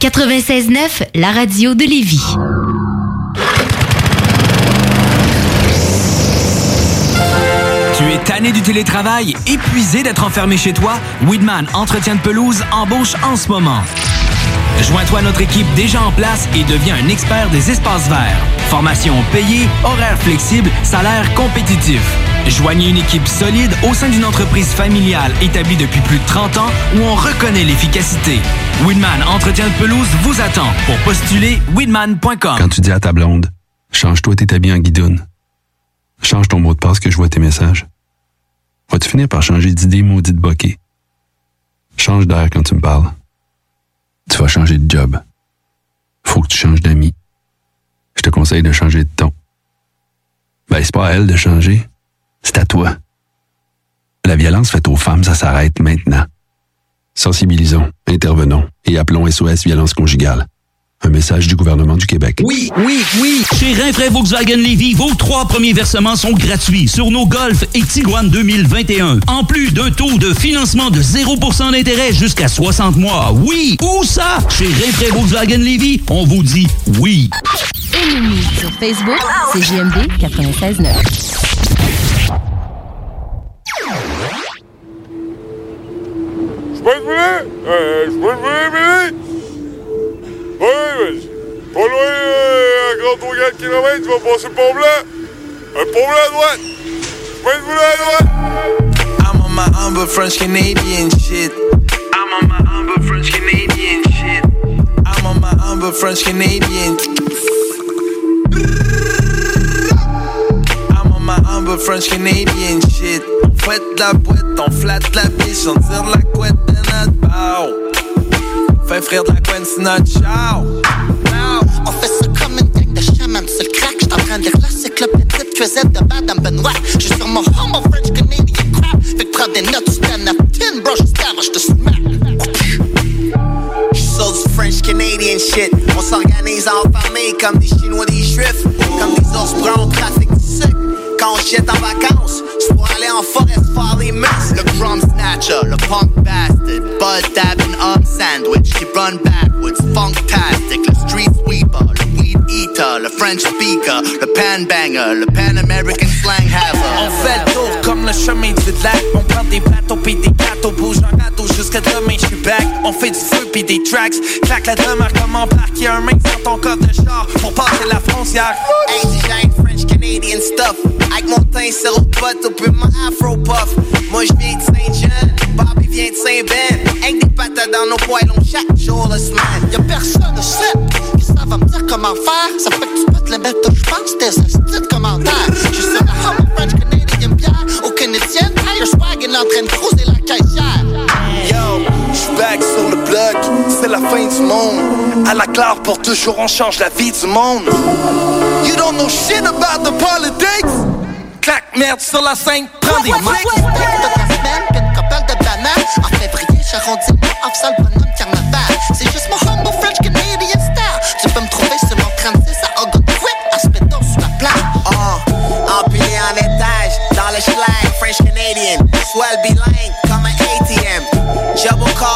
96.9, la radio de Lévis. Tanné du télétravail, épuisé d'être enfermé chez toi? Weedman Entretien de pelouse embauche en ce moment. Joins-toi à notre équipe déjà en place et deviens un expert des espaces verts. Formation payée, horaires flexibles, salaire compétitif. Joignez une équipe solide au sein d'une entreprise familiale établie depuis plus de 30 ans où on reconnaît l'efficacité. Weedman Entretien de pelouse vous attend. Pour postuler, weedman.com. Quand tu dis à ta blonde, change-toi tes habits en guidoune. Change ton mot de passe que je vois tes messages. Vas-tu finir par changer d'idée maudite bokeh? Change d'air quand tu me parles. Tu vas changer de job. Faut que tu changes d'amis. Je te conseille de changer de ton. Ben, c'est pas à elle de changer. C'est à toi. La violence faite aux femmes, ça s'arrête maintenant. Sensibilisons, intervenons et appelons SOS Violence Conjugale. Un message du gouvernement du Québec. Oui, oui, oui. Chez Rinfraie Volkswagen Lévy, vos trois premiers versements sont gratuits sur nos Golf et Tiguan 2021. En plus d'un taux de financement de 0% d'intérêt jusqu'à 60 mois. Oui, où ça? Chez Rinfraie Volkswagen Lévy, on vous dit oui. Aimez-nous sur Facebook, c'est JMD 96.9. Je peux te? Euh, je peux te? Oui, mais pas loin, euh, grand tour 4 km, tu vas passer blanc. Un pont blanc à droite. Te voler à droite. I'm on my humble French Canadian shit. I'm on my humble French Canadian shit. I'm on my humble French Canadian. I'm on my humble French Canadian shit. On fouette la boîte, on flatte la biche, on tire la couette de notre. Fait frire de la notre char. On fait ça comme une gang de chamans, c'est le crack. J'suis en train de lire l'encyclopédie de Cosette de Madame Benoît. J'suis sur mon homo French Canadian crap. Fait que prends des notes, tu stand up, tin, bro, j't'avais, j'te smack. So du French Canadian shit. On s'organise en famille comme des Chinois, des Juifs. Comme des ours bruns, trafic du sucre. Quand on jette en vacances, pour aller en forêt faire les. Le drum snatcher, le punk bastard, bud dabbing um sandwich, qui run backwards, funktastic, le street sweeper, le weed eater, le French speaker, le pan banger, le pan American slang haver. On fait le tour comme le chemin du lac. On prend des bateaux pis des gâteaux, bouge en radeau jusqu'à demain, j'suis back. On fait du feu pis des tracks. Claque la demeure comme. Y'a un mec dans ton coffre de char pour passer la frontière. French Canadian stuff. Avec mon teint de pote, puis mon afro puff. Moi j'viens de Saint-Jean, Bobby vient de Saint-Ben. Avec des patates dans nos poêlons chaque jour de semaine. Y'a personne de sait que ça va me dire comment faire. Ça fait que tu te les où je pense, tes astuces commentaires. Je suis la humble French Canadian bière. Aucune étienne, higher swag est en train de creuser la caissière. Back sur le bloc, c'est la fin du monde. À la claire pour toujours, on change la vie du monde. You don't know shit about the politics. Clac, merde sur la scène, prends des. Couple de bananes. En février, j'arrondis mois, off le bonhomme carnaval. C'est juste mon humble French Canadian style. Tu peux me trouver sur mon 36 à Ogot Quick, à Spédon sur la plage. Oh, empilé en étage, dans le schlag, French Canadian, swell bilingue, comme un ATM. Au call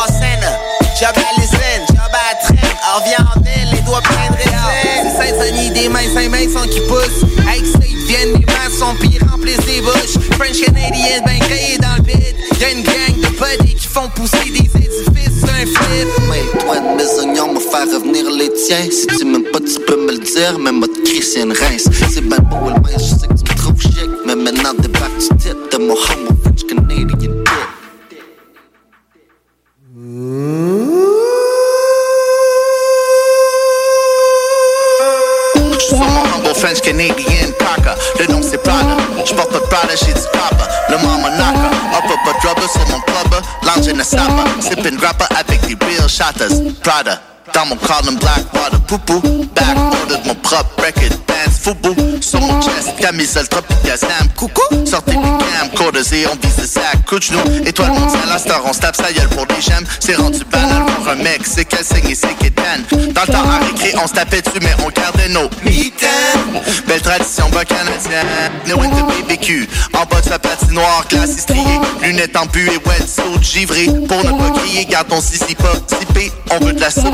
job à l'usine, job à la traîne, on revient en ville, les doigts pleins de résine. C'est Saint-Denis, des mains, cinq mains sont qui poussent. Avec ça, ils viennent des maçons, puis ils remplissent des bouches. French Canadian, ben créé dans le vide. Y'a une gang de buddies qui font pousser des édifices sur un flip. Mais toi, mes oignons, me faire revenir les tiens. Si tu m'aimes pas, tu peux me le dire, mais moi, Christian Reims. C'est ben beau, le je sais que tu me trouves chic. Mais maintenant, débarque du titre de mon humble French Canadian humble French Canadian Parker. Le nom c'est Prada. J'porte pas de Prada, j'ai du papa. Le mama knocker. Up up a drubber sur mon clubber. Lounge in the snapper. Sipping grappa avec des real shotters. Prada. Dans mon column black water poupou. Back order de mon propre record. Dance foubou. Sur mon chest. Camisole tropicale Sam. Coucou. Sortez les camcorders et on vise le sac. Couche nous. Étoile mondiale. À star, on se tape sa gueule pour des gemmes. C'est rendu banal pour un mec. C'est qu'elle saigne et c'est qu'elle. Dans le temps à récré, on se tapait dessus, mais on gardait nos mitaines. Belle tradition bas canadienne. Le winter BBQ. En bas de sa patinoire, glace striée. Lunettes en et wetsuit givré. Pour ne pas crier, garde ton sissi pas. On veut de la soupe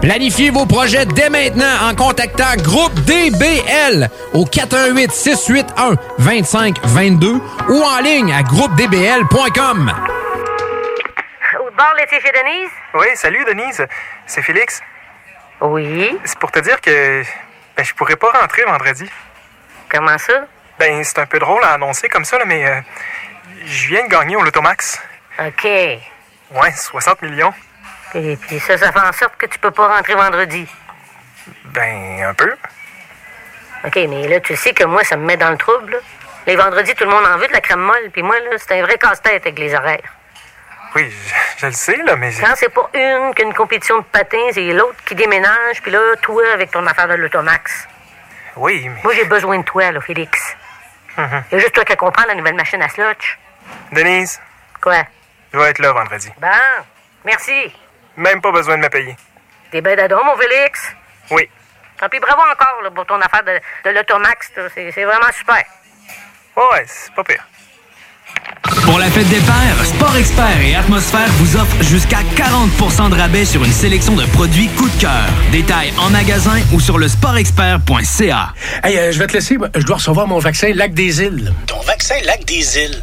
Planifiez vos projets dès maintenant en contactant Groupe DBL au 418 681 2522 ou en ligne à groupedbl.com. Au bord chez Denise? Oui, salut Denise. C'est Félix. Oui. C'est pour te dire que ben, je pourrais pas rentrer vendredi. Comment ça? Ben, c'est un peu drôle à annoncer comme ça, là, mais euh, je viens de gagner au Lotomax. OK. Ouais, 60 millions. Et puis ça, ça fait en sorte que tu peux pas rentrer vendredi. Ben, un peu. OK, mais là, tu sais que moi, ça me met dans le trouble. là. Les vendredis, tout le monde en veut de la crème molle, puis moi, là, c'est un vrai casse-tête avec les horaires. Oui, je, je le sais, là, mais... Quand c'est pas une qu'une compétition de patins, c'est l'autre qui déménage, puis là, toi, avec ton affaire de l'automax. Oui, mais... Moi, j'ai besoin de toi, là, Félix. Mhm. Il y a juste toi qui comprends la nouvelle machine à slotch. Denise, Quoi? je vais être là vendredi. Bon, merci. Même pas besoin de me payer. T'es ben d'adon, mon Félix. Oui. Ah, puis bravo encore là, pour ton affaire de, de l'automax. c'est vraiment super. Ouais, c'est pas pire. Pour la fête des pères, Sport Expert et Atmosphère vous offrent jusqu'à 40% de rabais sur une sélection de produits coup de cœur. Détails en magasin ou sur le sportexpert.ca. Hey, euh, je vais te laisser. Je dois recevoir mon vaccin Lac des Îles. Ton vaccin Lac des Îles.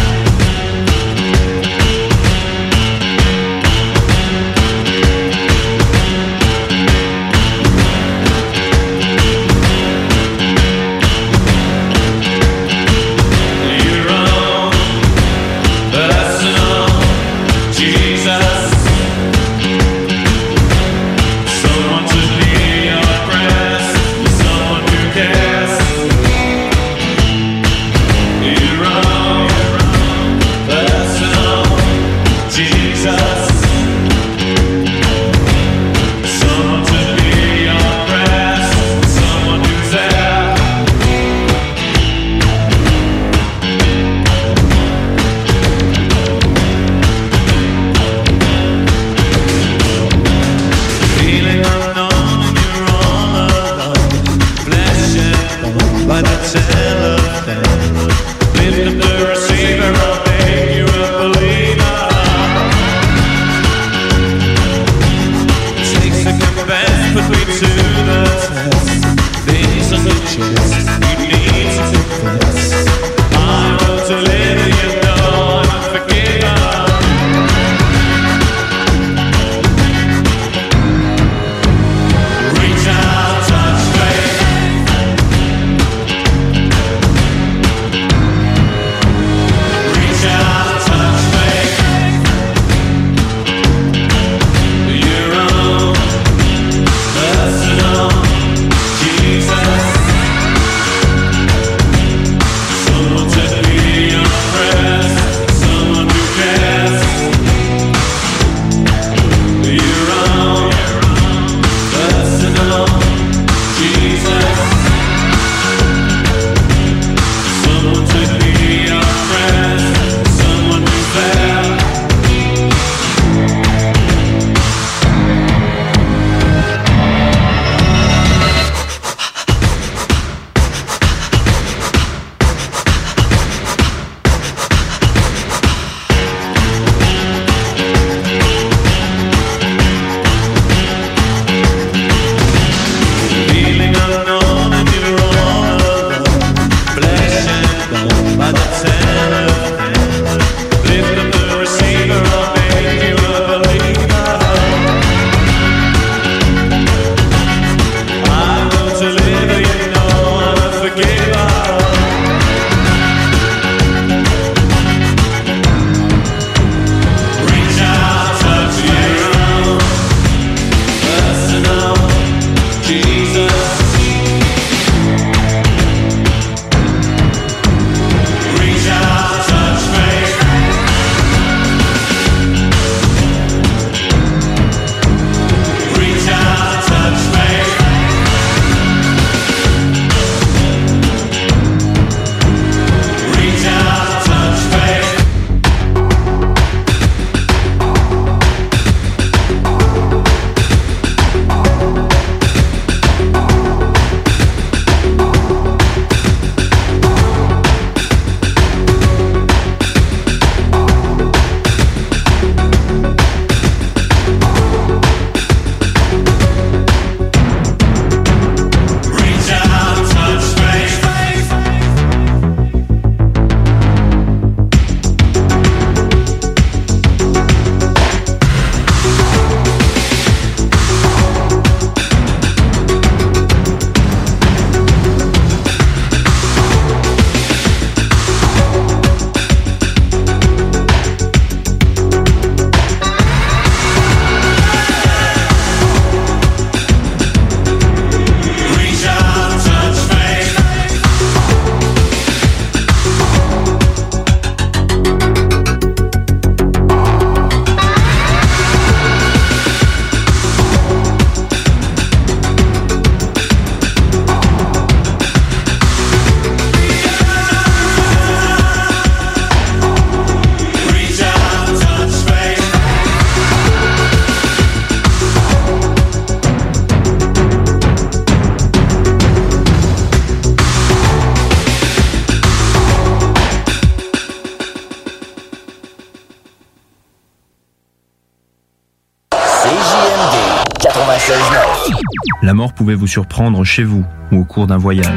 La mort pouvait vous surprendre chez vous ou au cours d'un voyage.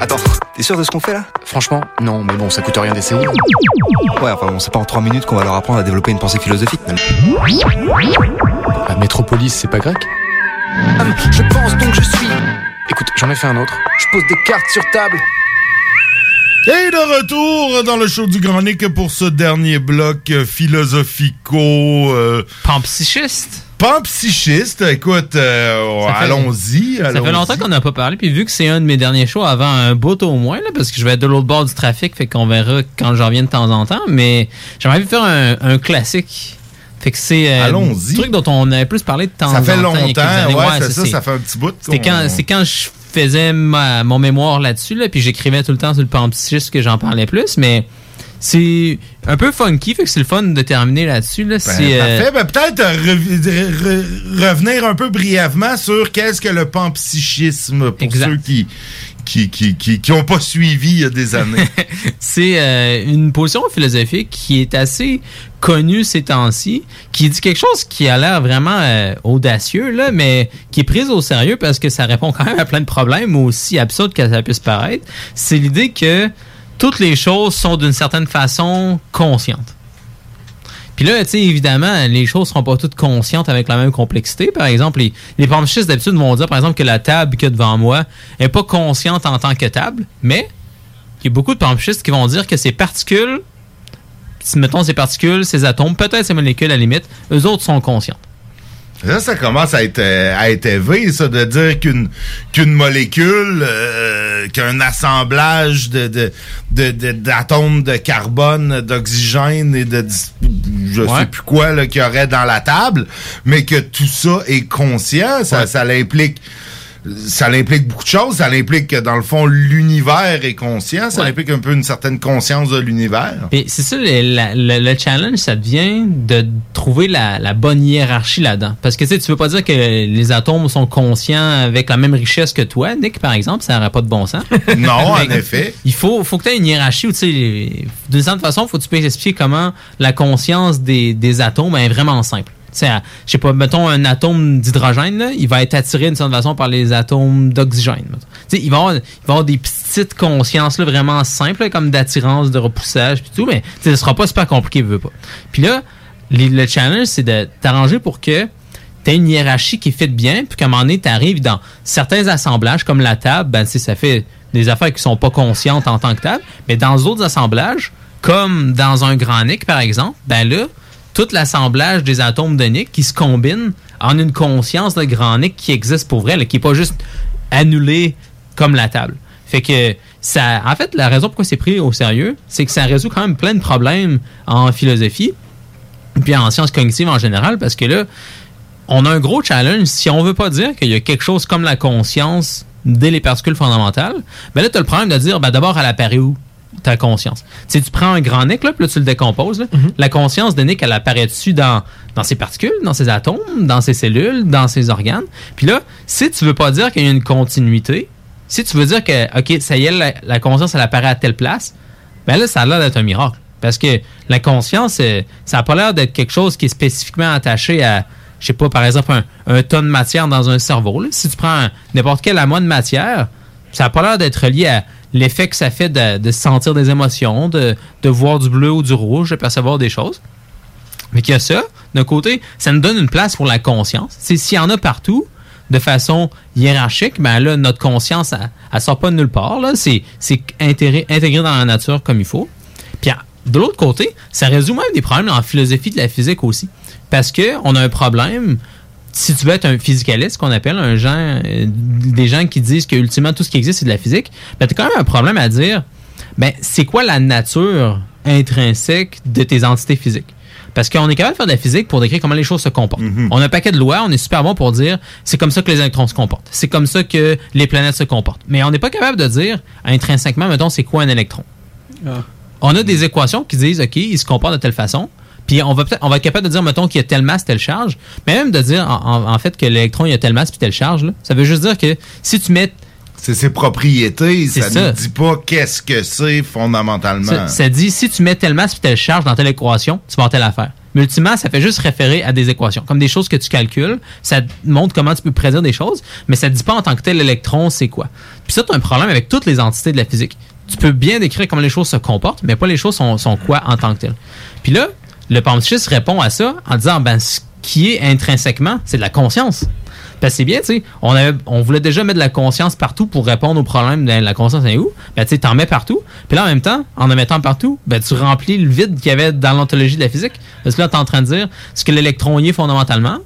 Attends, t'es sûr de ce qu'on fait là? Franchement, non, mais bon, ça coûte rien d'essayer. Ouais, enfin bon, c'est pas en 3 minutes qu'on va leur apprendre à développer une pensée philosophique. La métropolis, c'est pas grec? Je pense donc je suis. Écoute, j'en ai fait un autre. Je pose des cartes sur table. Et de retour dans le show du Grand Nick pour ce dernier bloc philosophico... Euh, Pampsychiste. Pampsychiste. Écoute, euh, Ça fait- allons-y. Ça fait longtemps qu'on n'a pas parlé, puis vu que c'est un de mes derniers shows avant un bout au moins, là, parce que je vais être de l'autre bord du trafic, fait qu'on verra quand j'en reviens de temps en temps, mais j'aimerais faire un, un classique. Fait que c'est euh, un truc dont on avait plus parlé de temps Ça en fait temps. il y a quelques longtemps, ouais, c'est ça, ça fait un petit bout quand, c'est quand je faisais ma- mon mémoire là-dessus, là, puis j'écrivais tout le temps sur le pampsychisme que j'en parlais plus, mais c'est un peu funky, fait que c'est le fun de terminer là-dessus. Là. Ben, C'est, euh, parfait. Ben, peut-être euh, rev- re- re- revenir un peu brièvement sur qu'est-ce que le pampsychisme pour ceux qui qui qui qui qui ont pas suivi il y a des années. c'est euh, une position philosophique qui est assez connue ces temps-ci, qui dit quelque chose qui a l'air vraiment euh, audacieux, là, mais qui est prise au sérieux parce que ça répond quand même à plein de problèmes, aussi absurdes que ça puisse paraître. C'est l'idée que toutes les choses sont d'une certaine façon conscientes. Puis là, tu sais, évidemment, les choses seront pas toutes conscientes avec la même complexité. Par exemple, les, les d'habitude vont dire, par exemple, que la table qui est devant moi est pas consciente en tant que table, mais il y a beaucoup de pampchistes qui vont dire que ces particules, mettons ces particules, ces atomes, peut-être ces molécules à la limite, eux autres sont conscientes. Ça, ça commence à être, euh, à être élevé, ça, de dire qu'une qu'une molécule, euh, qu'un assemblage de de- de- de- d'atomes de, carbone, d'oxygène et de je Ouais. sais plus quoi là, qu'il y aurait dans la table, mais que tout ça est conscient, ça, ça l'implique. Ça l'implique beaucoup de choses. Ça l'implique que, dans le fond, l'univers est conscient. Ça Ouais. implique un peu une certaine conscience de l'univers. Et c'est ça, le, le- le challenge, ça devient de trouver la, la bonne hiérarchie là-dedans. Parce que tu sais, tu veux pas dire que les atomes sont conscients avec la même richesse que toi, Nick, par exemple, ça n'aurait pas de bon sens. Non, en effet. Il faut, faut que tu aies une hiérarchie où, tu sais, d'une certaine façon, faut que tu puisses expliquer comment la conscience des, des atomes est vraiment simple. Sais, à- je sais pas, mettons un atome d'hydrogène, il va être attiré d'une certaine façon par les atomes d'oxygène. il va avoir, avoir des petites consciences là, vraiment simples, comme d'attirance, de repoussage, puis tout, mais ce sera pas super compliqué, veux pas. Puis là, le challenge, c'est de t'arranger pour que tu une hiérarchie qui fit bien, puis qu'à un moment donné, tu arrives dans certains assemblages, comme la table, ben, ça fait des affaires qui sont pas conscientes en tant que table, mais dans d'autres assemblages, comme dans un grand par exemple, ben là, tout l'assemblage des atomes de nick qui se combinent en une conscience de grand nick qui existe pour vrai, là, qui est pas juste annulé comme la table. Fait que ça, en fait, la raison pourquoi c'est pris au sérieux, c'est que ça résout quand même plein de problèmes en philosophie, puis en sciences cognitives en général, parce que là, on a un gros challenge. Si on veut pas dire qu'il y a quelque chose comme la conscience dès les particules fondamentales, ben là, tu as le problème de dire, ben d'abord, elle apparaît où? Ta conscience? Tu sais, tu prends un grand Nick, là, puis là, tu le décomposes. là. La conscience de Nick, elle apparaît dessus dans, dans ses particules, dans ses atomes, dans ses cellules, dans ses organes? Puis là, si tu veux pas dire qu'il y a une continuité, si tu veux dire que, OK, ça y est, la, la conscience, elle apparaît à telle place, ben là, ça a l'air d'être un miracle. Parce que la conscience, euh, ça n'a pas l'air d'être quelque chose qui est spécifiquement attaché à, je sais pas, par exemple, un, un ton de matière dans un cerveau. là. Si tu prends n'importe quel amas de matière, ça n'a pas l'air d'être lié à l'effet que ça fait de, sentir des émotions, de, de voir du bleu ou du rouge, de percevoir des choses. Mais qu'il y a ça, d'un côté, ça nous donne une place pour la conscience. S'il y en a partout, de façon hiérarchique, ben là, notre conscience, elle, sort pas de nulle part. C'est, intégré, intégré dans la nature comme il faut. Puis de l'autre côté, ça résout même des problèmes en philosophie de la physique aussi. Parce que on a un problème, si tu veux être un physicaliste, qu'on appelle un gens, euh, des gens qui disent que ultimement tout ce qui existe c'est de la physique, ben tu as quand même un problème à dire, ben c'est quoi la nature intrinsèque de tes entités physiques? Parce qu'on est capable de faire de la physique pour décrire comment les choses se comportent. On a un paquet de lois, on est super bon pour dire c'est comme ça que les électrons se comportent. C'est comme ça que les planètes se comportent. Mais on n'est pas capable de dire intrinsèquement, mettons, c'est quoi un électron? On a des équations qui disent, OK, il se comporte de telle façon. Puis on va peut-être, on va être capable de dire, mettons, qu'il y a telle masse, telle charge. Mais même de dire, en, en- en fait, que l'électron, il y a telle masse puis telle charge, là, ça veut juste dire que si tu mets. C'est ses propriétés, ça ça. ne dit pas qu'est-ce que c'est fondamentalement. Ça, ça dit, si tu mets telle masse puis telle charge dans telle équation, tu vas avoir telle affaire. Multimant, ça fait juste référer à des équations, comme des choses que tu calcules. Ça montre comment tu peux prédire des choses, mais ça ne dit pas en tant que tel l'électron, c'est quoi. Puis ça, tu as un problème avec toutes les entités de la physique. Tu peux bien décrire comment les choses se comportent, mais pas les choses sont, sont quoi en tant que tel. Puis là, le panpsychiste répond à ça en disant, ben, ce qui est intrinsèquement, c'est de la conscience. Que c'est bien, tu sais, on, voulait déjà mettre de la conscience partout pour répondre aux problèmes de la conscience est où. Ben, tu sais, t'en mets partout. Puis là, en même temps, en en mettant partout, ben, tu remplis le vide qu'il y avait dans l'ontologie de la physique. Parce que là, t'es en train de dire ce que l'électron est fondamentalement,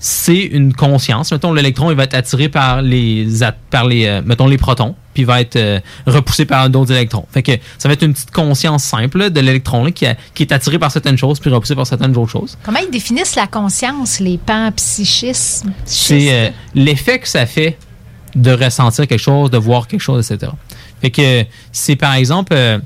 c'est une conscience. Mettons, l'électron, il va être attiré par les, par euh, mettons, les protons, puis il va être euh, repoussé par d'autres électrons. Fait que ça va être une petite conscience simple là, de l'électron qui, qui est attiré par certaines choses, puis repoussé par certaines autres choses. Comment ils définissent la conscience, les panpsychismes? C'est euh, l'effet que ça fait de ressentir quelque chose, de voir quelque chose, etc. Fait que c'est par exemple euh,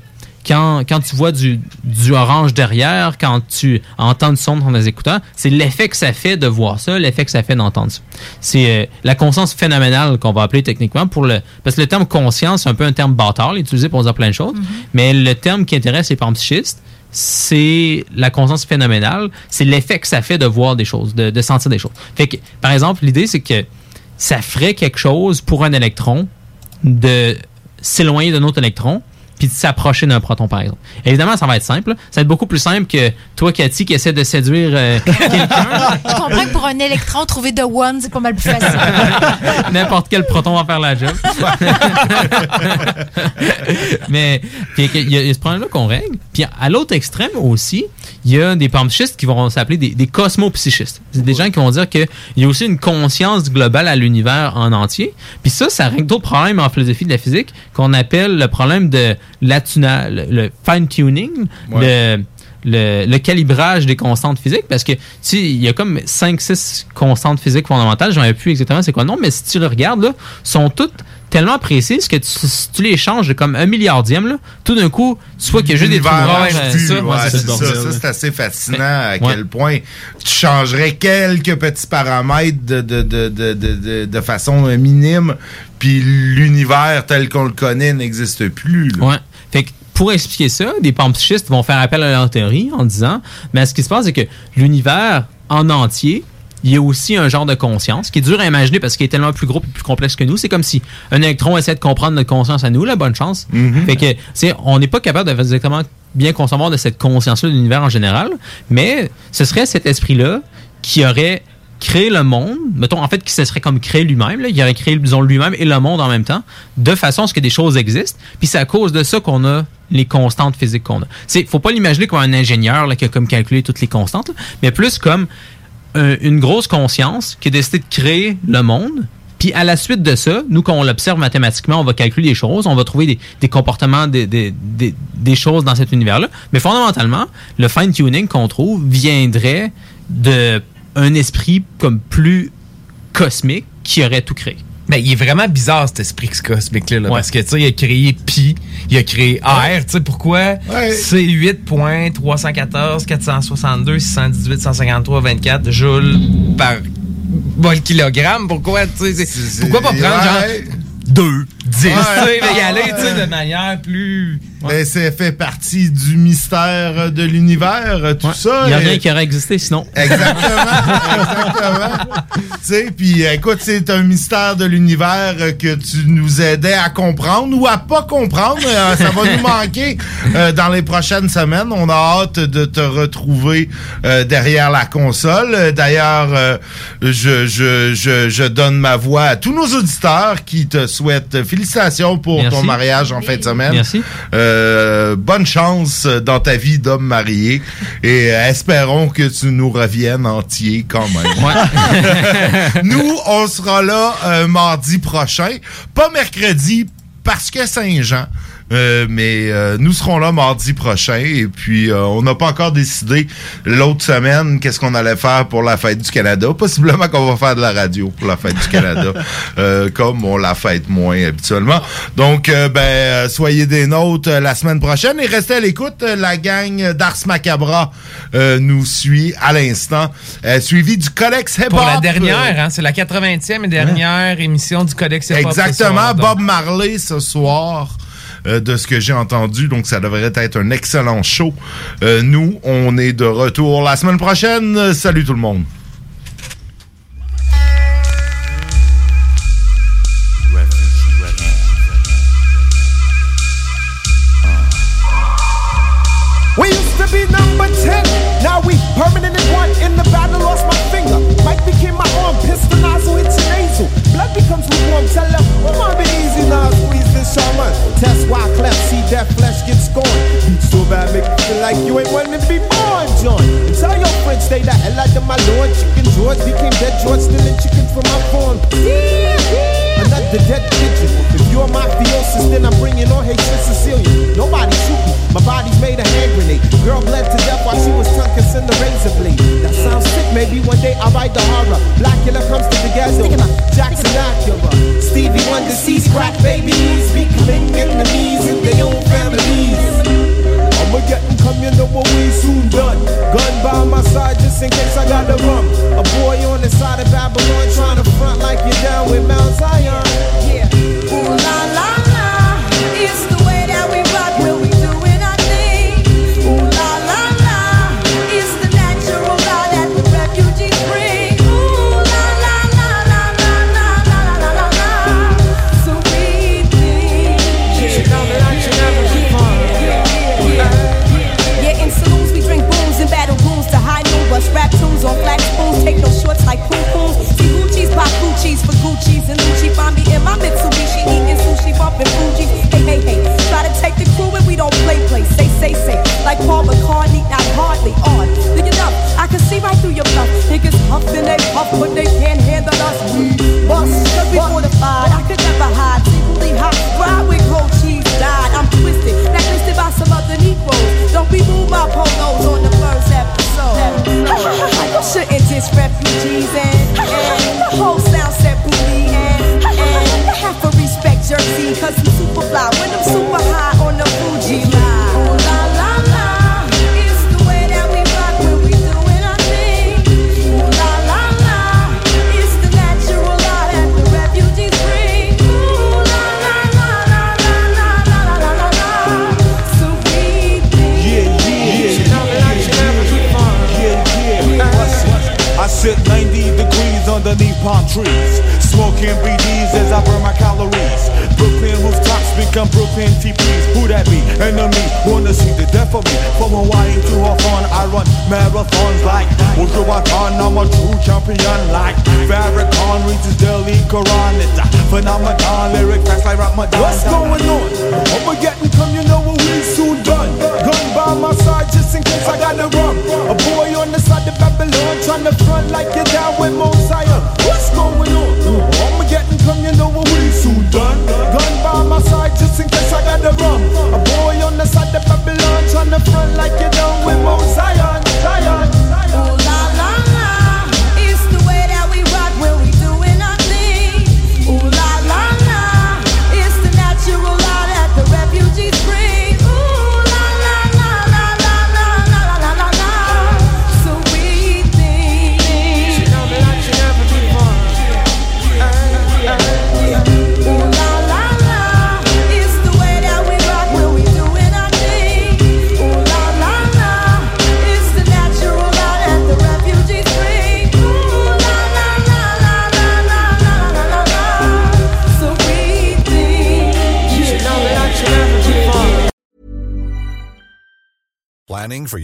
quand, quand tu vois du, du orange derrière, quand tu entends du son dans tes écouteurs, c'est l'effet que ça fait de voir ça, l'effet que ça fait d'entendre ça. C'est euh, la conscience phénoménale qu'on va appeler techniquement pour le parce que le terme conscience c'est un peu un terme bâtard, utilisé pour dire plein de choses, mais le terme qui intéresse les panpsychistes c'est la conscience phénoménale, c'est l'effet que ça fait de voir des choses, de, de sentir des choses. Fait que, par exemple, l'idée, c'est que ça ferait quelque chose pour un électron de s'éloigner d'un autre électron puis de s'approcher d'un proton, par exemple. Évidemment, ça va être simple. Ça va être beaucoup plus simple que toi, Cathy, qui essaie de séduire euh, quelqu'un. Je comprends que pour un électron, trouver de one, c'est pas mal plus facile. N'importe quel proton va faire la job. Mais puis, il y, a- il y a ce problème-là qu'on règle. Puis à l'autre extrême aussi, il y a des panpsychistes qui vont s'appeler des, des cosmopsychistes. C'est des gens qui vont dire qu'il y a aussi une conscience globale à l'univers en entier. Puis ça, ça règle d'autres problèmes en philosophie de la physique qu'on appelle le problème de l'atuna, le, le fine-tuning, Ouais. le le, le calibrage des constantes physiques parce que tu sais, il y a comme 5-6 constantes physiques fondamentales, j'en ai plus exactement c'est quoi non, mais si tu le regardes là, sont toutes tellement précises que tu, si tu les changes de comme un milliardième là, tout d'un coup, soit qu'il y a juste des trous noirs, euh, ça, ouais, c'est ça. Ça, c'est assez fascinant à Ouais. quel point tu changerais quelques petits paramètres de, de, de, de, de, de- de façon minime, puis l'univers tel qu'on le connaît n'existe plus. là. Ouais. Fait que pour expliquer ça, des panpsychistes vont faire appel à leur théorie en disant, mais ce qui se passe, c'est que l'univers en entier, il y a aussi un genre de conscience qui est dur à imaginer parce qu'il est tellement plus gros et plus complexe que nous. C'est comme si un électron essaie de comprendre notre conscience à nous, la bonne chance. Fait que, c'est, on n'est pas capable de exactement bien concevoir de cette conscience-là de l'univers en général, mais ce serait cet esprit-là qui aurait créé le monde, mettons en fait qui se serait comme créé lui-même, il aurait créé disons lui-même et le monde en même temps, de façon à ce que des choses existent. Puis c'est à cause de ça qu'on a les constantes physiques qu'on a. C'est faut pas l'imaginer comme un ingénieur là, qui a comme calculé toutes les constantes, là, mais plus comme euh, une grosse conscience qui a décidé de créer le monde. Puis à la suite de ça, nous, quand on l'observe mathématiquement, on va calculer des choses, on va trouver des, comportements, des, des, des, choses dans cet univers-là. Mais fondamentalement, le fine-tuning qu'on trouve viendrait de un esprit comme plus cosmique qui aurait tout créé. Mais il est vraiment bizarre cet esprit cosmique-là. là, Parce que, tu sais, il a créé pi, il a créé R. Tu sais, pourquoi? C'est 8.314, 462, 618, 153, 24 joules par bol kilogramme? Pourquoi, tu sais, c'est- pourquoi pas prendre genre Ouais. 2, 10, Ouais. tu sais, mais y aller, tu sais, Ouais. de manière plus... Ben, ça fait partie du mystère de l'univers, tout ça. Il n'y a Et- rien qui aurait existé sinon. Exactement. tu sais, puis écoute, c'est un mystère de l'univers que tu nous aidais à comprendre ou à pas comprendre. Euh, ça va nous manquer euh, dans les prochaines semaines. On a hâte de te retrouver euh, derrière la console. D'ailleurs, je, je, je, je donne ma voix à tous nos auditeurs qui te souhaitent félicitations pour Merci. ton mariage en fin de semaine. Merci. Euh, bonne chance dans ta vie d'homme marié et espérons que tu nous reviennes entier quand même. nous, on sera là euh, mardi prochain, pas mercredi parce que Saint-Jean. Euh, mais euh, nous serons là mardi prochain et puis euh, on n'a pas encore décidé l'autre semaine qu'est-ce qu'on allait faire pour la fête du Canada. Possiblement qu'on va faire de la radio pour la fête du Canada, euh, comme on la fête moins habituellement. Donc, euh, ben, soyez des nôtres la semaine prochaine et restez à l'écoute. La gang d'Ars Macabra euh, nous suit à l'instant, suivi du Codex Hip Pour la dernière, hein, c'est la 80e et dernière émission du Codex Hip Hop Exactement. soir. Bob Marley ce soir. Euh, de ce que j'ai entendu. Donc, ça devrait être un excellent show. Euh, nous, on est de retour la semaine prochaine. Salut tout le monde. We used to be number 10, now we permanent in one. In the battle, lost my finger. Mike became my arm, pistol nozzle, it's a nasal. Blood becomes lukewarm, tell them, my be easy now, this shaman. Test why cleft, see that flesh get scorned. So bad, make you feel like you ain't wanting to be born, John. And tell your friends, stay the hell out of my lord. Chicken George became dead George, stealing chicken from my farm. Another dead pigeon. You're mafiosis, then I'm bringing on hatred Sicilian. Nobody shoot me. My body's made a hand grenade. Girl bled to death while she was tongue kissing the razor blade. That sounds sick. Maybe one day I'll write the horror. Blackula comes to the ghetto. Jackson Acura. Stevie Wonder sees crack babies becoming enemies in their own families. I'ma get come, you know what we soon done. Gun by my side just in case I gotta run. A boy on the side of Babylon trying to front like you're down with Mount Zion. Yeah. Ooh la la